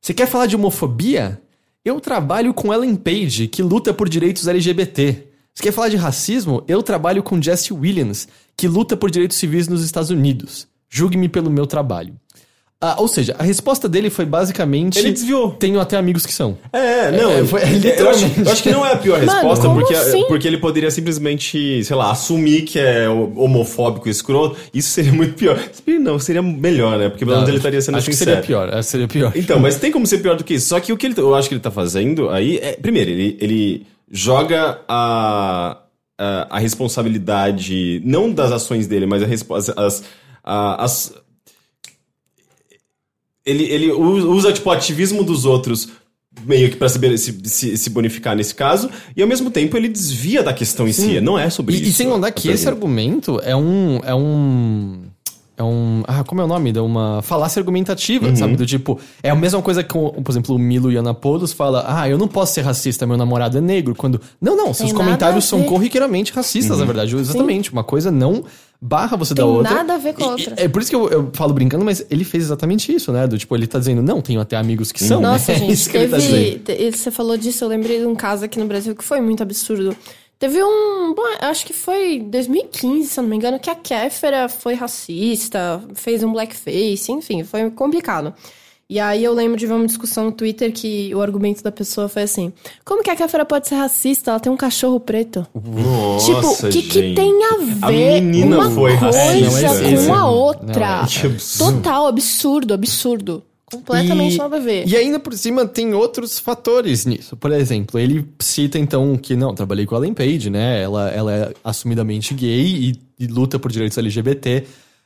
Você quer falar de homofobia? Eu trabalho com Ellen Page, que luta por direitos LGBT. Você quer falar de racismo? Eu trabalho com Jesse Williams, que luta por direitos civis nos Estados Unidos. Julgue-me pelo meu trabalho. Ah, ou seja, a resposta dele foi basicamente.
Ele desviou.
Tenho até amigos que são.
É, não,
É, foi-
eu, acho, eu acho que não é a pior
Mano,
resposta, porque,
assim?
porque ele poderia simplesmente, sei lá, assumir que é homofóbico e escroto. Isso seria muito pior. Não, seria melhor, né? Porque pelo menos ele estaria sendo
Acho que
sincero.
seria pior. acho que Seria pior.
Então, mas tem como ser pior do que isso. Só que o que ele, eu acho que ele tá fazendo aí é. Primeiro, ele, ele joga a, a, a responsabilidade, não das ações dele, mas a as. as, as ele, ele usa, tipo, o ativismo dos outros meio que pra se, se, se- se bonificar nesse caso, e ao mesmo tempo ele desvia da questão em si. Não é sobre
E,
isso.
e sem contar
a
que esse argumento é um. É um. É um. Ah, como é o nome? É uma falácia argumentativa,
Uhum.
sabe? Do tipo. É a mesma coisa que, por exemplo, o Milo Yiannopoulos fala: Ah, eu não posso ser racista, meu namorado é negro. Quando. Não, não, seus comentários são corriqueiramente racistas, na verdade. Exatamente. Uma coisa não barra você da
Tem
outra.
nada a ver com a
E-
outra.
É por isso que eu, eu falo brincando, mas ele fez exatamente isso, né? Do tipo, ele tá dizendo, não, tenho até amigos que são.
Nossa,
né? [laughs] É
gente,
isso que ele tá dizendo.
teve. Você falou disso, eu lembrei de um caso aqui no Brasil que foi muito absurdo. Teve um. Bom, acho que foi 2015, se eu não me engano, que a Kéfera foi racista, fez um blackface, enfim, foi complicado. E aí eu lembro de ver uma discussão no Twitter que o argumento da pessoa foi assim: como que a Kéfera pode ser racista? Ela tem um cachorro preto.
Nossa,
tipo, o que, que tem a
A
ver
menina
uma
foi
coisa
racista.
Não, é
com a
Não,
outra?
é.
Que absurdo.
Total, absurdo, absurdo. Completamente
E-
nada a ver.
E ainda por cima tem outros fatores nisso. Por exemplo, ele cita então que não, trabalhei com a Ellen Page, né? Ela, ela é assumidamente gay e, e luta por direitos LGBT.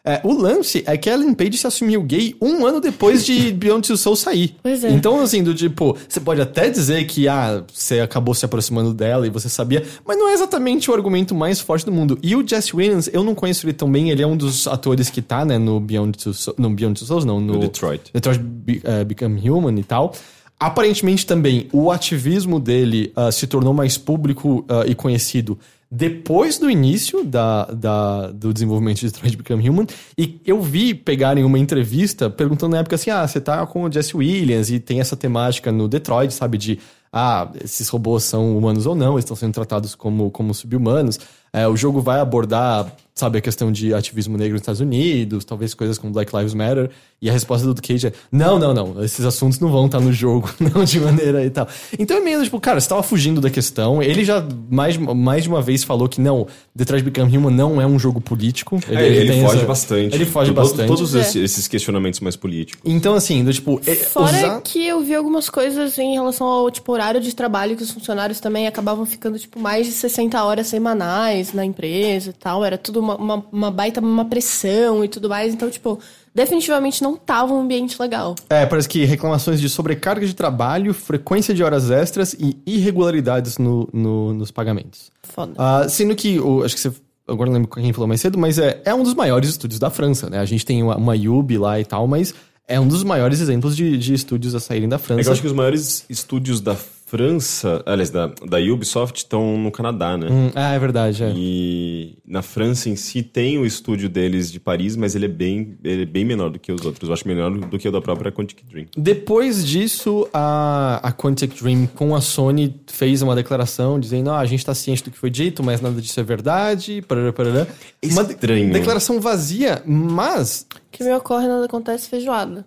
É, o lance é que a Ellen Page se assumiu gay um ano depois de [laughs] Beyond Two Soul sair.
Pois é.
Então, assim, do tipo, você pode até dizer que ah, você acabou se aproximando dela e você sabia, mas não é exatamente o argumento mais forte do mundo. E o Jesse Williams, eu não conheço ele tão bem, ele é um dos atores que tá, né, no Beyond Two, Soul, no Beyond Two Souls, não,
no, Detroit.
Detroit Be- eh, Become Human e tal. Aparentemente também o ativismo dele ah, se tornou mais público ah, e conhecido depois do início da, da- do desenvolvimento de Detroit Become Human. E eu vi pegarem uma entrevista perguntando na época assim: ah, você tá com o Jesse Williams e tem essa temática no Detroit, sabe? De ah, esses robôs são humanos ou não, eles estão sendo tratados como, como sub-humanos. É, o jogo vai abordar, sabe, a questão de ativismo negro nos Estados Unidos, talvez coisas como Black Lives Matter. E a resposta do Cage é: não, não, não, esses assuntos não vão estar no jogo, [laughs] não de maneira e tal. Então é meio tipo, cara, você tava fugindo da questão. Ele já mais, mais de uma vez falou que não, Detroit Become Human não é um jogo político.
É, ele
tem
foge
essa-
bastante.
Ele foge
Todos-
bastante.
Todos
É.
esses, esses questionamentos mais políticos.
Então, assim, do tipo,
Fora
usar-
que eu vi algumas coisas em relação ao tipo, horário de trabalho que os funcionários também acabavam ficando tipo mais de 60 horas semanais na empresa e tal. Era tudo uma, uma, uma baita uma pressão e tudo mais. Então, tipo, definitivamente não tava um ambiente legal.
É, parece que reclamações de sobrecarga de trabalho, frequência de horas extras e irregularidades no, no- nos pagamentos.
Foda.
Ah, sendo que, o, acho que você. Agora não lembro quem falou mais cedo, mas é, é um dos maiores estúdios da França, né? A gente tem uma, uma Yubi lá e tal, mas é um dos maiores exemplos de, de estúdios a saírem da
É que
França.
eu acho que os maiores estúdios da França, aliás, da, da Ubisoft, estão no Canadá, né?
Hum, ah, é verdade, é.
E na França em si tem o estúdio deles de Paris, mas ele é bem, ele é bem menor do que os outros. Eu acho menor do que o da própria Quantic Dream.
Depois disso, a, a Quantic Dream com a Sony fez uma declaração dizendo: ah, a gente tá ciente do que foi dito, mas nada disso é verdade. Parará, parará. Uma de-
Estranho.
declaração vazia, mas
O que me ocorre nada acontece feijoada.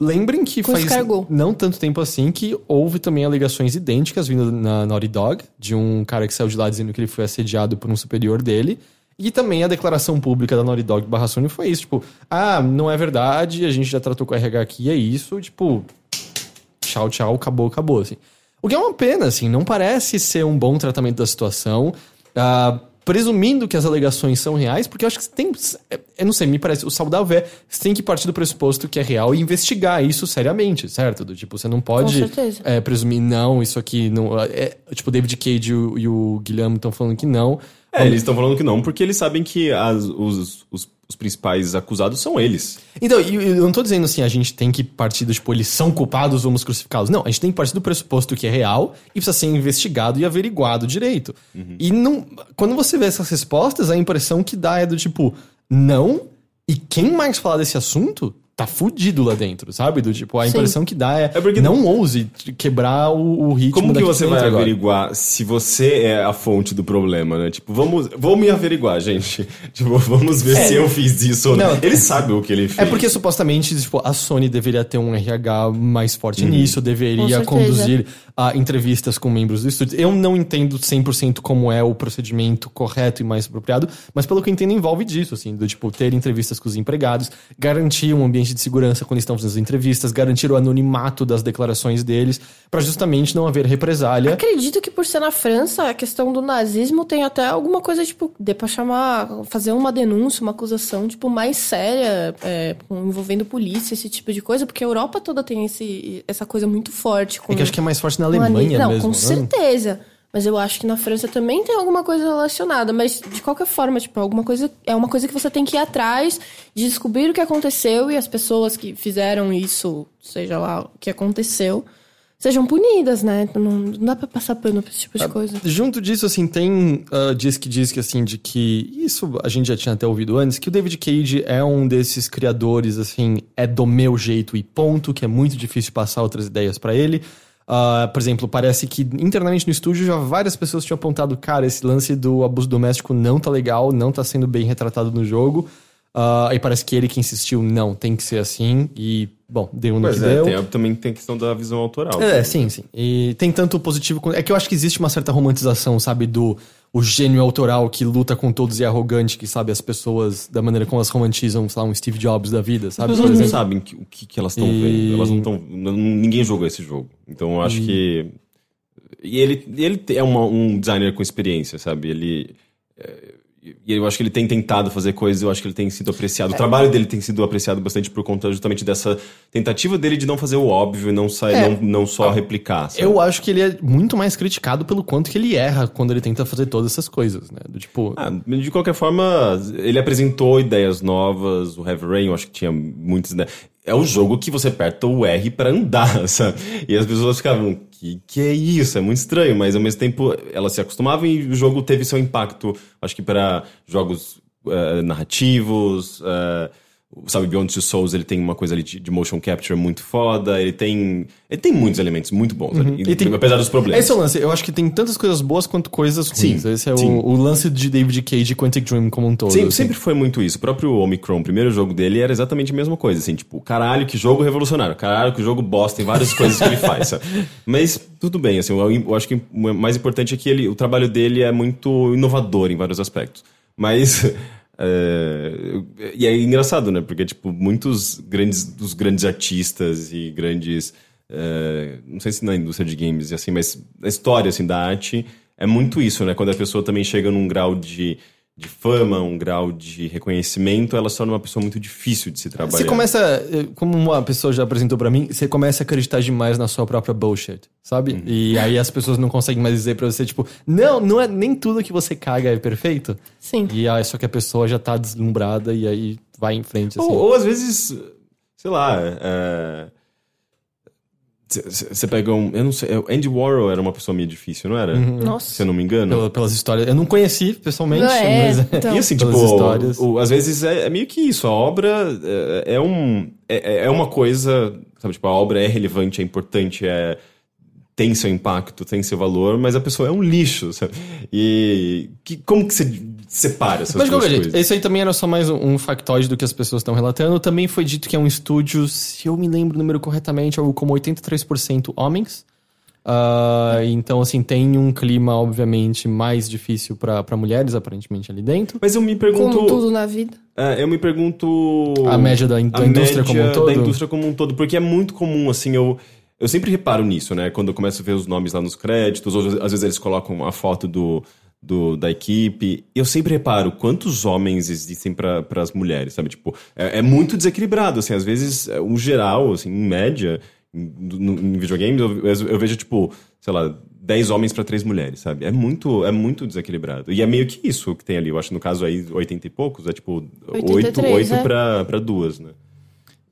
Lembrem que
Com
faz
escargot.
não tanto tempo assim que houve também alegações idênticas vindo na Naughty Dog, de um cara que saiu de lá dizendo que ele foi assediado por um superior dele. E também a declaração pública da Naughty Dog barra Sony foi isso, tipo, ah, não é verdade, a gente já tratou com a RH aqui, é isso, tipo, tchau, tchau, acabou, acabou, assim. O que é uma pena, assim, não parece ser um bom tratamento da situação. Ah, presumindo que as alegações são reais, porque eu acho que você tem. Eu não sei, me parece. O saudável é. Você tem que partir do pressuposto que é real e investigar isso seriamente, certo? Do tipo, você não pode é, presumir, não, isso aqui não. É, tipo, o David Cage e o, e o Guilherme estão falando que não.
É, eles estão falando que não, porque eles sabem que as- os, os, os principais acusados são eles.
Então, eu, não tô dizendo assim, a gente tem que partir do, tipo, eles são culpados, vamos crucificá-los. Não, a gente tem que partir do pressuposto que é real e precisa ser investigado e averiguado direito. E não, quando você vê essas respostas, a impressão que dá é do tipo, não, e quem mais falar desse assunto tá fudido lá dentro, sabe? Do tipo, a
Sim.
impressão que dá é,
É porque-
não ouse quebrar o, o ritmo
Como que você vai
agora.
averiguar se você é a fonte do problema, né? Tipo, vamos, vamos me averiguar, gente. [laughs] Tipo, vamos ver se eu fiz isso ou não.
Não.
Ele sabe o que ele fez.
É porque supostamente tipo, a Sony deveria ter um RH mais forte
Uhum.
nisso, deveria conduzir a entrevistas com membros do estúdio. Eu não entendo 100% como é o procedimento correto e mais apropriado, mas pelo que eu entendo envolve disso, assim, do tipo ter entrevistas com os empregados, garantir um ambiente de segurança quando estão fazendo as entrevistas, garantir o anonimato das declarações deles, pra justamente não haver represália.
Acredito que por ser na França, a questão do nazismo tem até alguma coisa, tipo, dê pra chamar, fazer uma denúncia, uma acusação, tipo, mais séria, é, envolvendo polícia, esse tipo de coisa, porque a Europa toda tem esse, essa coisa muito forte. Com,
É que acho que é mais forte na Alemanha
Não,
mesmo.
com
né?
certeza. Mas eu acho que na França também tem alguma coisa relacionada. Mas de qualquer forma, tipo, alguma coisa. É uma coisa que você tem que ir atrás de descobrir o que aconteceu e as pessoas que fizeram isso, seja lá o que aconteceu, sejam punidas, né? Não, não dá pra passar pano pra esse tipo de
Ah,
coisa.
Junto disso, assim, tem uh, diz que diz que assim, de que. Isso a gente já tinha até ouvido antes, que o David Cage é um desses criadores, assim, é do meu jeito e ponto, que é muito difícil passar outras ideias pra ele. Uh, por exemplo, parece que internamente no estúdio já várias pessoas tinham apontado, cara, esse lance do abuso doméstico não tá legal, não tá sendo bem retratado no jogo. Uh, e parece que ele que insistiu, não, tem que ser assim. E, bom, deu no
Mas
que
é,
deu.
tem, também tem a questão da visão autoral.
É, sim, sim. E tem tanto o positivo quanto. É que eu acho que existe uma certa romantização, sabe, do o gênio autoral que luta com todos e é arrogante, que sabe as pessoas, da maneira como elas romantizam, sei lá, um Steve Jobs da vida,
As
sabe?
pessoas
Por
não sabem o que, que elas estão
E-
vendo. Elas não estão. Ninguém jogou esse jogo. Então eu acho que. E ele, e ele é uma- um designer com experiência, sabe? Ele. é, E eu acho que ele tem tentado fazer coisas, eu acho que ele tem sido apreciado. O trabalho dele tem sido apreciado bastante por conta justamente dessa tentativa dele de não fazer o óbvio e não, sair,
É.
não, não só replicar. sabe?
Eu acho que ele é muito mais criticado pelo quanto que ele erra quando ele tenta fazer todas essas coisas, né? Do tipo.
Ah, de qualquer forma, ele apresentou ideias novas, o Heavy Rain, eu acho que tinha muitas ideias. É o jogo que você aperta o R pra andar, [laughs] sabe? E as pessoas ficavam, que que é isso? É muito estranho, mas ao mesmo tempo elas se acostumavam e o jogo teve seu impacto, acho que para jogos eh, narrativos, eh, sabe, Beyond Two Souls, ele tem uma coisa ali de, de motion capture muito foda, ele tem ele tem muitos elementos muito bons ali,
E tem-
apesar dos problemas.
Esse é o lance. Eu acho que tem tantas coisas boas quanto coisas ruins.
Sim,
Esse é
sim.
o, o lance de David Cage e Quantic Dream como um todo.
Sempre,
assim.
sempre foi muito isso. O próprio Omicron, o primeiro jogo dele, era exatamente a mesma coisa. Assim, tipo, caralho, que jogo revolucionário. Caralho, que jogo bosta. Tem várias coisas que ele faz, sabe? [laughs] Mas tudo bem, assim, eu, eu acho que o mais importante é que ele, o trabalho dele é muito inovador em vários aspectos. Mas... é, e é engraçado, né? Porque, tipo, muitos grandes, dos grandes artistas e grandes... é, não sei se na indústria de games e assim, mas a história, assim, da arte é muito isso, né? Quando a pessoa também chega num grau de, de fama, um grau de reconhecimento, ela se torna uma pessoa muito difícil de se trabalhar.
Você começa, eh, como uma pessoa já apresentou pra mim, você começa a acreditar demais na sua própria bullshit, sabe?
Uhum.
E aí as pessoas não conseguem mais dizer pra você, tipo, não, não é nem tudo que você caga é perfeito.
Sim.
E aí só que a pessoa já tá deslumbrada e aí vai em frente, assim.
Ou, ou às vezes, sei lá, é, você pega um. Eu não sei. o Andy Warhol era uma pessoa meio difícil, não era?
Uhum.
Nossa.
Se eu não me engano.
Pela- pelas histórias. Eu não conheci pessoalmente,
Não, é,
mas.
então. [laughs]
E assim,
Pelas
tipo,
histórias.
o- às vezes é, é meio que isso. A obra é, é um. É, é uma coisa. Sabe, tipo, a obra é relevante, é importante, é. Tem seu impacto, tem seu valor, mas a pessoa é um lixo, sabe? E que, como que você separa essas
Mas
duas coisas?
esse aí também era só mais um, um factoide do que as pessoas estão relatando. Também foi dito que é um estúdio, se eu me lembro o número corretamente, algo como 83% homens. Ah, então, assim, tem um clima, obviamente, mais difícil pra pra mulheres, aparentemente, ali dentro.
Mas eu me pergunto.
Como tudo na vida.
É, eu me pergunto.
A média da in- da
a
indústria como um
média
todo?
Da indústria como um todo. Porque é muito comum, assim, eu. Eu sempre reparo nisso, né? Quando eu começo a ver os nomes lá nos créditos, ou às vezes eles colocam a foto do, do- da equipe. Eu sempre reparo quantos homens existem para as mulheres, sabe? Tipo, é, é muito desequilibrado, assim. Às vezes, é, o geral, assim, em média, em, no- em videogames, eu, eu vejo, tipo, sei lá, 10 homens para 3 mulheres, sabe? É muito, é muito desequilibrado. E é meio que isso que tem ali. Eu acho, no caso aí, 80 e poucos, é tipo 8,
83,
8
é.
pra, pra duas, né?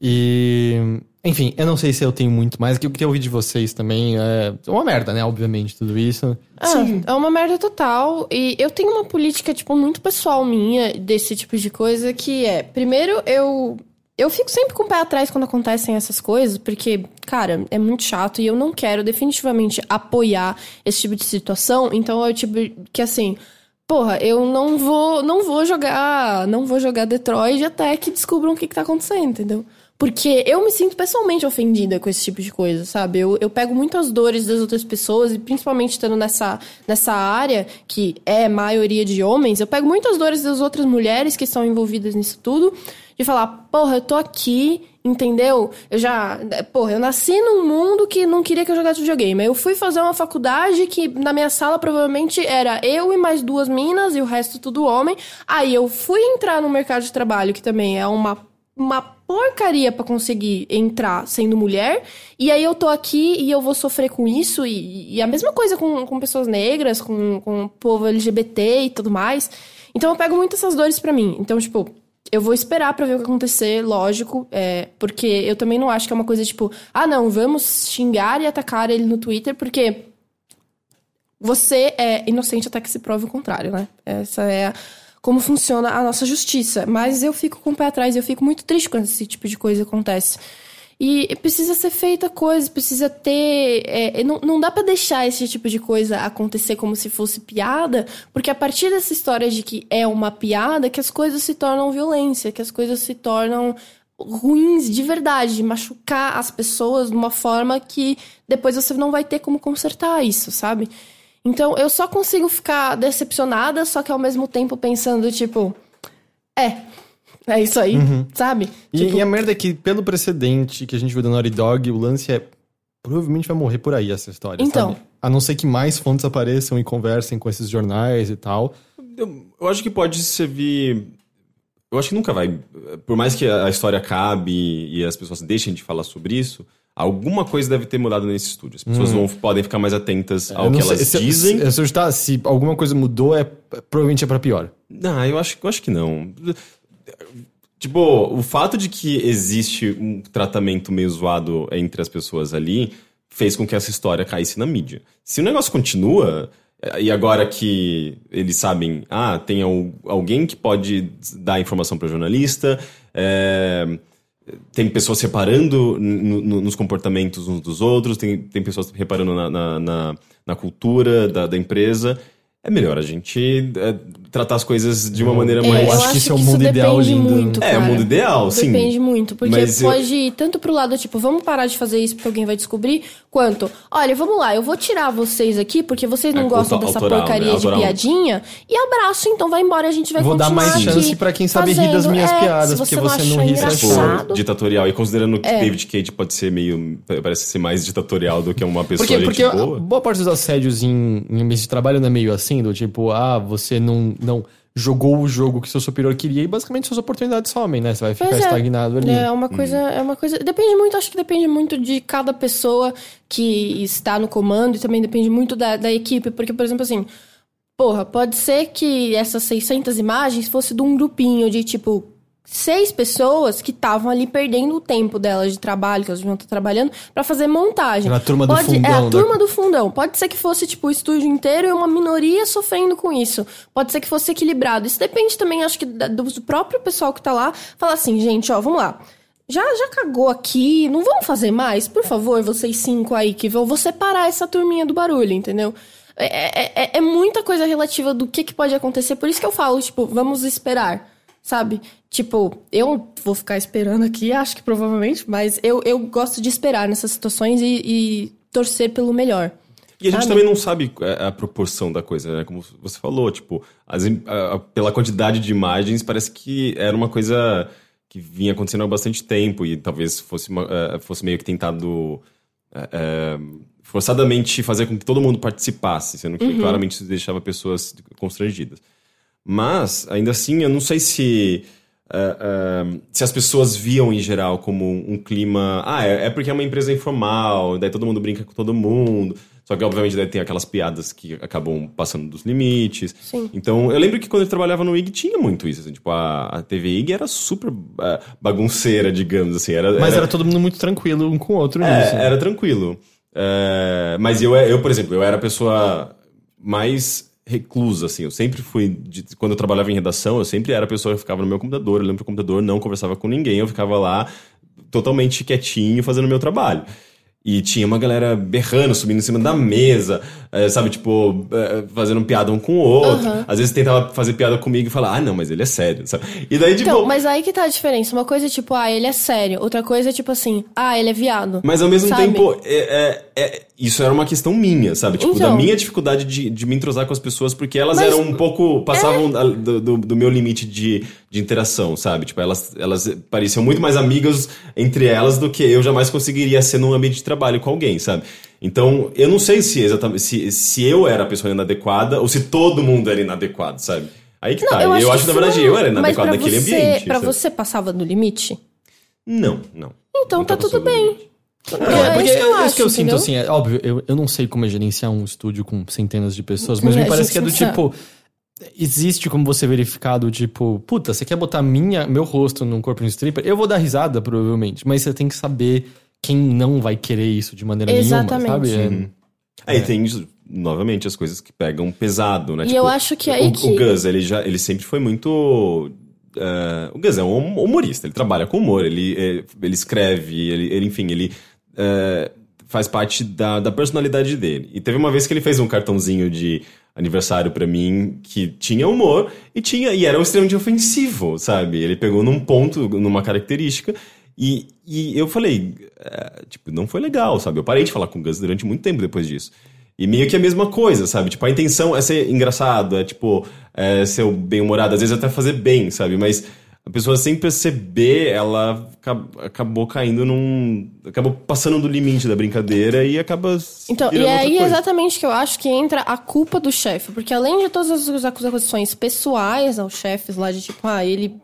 E. Enfim, eu não sei se eu tenho muito mais. O que eu ouvir de vocês também é uma merda, né? Obviamente, tudo isso.
Ah, é uma merda total. E eu tenho uma política, tipo, muito pessoal minha desse tipo de coisa, que é, primeiro, eu. Eu fico sempre com o pé atrás quando acontecem essas coisas, porque, cara, é muito chato e eu não quero definitivamente apoiar esse tipo de situação. Então é o tipo que assim, porra, eu não vou, não vou jogar, não vou jogar Detroit até que descubram o que, que tá acontecendo, entendeu? Porque eu me sinto pessoalmente ofendida com esse tipo de coisa, sabe? Eu, eu pego muito as dores das outras pessoas, e principalmente estando nessa, nessa área, que é maioria de homens, eu pego muito as dores das outras mulheres que estão envolvidas nisso tudo, de falar, porra, eu tô aqui Entendeu? Eu já. Porra, eu nasci num mundo que não queria que eu jogasse videogame. Eu fui fazer uma faculdade que na minha sala provavelmente era eu e mais duas minas e o resto tudo homem. Aí eu fui entrar no mercado de trabalho, que também é uma, uma porcaria pra conseguir entrar sendo mulher. E aí eu tô aqui e eu vou sofrer com isso. E, e a mesma coisa com, com pessoas negras, com, com o povo LGBT e tudo mais. Então eu pego muito essas dores pra mim. Então, tipo eu vou esperar pra ver o que acontecer, lógico, é, porque eu também não acho que é uma coisa tipo, ah, não, vamos xingar e atacar ele no Twitter, porque você é inocente até que se prove o contrário, né? Essa é a, como funciona a nossa justiça. Mas eu fico com o pé atrás, eu fico muito triste quando esse tipo de coisa acontece. E precisa ser feita coisa, precisa ter. É, não, não dá para deixar esse tipo de coisa acontecer como se fosse piada, porque a partir dessa história de que é uma piada, que as coisas se tornam violência, que as coisas se tornam ruins de verdade, de machucar as pessoas de uma forma que depois você não vai ter como consertar isso, sabe? Então eu só consigo ficar decepcionada, só que ao mesmo tempo pensando, tipo, é, é isso aí, sabe?
E,
Tipo,
e a merda é que, pelo precedente que a gente viu da Naughty Dog, o lance é. Provavelmente vai morrer por aí essa história.
Então.
sabe? A não ser que mais fontes apareçam e conversem com esses jornais e tal.
Eu, eu acho que pode servir. Eu acho que nunca vai. Por mais que a a história acabe e as pessoas deixem de falar sobre isso, alguma coisa deve ter mudado nesse estúdio. As pessoas vão, podem ficar mais atentas ao que
sei
elas
se,
dizem.
Se, se, eu tá- se alguma coisa mudou, é provavelmente é pra pior.
Não, eu acho, eu acho que não. Tipo, o fato de que existe um tratamento meio zoado entre as pessoas ali fez com que essa história caísse na mídia. Se o negócio continua, e agora que eles sabem, ah, tem al- alguém que pode dar informação para jornalista, é, tem pessoas reparando no- no- nos comportamentos uns dos outros, tem, tem pessoas reparando na, na, na- na cultura da, da empresa. É melhor a gente é, tratar as coisas de uma maneira
É,
mais.
eu
acho que esse é o mundo ideal
depende
lindo.
muito,
É, o mundo ideal, sim.
Depende muito, porque
Mas eu-
pode ir tanto pro lado, tipo, vamos parar de fazer isso porque alguém vai descobrir, quanto, olha, vamos lá, eu vou tirar vocês aqui porque vocês não
É,
gostam dessa
autoral,
porcaria
né?
de piadinha, e abraço, então vai embora, a gente vai
Vou dar
continuar
mais
aqui
chance pra quem sabe rir das
fazendo.
minhas
É,
piadas,
se
porque
você
você não
achar
ri, você
tipo, ditatorial. E considerando que
É.
David Cage pode ser meio. parece ser mais ditatorial do que uma pessoa
Porque,
gente
porque
boa.
boa parte dos assédios em, em ambiente de trabalho não é meio assim, do tipo, ah, você não, não jogou o jogo que seu superior queria e basicamente suas oportunidades somem, né? Você vai ficar
é.
estagnado ali.
É uma coisa, é uma coisa. Depende muito, acho que depende muito de cada pessoa que está no comando e também depende muito da, da equipe. Porque, por exemplo, assim, porra, pode ser que essas 600 imagens fosse de um grupinho de tipo. Seis pessoas que estavam ali perdendo o tempo delas de trabalho, que elas deviam estar trabalhando, pra fazer montagem.
Era a turma do
Pode, É,
fundão
a
da-
turma do fundão. Pode ser que fosse, tipo, o estúdio inteiro e uma minoria sofrendo com isso. Pode ser que fosse equilibrado. Isso depende também, acho que, do próprio pessoal que tá lá. Falar assim, gente, ó, vamos lá. Já, já cagou aqui, não vamos fazer mais? Por favor, vocês cinco aí que vão. Vou separar essa turminha do barulho, entendeu? É, é- é- é muita coisa relativa do que, que pode acontecer. Por isso que eu falo, tipo, vamos esperar, sabe? Tipo, eu vou ficar esperando aqui, acho que provavelmente, mas eu, eu gosto de esperar nessas situações e, e torcer pelo melhor.
E a gente também não sabe é, a proporção da coisa, né? Como você falou, tipo, as a- a- pela quantidade de imagens, parece que era uma coisa que vinha acontecendo há bastante tempo e talvez fosse, uma- é, fosse meio que tentado é, é, forçadamente fazer com que todo mundo participasse, sendo que
Uhum.
claramente isso deixava pessoas constrangidas. Mas, ainda assim, eu não sei se. É, se as pessoas viam em geral como um clima. Ah, é, é porque é uma empresa informal, daí todo mundo brinca com todo mundo. Só que, obviamente, daí tem aquelas piadas que acabam passando dos limites.
Sim.
Então, eu lembro que quando eu trabalhava no IG tinha muito isso. assim, tipo, a, a TV IG era super é, bagunceira, digamos assim. Era,
Mas era todo mundo muito tranquilo um com o outro
é,
nisso.
era tranquilo. É, mas eu, eu, por exemplo, eu era a pessoa mais reclusa, assim. Eu sempre fui. de- quando eu trabalhava em redação, eu sempre era a pessoa que ficava no meu computador, olhando pro computador, não conversava com ninguém, eu ficava lá totalmente quietinho fazendo o meu trabalho. E tinha uma galera berrando, subindo em cima da mesa, é, sabe, tipo, é, fazendo piada um com o outro. Às vezes tentava fazer piada comigo e falar, ah, não, mas ele é sério, sabe? E daí, tipo.
Então, mas aí que tá a diferença. Uma coisa é tipo, ah, ele é sério. Outra coisa é tipo assim, ah, ele é viado.
Mas ao mesmo
Sabe?
tempo, é, é, é- isso era uma questão minha, sabe? Tipo,
Então.
da minha dificuldade de, de me entrosar com as pessoas, porque elas eram um pouco. passavam da- do, do- do meu limite de, de interação, sabe? Tipo, elas, elas pareciam muito mais amigas entre elas do que eu jamais conseguiria ser num ambiente de trabalho com alguém, sabe? Então, eu não sei se exatamente se, se eu era a pessoa inadequada ou se todo mundo era inadequado, sabe? Aí que tá. Eu acho, que na verdade, eu era inadequado naquele
você,
ambiente.
Pra
sabe?
você passava do limite?
Não, não.
Então
Não
tá tudo bem. É,
É, porque
isso que eu
é
acho,
isso que eu sinto, assim, é óbvio, eu, eu não sei como é gerenciar um estúdio com centenas de pessoas, mas
É,
me parece que é do tipo. Existe como você verificar do tipo, puta, você quer botar minha, meu rosto num corpo de stripper? Eu vou dar risada, provavelmente, mas você tem que saber quem não vai querer isso de maneira
Exatamente.
nenhuma, sabe? É-
Uhum. Aí tem, novamente, as coisas que pegam pesado, né?
E eu acho que
o,
aí
o
que-
Gus, ele, já, ele sempre foi muito... eh, o Gus é um hum- humorista, ele trabalha com humor, ele, eh, ele escreve, ele, ele, enfim, ele eh, faz parte da, da personalidade dele. E teve uma vez que ele fez um cartãozinho de aniversário pra mim que tinha humor e tinha e era extremamente ofensivo, sabe? Ele pegou num ponto, numa característica e, e eu falei, é, tipo, não foi legal, sabe? Eu parei de falar com o Gus durante muito tempo depois disso. E meio que a mesma coisa, sabe? Tipo, a intenção é ser engraçado, é tipo, é ser bem-humorado, às vezes até fazer bem, sabe? Mas a pessoa sem perceber, ela aca- acabou caindo num. acabou passando do limite da brincadeira e acaba.
Então, e é aí exatamente que eu acho que entra a culpa do chefe. Porque além de todas as acusações pessoais aos chefes lá, de tipo, ah, ele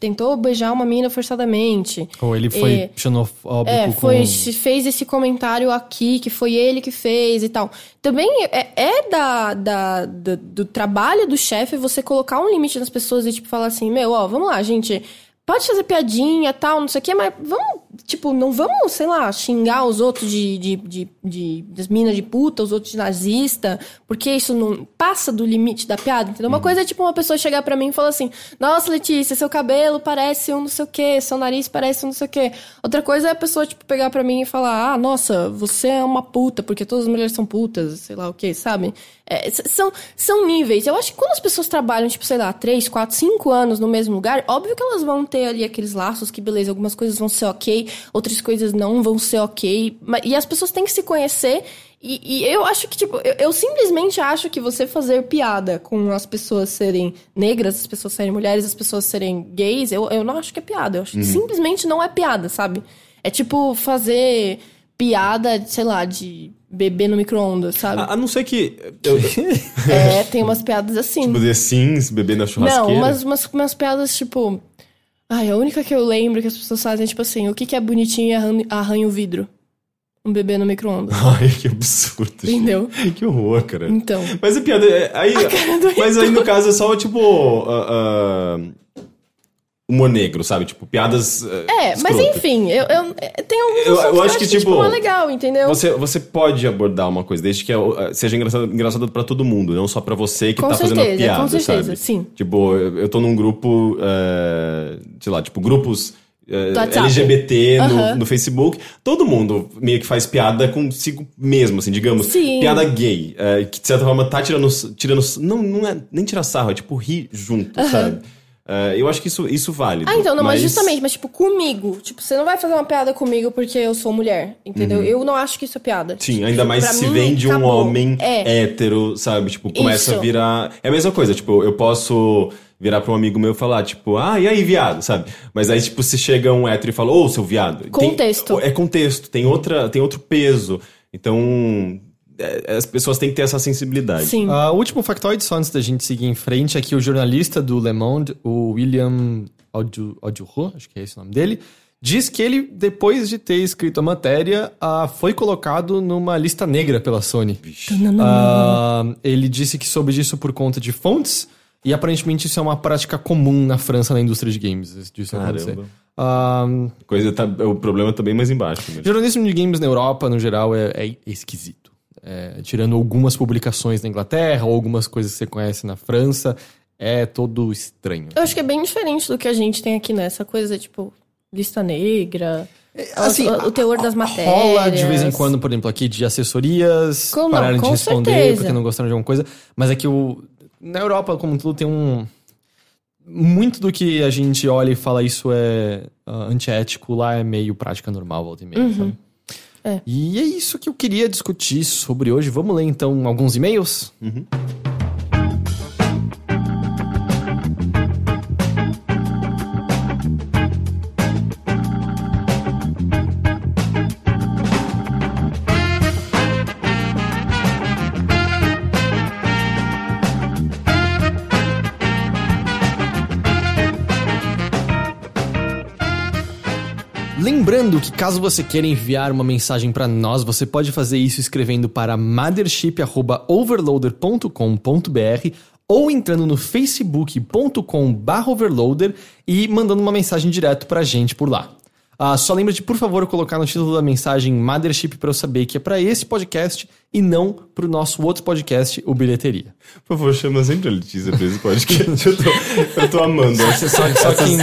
tentou beijar uma mina forçadamente.
Ou ele foi
É,
xenofóbico
É,
com...
foi, se fez esse comentário aqui, que foi ele que fez e tal. Também é, é da, da, da- do trabalho do chefe você colocar um limite nas pessoas e, tipo, falar assim, meu, ó, vamos lá, gente. Pode fazer piadinha tal, não sei o quê, mas vamos, tipo, não vamos, sei lá, xingar os outros de, de, de, de- das minas de puta, os outros de nazista, porque isso não passa do limite da piada, entendeu? Uma coisa é, tipo, uma pessoa chegar pra mim e falar assim, nossa, Letícia, seu cabelo parece um não sei o quê, seu nariz parece um não sei o quê. Outra coisa é a pessoa, tipo, pegar pra mim e falar, ah, nossa, você é uma puta, porque todas as mulheres são putas, sei lá o quê, sabe? É, são, são níveis. Eu acho que quando as pessoas trabalham, tipo, sei lá, 3, 4, 5 anos no mesmo lugar, óbvio que elas vão ter ali aqueles laços que, beleza, algumas coisas vão ser ok, outras coisas não vão ser ok. Mas, e as pessoas têm que se conhecer. E, e eu acho que, tipo, eu, eu simplesmente acho que você fazer piada com as pessoas serem negras, as pessoas serem mulheres, as pessoas serem gays, eu, eu não acho que é piada. Eu acho que simplesmente não é piada, sabe? É tipo fazer piada, sei lá, de bebê no micro-ondas, sabe?
A, a não ser que. Eu, [laughs]
É, tem umas piadas assim.
tipo, The Sims, beber na churrasqueira.
Não, umas, umas, umas piadas tipo. Ai, a única que eu lembro que as pessoas fazem é tipo assim: o que, que é bonitinho e arranha, arranha o vidro? Um bebê no micro-ondas. [laughs]
Ai, que absurdo. gente.
Entendeu?
Que horror, cara.
Então.
Mas a piada. é- Aí,
do
mas aí no caso é só, tipo. ah, ah, humor negro, sabe? Tipo, piadas.
É, mas enfim, eu, eu, é, tem alguns
Eu- eu acho que, tipo,
não é legal, entendeu?
Você, você pode abordar uma coisa, desde que é- seja engraçado, engraçado pra todo mundo, não só pra você que
Com
tá fazendo a
certeza,
piada,
com certeza,
sabe?
sim.
Tipo, eu eu tô num grupo, é, sei lá, tipo, grupos. LGBT no,
Aham.
no Facebook. Todo mundo meio que faz piada consigo mesmo, assim, digamos.
Sim.
Piada gay, que de certa forma tá tirando, tirando não, não é nem tirar sarro, é tipo rir junto, sabe? É, eu acho que isso, isso vale.
Ah, então, não, mas... justamente, mas tipo, comigo. Tipo, você não vai fazer uma piada comigo porque eu sou mulher, entendeu? Eu não acho que isso é piada.
Uhum. Sim, ainda mais se
mim,
vem de um
acabou.
homem
É.
hétero, sabe? Tipo, começa
Isso.
a virar. É a mesma coisa, tipo, eu posso virar pra um amigo meu e falar, tipo, ah, e aí, viado, sabe? Mas aí, tipo, se chega um hétero e fala, ô, seu viado. Tem-
Contexto.
é contexto, tem, outra, tem outro peso. Então, as pessoas têm que ter essa sensibilidade.
Sim.
Ah, o último factoide, só antes da gente seguir em frente, é que o jornalista do Le Monde, o William Audureau, acho que é esse o nome dele, diz que ele, depois de ter escrito a matéria, ah, foi colocado numa lista negra pela Sony. Ah, ele disse que soube disso por conta de fontes, e aparentemente isso é uma prática comum na França na indústria de games, isso- disso acontecer.
Caramba.
Ah,
Coisa tá, o problema tá bem mais embaixo. Né?
Jornalismo de games na Europa, no geral, é, é esquisito. É, tirando algumas publicações na Inglaterra ou algumas coisas que você conhece na França, é todo estranho.
Eu acho que é bem diferente do que a gente tem aqui nessa coisa, tipo, lista negra.
Assim,
o, o teor das matérias.
Rola de vez em quando, por exemplo, aqui de assessorias
Com- não,
pararem de responder
certeza.
porque não gostaram de alguma coisa. Mas é que o, na Europa, como tudo, tem um. Muito do que a gente olha e fala isso é ah, antiético, lá é meio prática normal, volta e meia,
Uhum.
sabe?
É.
E é isso que eu queria discutir sobre hoje. Vamos ler então alguns e-mails? Lembrando que caso você queira enviar uma mensagem para nós, você pode fazer isso escrevendo para mothership@overloader.com.br ou entrando no facebook.com/overloader e mandando uma mensagem direto pra gente por lá. Ah, só lembra de, por favor, colocar no título da mensagem Mothership para eu saber que é para esse podcast e não pro nosso outro podcast, o Bilheteria.
Por favor, chama sempre a Letícia pra esse podcast. [laughs] eu, tô, eu tô amando.
Só, só quem,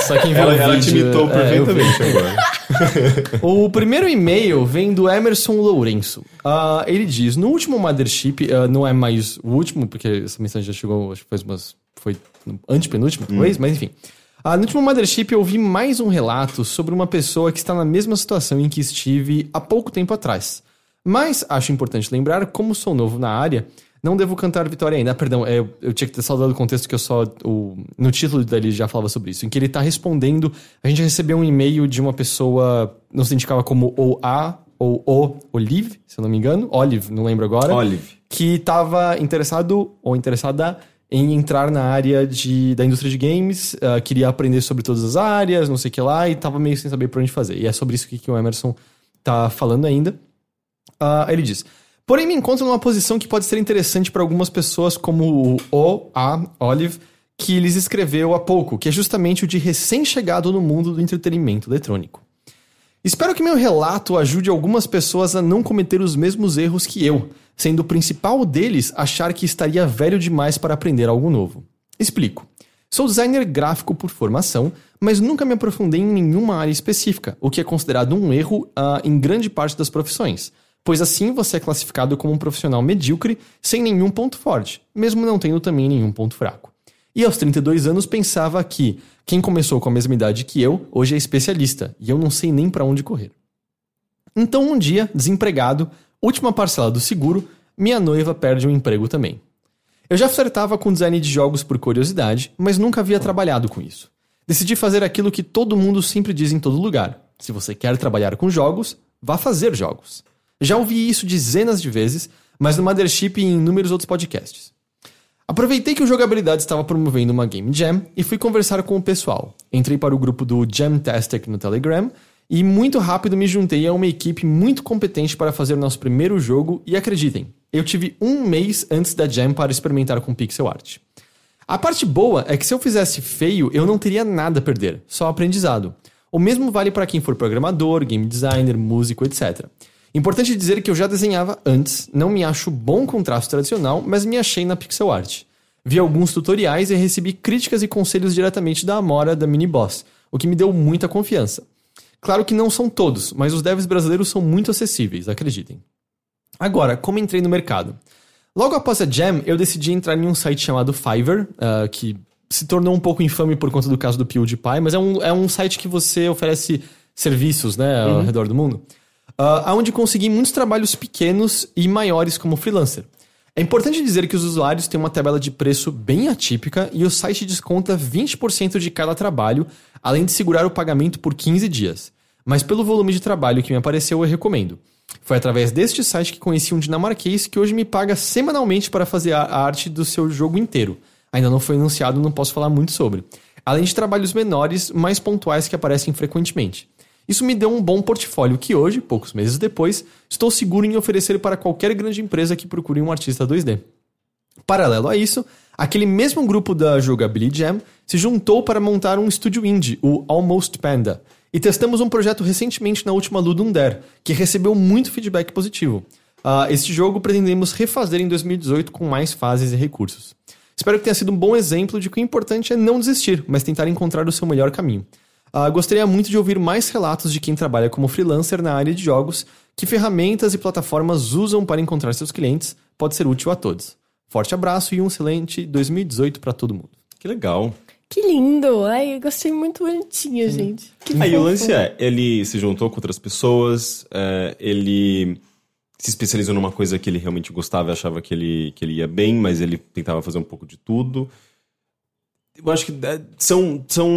só quem vê
Ela,
o
ela te imitou
é, vi.
perfeitamente agora. [laughs]
O primeiro e-mail vem do Emerson Lourenço. Ah, ele diz: No último Mothership, ah, não é mais o último, porque essa mensagem já chegou, acho que faz umas. Foi antepenúltimo, talvez, mas enfim. Ah, no último Mothership eu ouvi mais um relato sobre uma pessoa que está na mesma situação em que estive há pouco tempo atrás. Mas acho importante lembrar, como sou novo na área, não devo cantar vitória ainda. Ah, perdão, é, eu, eu tinha que ter saudado o contexto que eu só. O, no título dele já falava sobre isso. Em que ele tá respondendo. A gente recebeu um e-mail de uma pessoa. Não se indicava como o A ou o Olive, se eu não me engano. Olive, não lembro agora.
Olive.
Que estava interessado ou interessada em entrar na área de, da indústria de games, ah, queria aprender sobre todas as áreas, não sei o que lá, e tava meio sem saber por onde fazer. E é sobre isso que, que o Emerson tá falando ainda. Ah, ele diz: Porém, me encontro numa posição que pode ser interessante para algumas pessoas, como o O, A, Olive, que lhes escreveu há pouco, que é justamente o de recém-chegado no mundo do entretenimento eletrônico. Espero que meu relato ajude algumas pessoas a não cometer os mesmos erros que eu, sendo o principal deles achar que estaria velho demais para aprender algo novo. Explico. Sou designer gráfico por formação, mas nunca me aprofundei em nenhuma área específica, o que é considerado um erro ah, em grande parte das profissões, pois assim você é classificado como um profissional medíocre sem nenhum ponto forte, mesmo não tendo também nenhum ponto fraco. E aos 32 anos pensava que quem começou com a mesma idade que eu hoje é especialista e eu não sei nem para onde correr. Então um dia, desempregado, última parcela do seguro, minha noiva perde o emprego também. Eu já flertava com design de jogos por curiosidade, mas nunca havia trabalhado com isso. Decidi fazer aquilo que todo mundo sempre diz em todo lugar: se você quer trabalhar com jogos, vá fazer jogos. Já ouvi isso dezenas de vezes, mas no Mothership e em inúmeros outros podcasts. Aproveitei que o Jogabilidade estava promovendo uma Game Jam e fui conversar com o pessoal. Entrei para o grupo do Jamtastic no Telegram e muito rápido me juntei a uma equipe muito competente para fazer o nosso primeiro jogo e acreditem, eu tive um mês antes da Jam para experimentar com pixel art. A parte boa é que se eu fizesse feio, eu não teria nada a perder, só aprendizado. O mesmo vale para quem for programador, game designer, músico, etc. Importante dizer que eu já desenhava antes, não me acho bom com traço tradicional, mas me achei na pixel art. Vi alguns tutoriais e recebi críticas e conselhos diretamente da Amora da Mini Boss, o que me deu muita confiança. Claro que não são todos, mas os devs brasileiros são muito acessíveis, acreditem. Agora, como entrei no mercado? Logo após a Jam, eu decidi entrar em um site chamado Fiverr, ah, que se tornou um pouco infame por conta do caso do PewDiePie, mas é um, é um site que você oferece serviços né, ao redor do mundo. Uh, onde consegui muitos trabalhos pequenos e maiores como freelancer. É importante dizer que os usuários têm uma tabela de preço bem atípica e o site desconta 20% de cada trabalho, além de segurar o pagamento por 15 dias. Mas pelo volume de trabalho que me apareceu, eu recomendo. Foi através deste site que conheci um dinamarquês que hoje me paga semanalmente para fazer a arte do seu jogo inteiro. Ainda não foi anunciado, não posso falar muito sobre. Além de trabalhos menores, mais pontuais que aparecem frequentemente. Isso me deu um bom portfólio que hoje, poucos meses depois, estou seguro em oferecer para qualquer grande empresa que procure um artista 2D. Paralelo a isso, aquele mesmo grupo da Jogability Jam se juntou para montar um estúdio indie, o Almost Panda, e testamos um projeto recentemente na última Ludum Dare, que recebeu muito feedback positivo. Ah, este jogo pretendemos refazer em 2018 com mais fases e recursos. Espero que tenha sido um bom exemplo de que o importante é não desistir, mas tentar encontrar o seu melhor caminho. Ah, gostaria muito de ouvir mais relatos de quem trabalha como freelancer na área de jogos, que ferramentas e plataformas usam para encontrar seus clientes, pode ser útil a todos. Forte abraço e um excelente 2018 para todo mundo.
Que legal.
Que lindo! Ai, eu gostei muito bonitinho, gente. Que
Aí o
fofo.
lance é, ele se juntou com outras pessoas, é, ele se especializou numa coisa que ele realmente gostava e achava que ele, que ele ia bem, mas ele tentava fazer um pouco de tudo. Eu acho que é, são. são...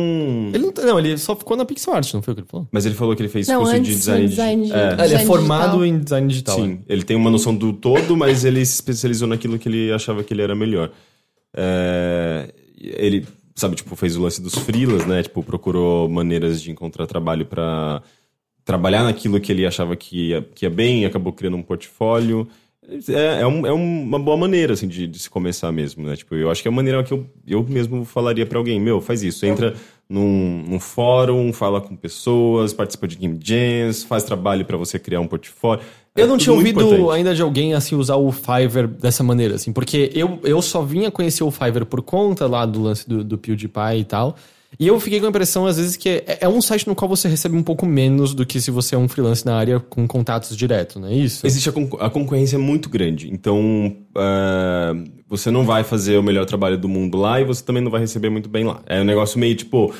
Ele não, não, ele só ficou na Pixel Art, não foi o que ele falou?
Mas ele falou que ele fez
Não,
curso de
antes,
design.
no design de-
é,
ele é
Design
formado
digital.
em design digital.
Sim, ele tem uma noção do todo, mas ele se especializou naquilo que ele achava que ele era melhor. É, ele, sabe, tipo, fez o lance dos freelas, né? Tipo, procurou maneiras de encontrar trabalho pra trabalhar naquilo que ele achava que ia, que ia bem, e acabou criando um portfólio. É, é, um- é uma boa maneira, assim, de, de se começar mesmo, né? Tipo, eu acho que é a maneira que eu, eu mesmo falaria pra alguém, meu, faz isso, entra num, num fórum, fala com pessoas, participa de game jams, faz trabalho pra você criar um portfólio.
Eu
É
não
tudo
tinha ouvido
importante.
ainda de alguém assim usar o Fiverr dessa maneira, assim, porque eu, eu só vinha conhecer o Fiverr por conta lá do lance do, do PewDiePie e tal. E eu fiquei com a impressão, às vezes, que é, é um site no qual você recebe um pouco menos do que se você é um freelance na área com contatos direto, não é isso?
Existe a, concor- a concorrência é muito grande. Então, é, você não vai fazer o melhor trabalho do mundo lá e você também não vai receber muito bem lá. É um negócio meio tipo.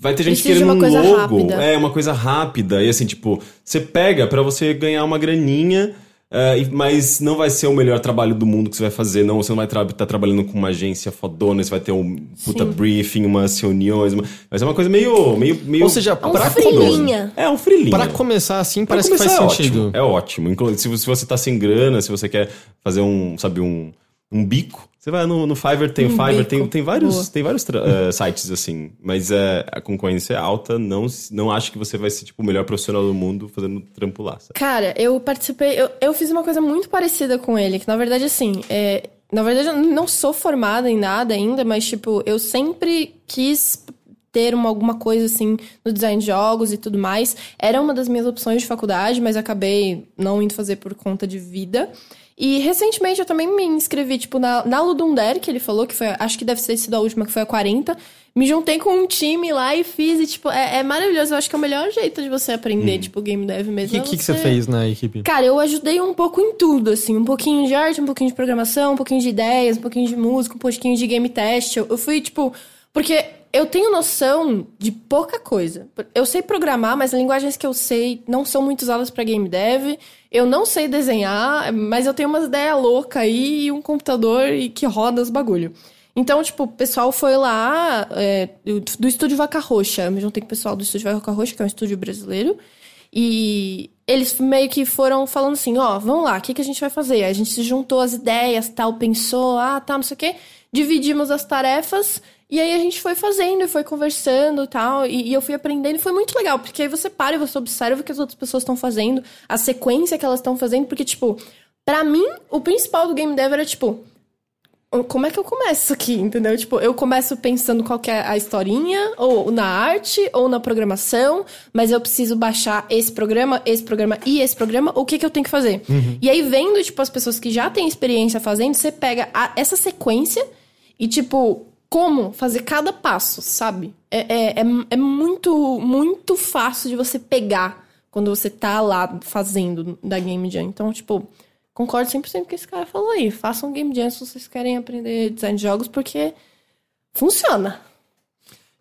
Vai ter gente
Precisa
querendo
uma
um
coisa
logo.
rápida.
É, uma coisa rápida. E assim, tipo, você pega pra você ganhar uma graninha. É, e- mas não vai ser o melhor trabalho do mundo que você vai fazer, não. Você não vai estar trabalhando com uma agência fodona, você vai ter um puta briefing, umas reuniões. Uma, vai ser uma coisa meio. meio, meio
Ou seja,
É um
pra
frilinha.
É um frilinha.
Pra começar assim,
Pra
parece que
começar,
faz
é
sentido.
Ótimo, é ótimo. Inclu- Se, você- se você tá sem grana, se você quer fazer um, sabe, um, um bico, você vai no, no Fiverr, tem o
Um
Fiverr,
bico.
tem, tem vários,
Boa.
tem vários eh, sites assim. Mas é, a concorrência é alta, não, não acho que você vai ser tipo, o melhor profissional do mundo fazendo trampo lá. sabe?
Cara, eu participei. Eu, eu fiz uma coisa muito parecida com ele, que na verdade, assim, é, na verdade, eu não sou formada em nada ainda, mas, tipo, eu sempre quis ter uma, alguma coisa assim no design de jogos e tudo mais. Era uma das minhas opções de faculdade, mas acabei não indo fazer por conta de vida. E recentemente eu também me inscrevi, tipo, na, na Ludum Dare, que ele falou, que foi, acho que deve ter sido a última, que foi a 40. Me juntei com um time lá e fiz, e, tipo, é, é maravilhoso. Eu acho que é o melhor jeito de você aprender, tipo, game dev
O
mesmo.
que,
é
que, que você fez na equipe?
Cara, eu ajudei um pouco em tudo, assim. Um pouquinho de arte, um pouquinho de programação, um pouquinho de ideias, um pouquinho de música, um pouquinho de game test. Eu, eu fui, tipo... Porque eu tenho noção de pouca coisa. Eu sei programar, mas as linguagens que eu sei não são muito usadas pra game dev. Eu não sei desenhar, mas eu tenho umas ideias loucas aí e um computador e que roda os bagulho. Então, tipo, o pessoal foi lá é, do, estúdio Vaca Roxa. Eu me juntei com o pessoal do estúdio Vaca Roxa, que é um estúdio brasileiro. E eles meio que foram falando assim, ó, vamos lá, o que, que a gente vai fazer? A gente se juntou as ideias, tal, pensou, ah, tá, não sei o quê. Dividimos as tarefas e aí a gente foi fazendo e foi conversando tal, e, e eu fui aprendendo e foi muito legal, porque aí você para e você observa o que as outras pessoas estão fazendo, a sequência que elas estão fazendo, porque, tipo, pra mim, o principal do game dev era, tipo, como é que eu começo aqui, entendeu? Tipo, eu começo pensando qual é a historinha, ou na arte, ou na programação, mas eu preciso baixar esse programa, esse programa e esse programa, o que que eu tenho que fazer? E aí, vendo, tipo, as pessoas que já têm experiência fazendo, você pega a- essa sequência e, tipo, como fazer cada passo, sabe? É, é, é, é muito, muito fácil de você pegar quando você tá lá fazendo da Game Jam. Então, tipo, concordo 100% com o que esse cara falou aí. Façam Game Jam se vocês querem aprender design de jogos, porque funciona.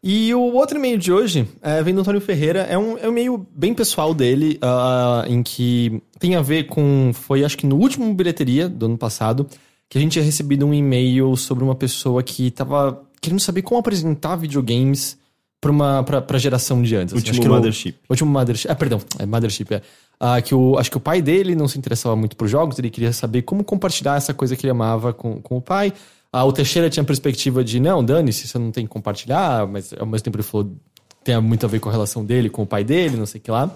E o outro e-mail de hoje é, vem do Antônio Ferreira. É um, é um e-mail bem pessoal dele, ah, em que tem a ver com. Foi acho que no último bilheteria do ano passado, que a gente tinha recebido um e-mail sobre uma pessoa que tava querendo saber como apresentar videogames pra, uma, pra, pra geração de antes. assim.
Último
Acho era o-
Mothership.
Último Mothership. Ah, perdão, é Mothership, é. Ah, que o, acho que o pai dele não se interessava muito por jogos, ele queria saber como compartilhar essa coisa que ele amava com, com o pai. Ah, o Teixeira tinha a perspectiva de, não, dane-se, você não tem que compartilhar, mas ao mesmo tempo ele falou, tem muito a ver com a relação dele com o pai dele, não sei o que lá.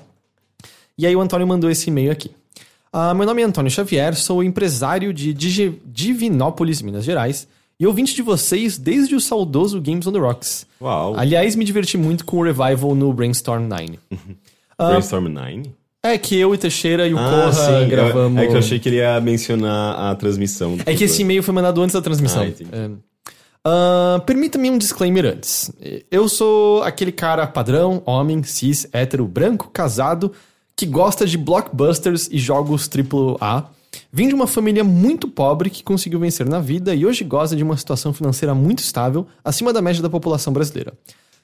E aí o Antônio mandou esse e-mail aqui. Ah, meu nome é Antônio Xavier, sou empresário de Digi- Divinópolis, Minas Gerais, e ouvinte de vocês desde o saudoso Games on the Rocks.
Uau.
Aliás, me diverti muito com o Revival no Brainstorm 9. [laughs]
Brainstorm 9?
É que eu e Teixeira e o
Ah,
Corra
sim. eu-
gravamos.
É que eu achei que ele ia mencionar a transmissão.
É que esse e-mail foi mandado antes da transmissão.
Ah, entendi.
É. Ah, Permita-me um disclaimer antes. Eu sou aquele cara padrão, homem, cis, hétero, branco, casado, que gosta de blockbusters e jogos AAA. Vim de uma família muito pobre que conseguiu vencer na vida e hoje goza de uma situação financeira muito estável, acima da média da população brasileira.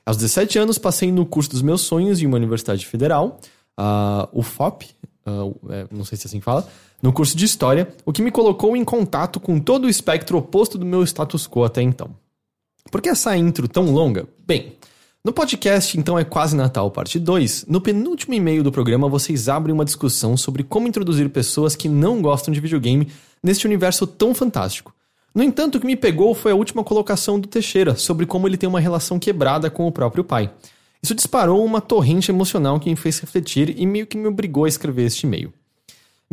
Aos 17 anos, passei no curso dos meus sonhos em uma universidade federal, a UFOP, uh, é, não sei se assim fala, no curso de História, o que me colocou em contato com todo o espectro oposto do meu status quo até então. Por que essa intro tão longa? Bem, no podcast Então é Quase Natal, parte 2, no penúltimo e-mail do programa vocês abrem uma discussão sobre como introduzir pessoas que não gostam de videogame neste universo tão fantástico. No entanto, o que me pegou foi a última colocação do Teixeira sobre como ele tem uma relação quebrada com o próprio pai. Isso disparou uma torrente emocional que me fez refletir e meio que me obrigou a escrever este e-mail.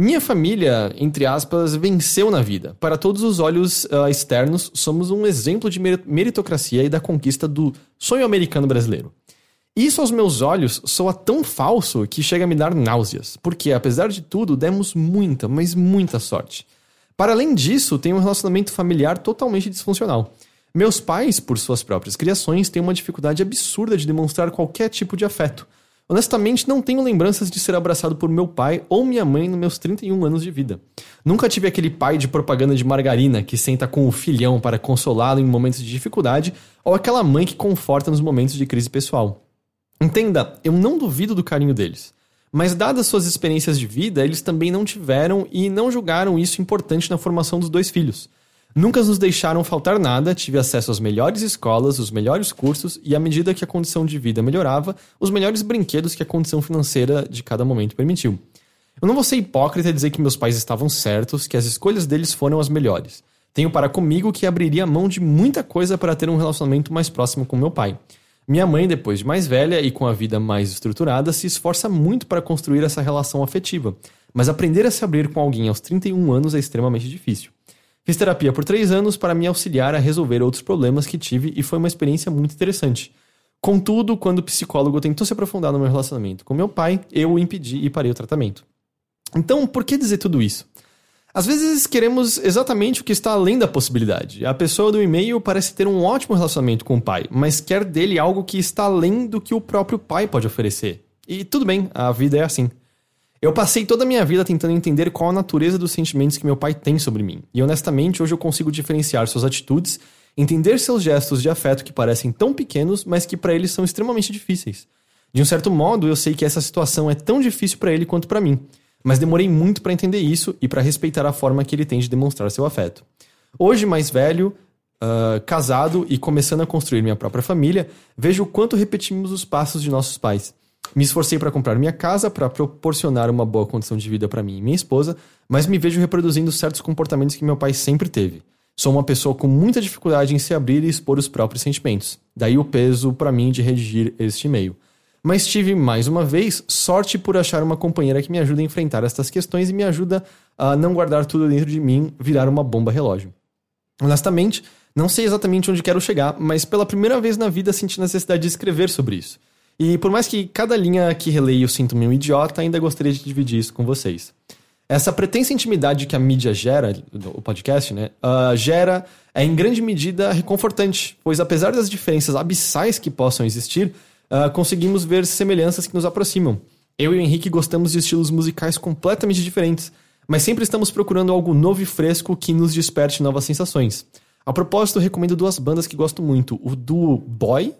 Minha família, entre aspas, venceu na vida. Para todos os olhos uh, externos, somos um exemplo de meritocracia e da conquista do sonho americano brasileiro. Isso aos meus olhos soa tão falso que chega a me dar náuseas, porque apesar de tudo, demos muita, mas muita sorte. Para além disso, tenho um relacionamento familiar totalmente disfuncional. Meus pais, por suas próprias criações, têm uma dificuldade absurda de demonstrar qualquer tipo de afeto. Honestamente, não tenho lembranças de ser abraçado por meu pai ou minha mãe nos meus 31 anos de vida. Nunca tive aquele pai de propaganda de margarina que senta com o filhão para consolá-lo em momentos de dificuldade ou aquela mãe que conforta nos momentos de crise pessoal. Entenda, eu não duvido do carinho deles. Mas, dadas suas experiências de vida, eles também não tiveram e não julgaram isso importante na formação dos dois filhos. Nunca nos deixaram faltar nada, tive acesso às melhores escolas, os melhores cursos e, à medida que a condição de vida melhorava, os melhores brinquedos que a condição financeira de cada momento permitiu. Eu não vou ser hipócrita e dizer que meus pais estavam certos, que as escolhas deles foram as melhores. Tenho para comigo que abriria mão de muita coisa para ter um relacionamento mais próximo com meu pai. Minha mãe, depois de mais velha e com a vida mais estruturada, se esforça muito para construir essa relação afetiva, mas aprender a se abrir com alguém aos 31 anos é extremamente difícil. Fiz terapia por três anos para me auxiliar a resolver outros problemas que tive e foi uma experiência muito interessante. Contudo, quando o psicólogo tentou se aprofundar no meu relacionamento com meu pai, eu o impedi e parei o tratamento. Então, por que dizer tudo isso? Às vezes queremos exatamente o que está além da possibilidade. A pessoa do e-mail parece ter um ótimo relacionamento com o pai, mas quer dele algo que está além do que o próprio pai pode oferecer. E tudo bem, a vida é assim. Eu passei toda a minha vida tentando entender qual a natureza dos sentimentos que meu pai tem sobre mim. E honestamente, hoje eu consigo diferenciar suas atitudes, entender seus gestos de afeto que parecem tão pequenos, mas que para ele são extremamente difíceis. De um certo modo, eu sei que essa situação é tão difícil para ele quanto para mim, mas demorei muito para entender isso e para respeitar a forma que ele tem de demonstrar seu afeto. Hoje, mais velho, uh, casado e começando a construir minha própria família, vejo o quanto repetimos os passos de nossos pais. Me esforcei para comprar minha casa, para proporcionar uma boa condição de vida para mim e minha esposa, mas me vejo reproduzindo certos comportamentos que meu pai sempre teve. Sou uma pessoa com muita dificuldade em se abrir e expor os próprios sentimentos. Daí o peso para mim de redigir este e-mail. Mas tive, mais uma vez, sorte por achar uma companheira que me ajuda a enfrentar estas questões e me ajuda a não guardar tudo dentro de mim, virar uma bomba relógio. Honestamente, não sei exatamente onde quero chegar, mas pela primeira vez na vida senti necessidade de escrever sobre isso. E por mais que cada linha que releio sinto-me um idiota, ainda gostaria de dividir isso com vocês. Essa pretensa intimidade que a mídia gera, o podcast, né, uh, gera é em grande medida reconfortante, pois apesar das diferenças abissais que possam existir, uh, conseguimos ver semelhanças que nos aproximam. Eu e o Henrique gostamos de estilos musicais completamente diferentes, mas sempre estamos procurando algo novo e fresco que nos desperte novas sensações. A propósito, recomendo duas bandas que gosto muito: o duo Boy,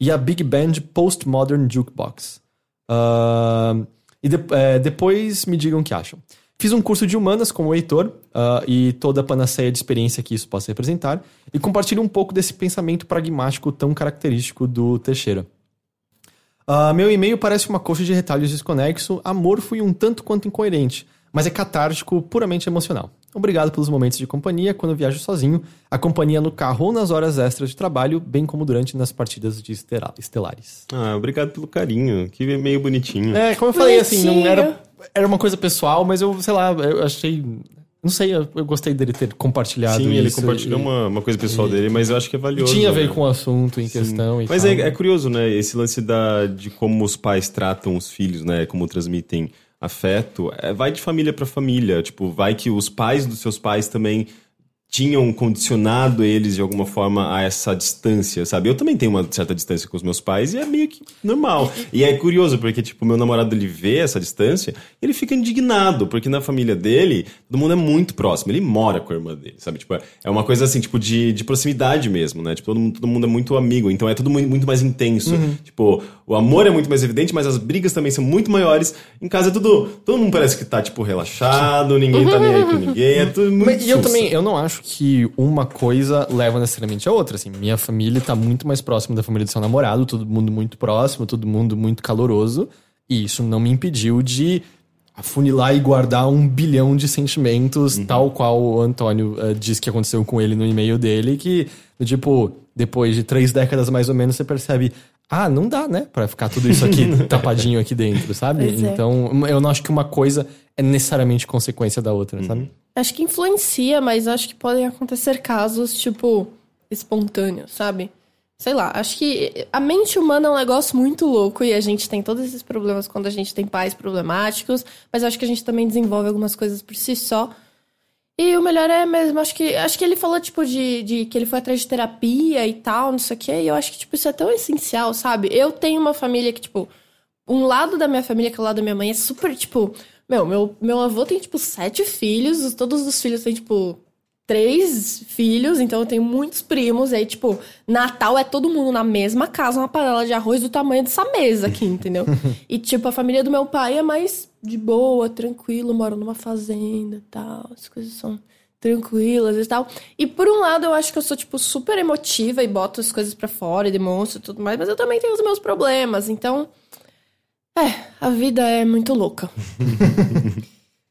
e a Big Band Postmodern Jukebox. Uh, e de, é, depois me digam o que acham. Fiz um curso de humanas com o Heitor uh, e toda a panaceia de experiência que isso possa representar e compartilho um pouco desse pensamento pragmático tão característico do Teixeira. Uh, meu e-mail parece uma coxa de retalhos desconexo, amorfo e um tanto quanto incoerente, mas é catártico, puramente emocional. Obrigado pelos momentos de companhia quando viajo sozinho, a companhia no carro ou nas horas extras de trabalho, bem como durante nas partidas de estelares.
Ah, obrigado pelo carinho, que meio bonitinho.
É, como eu falei, assim, não era, era uma coisa pessoal, mas eu, sei lá, eu achei não sei, eu, eu, gostei dele ter compartilhado
Sim,
isso.
ele compartilhou e, uma, uma coisa pessoal e, dele, mas eu acho que é valioso.
Tinha a ver né? com o assunto em Sim. questão.
mas é, é, curioso, né? Esse lance da, de como os pais tratam os filhos, né? Como transmitem afeto, é, vai de família para família. Tipo, vai que os pais dos seus pais também tinham condicionado eles de alguma forma a essa distância, sabe? Eu também tenho uma certa distância com os meus pais e é meio que normal. E é curioso porque, tipo, meu namorado ele vê essa distância e ele fica indignado, porque na família dele todo mundo é muito próximo. Ele mora com a irmã dele, sabe? Tipo, é uma coisa assim, tipo, de, de proximidade mesmo, né? Tipo, todo mundo, todo mundo é muito amigo, então é tudo muito, mais intenso. Tipo, o amor é muito mais evidente, mas as brigas também são muito maiores. Em casa é tudo. Todo mundo parece que tá, tipo, relaxado, ninguém tá nem aí com ninguém, é tudo muito
Mas, e eu também, eu não acho que uma coisa leva necessariamente a outra, assim. Minha família tá muito mais próxima da família do seu namorado, todo mundo muito próximo, todo mundo muito caloroso. E isso não me impediu de afunilar e guardar um bilhão de sentimentos, tal qual o Antônio eh, disse que aconteceu com ele no e-mail dele, que, tipo, depois de três décadas mais ou menos, você percebe, ah, não dá, né, pra ficar tudo isso aqui [laughs] tapadinho aqui dentro, sabe?
É.
Então, eu não acho que uma coisa é necessariamente consequência da outra, sabe?
Acho que influencia, mas acho que podem acontecer casos, tipo, espontâneos, sabe? Sei lá, acho que a mente humana é um negócio muito louco e a gente tem todos esses problemas quando a gente tem pais problemáticos, mas acho que a gente também desenvolve algumas coisas por si só. E o melhor é mesmo, acho que acho que ele falou, tipo, de, de que ele foi atrás de terapia e tal, não sei o quê, e eu acho que, tipo, isso é tão essencial, sabe? Eu tenho uma família que, tipo, um lado da minha família, que é o lado da minha mãe, é super, tipo. Meu, meu, meu avô tem, tipo, sete filhos, os- todos os filhos têm, tipo, três filhos, então eu tenho muitos primos. E aí, tipo, Natal é todo mundo na mesma casa, uma panela de arroz do tamanho dessa mesa aqui, [laughs] entendeu? e, tipo, a família do meu pai é mais de boa, tranquilo, mora numa fazenda e tal, as coisas são tranquilas e tal. E por um lado, eu acho que eu sou, tipo, super emotiva e boto as coisas pra fora e demonstro e tudo mais, mas eu também tenho os meus problemas, então. É, a vida é muito louca. [laughs]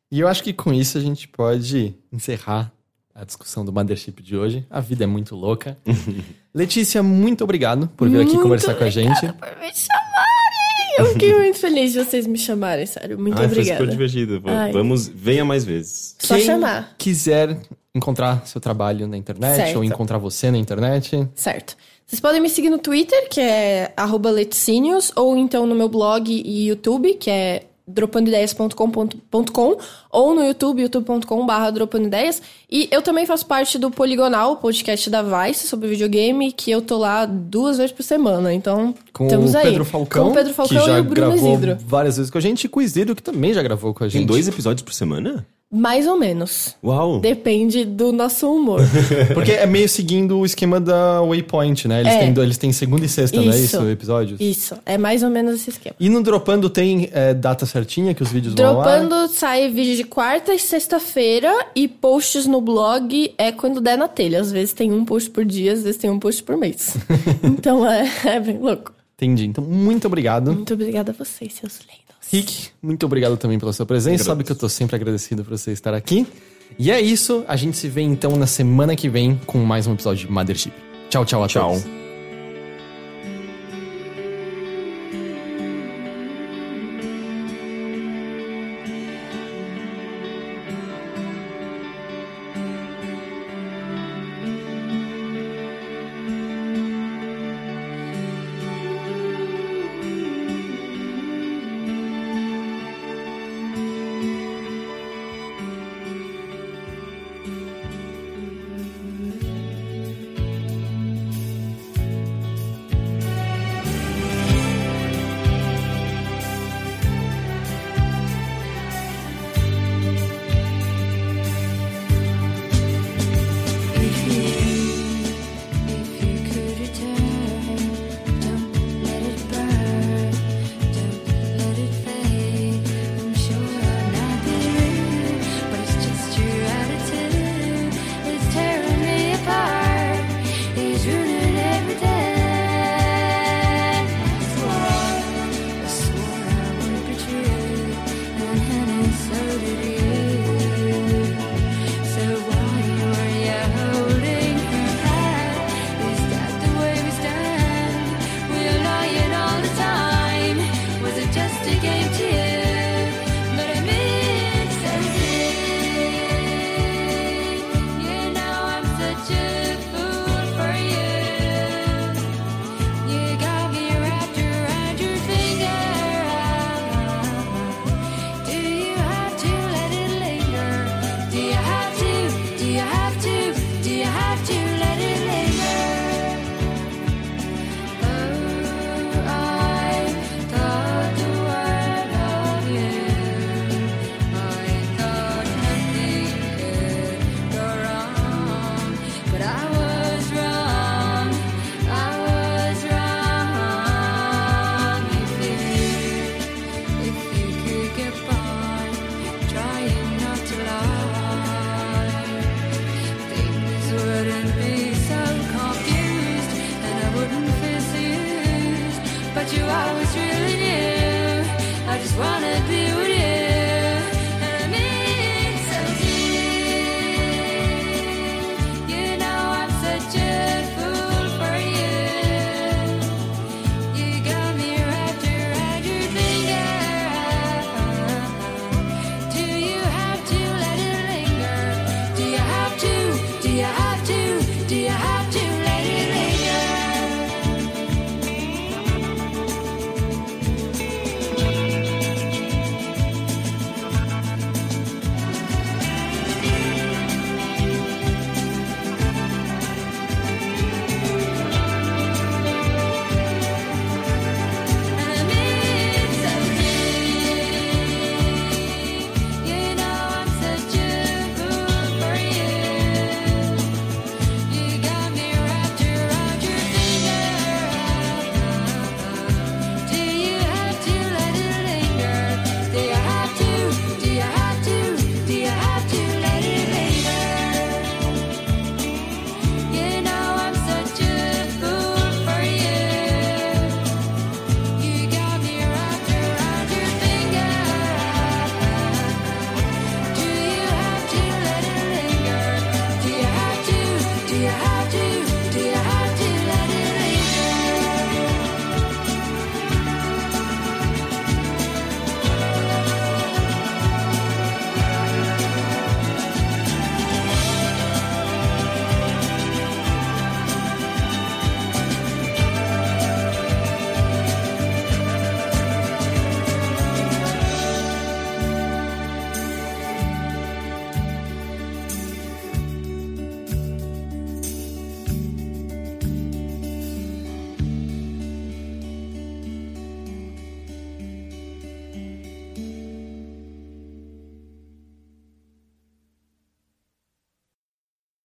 E eu acho que com isso a gente pode encerrar a discussão do Mothership de hoje. A vida é muito louca. [laughs] Letícia, muito obrigado por vir aqui
Muito
conversar com a gente.
obrigada por me chamarem! Eu fiquei muito feliz de vocês me chamarem, sério. Muito
Ai, foi
obrigada.
super divertido.
Ai.
Vamos, venha mais vezes.
Só
Quem
chamar.
quiser encontrar seu trabalho na internet
Certo.
ou encontrar você na internet,
Certo. Vocês podem me seguir no Twitter, que é arroba leticínios, ou então no meu blog e YouTube, que é dropandoideias.com.com, ou no YouTube, youtube.com.br dropandoideias. E eu também faço parte do Poligonal, o podcast da Vice sobre videogame, que eu tô lá duas vezes por semana. Então,
com
estamos
o
aí.
Pedro Falcão,
Com o Pedro Falcão
que já
e o Bruno
gravou
Isidro.
várias vezes com a gente, e com o Isidro, que também já gravou com a gente.
Tem dois episódios por semana?
Mais ou menos.
Uau!
Depende do nosso humor. [laughs]
Porque é meio seguindo o esquema da Waypoint, né? Eles,
É.
têm, eles têm segunda e sexta, não é
Isso.
isso? Episódios.
Isso, é mais ou menos esse esquema.
E no Dropando tem é, data certinha que os vídeos vão lá?
Dropando sai vídeo de quarta e sexta-feira e posts no blog é quando der na telha. Às vezes tem um post por dia, às vezes tem um post por mês. [laughs] então é, é bem louco.
Entendi. Então, muito obrigado.
Muito obrigada a vocês, seus lindos.
Rick, muito obrigado também pela sua presença. Sabe que eu tô sempre agradecido por você estar aqui. E é isso. A gente se vê então na semana que vem com mais um episódio de Mothership. Tchau, tchau a
Tchau.
todos.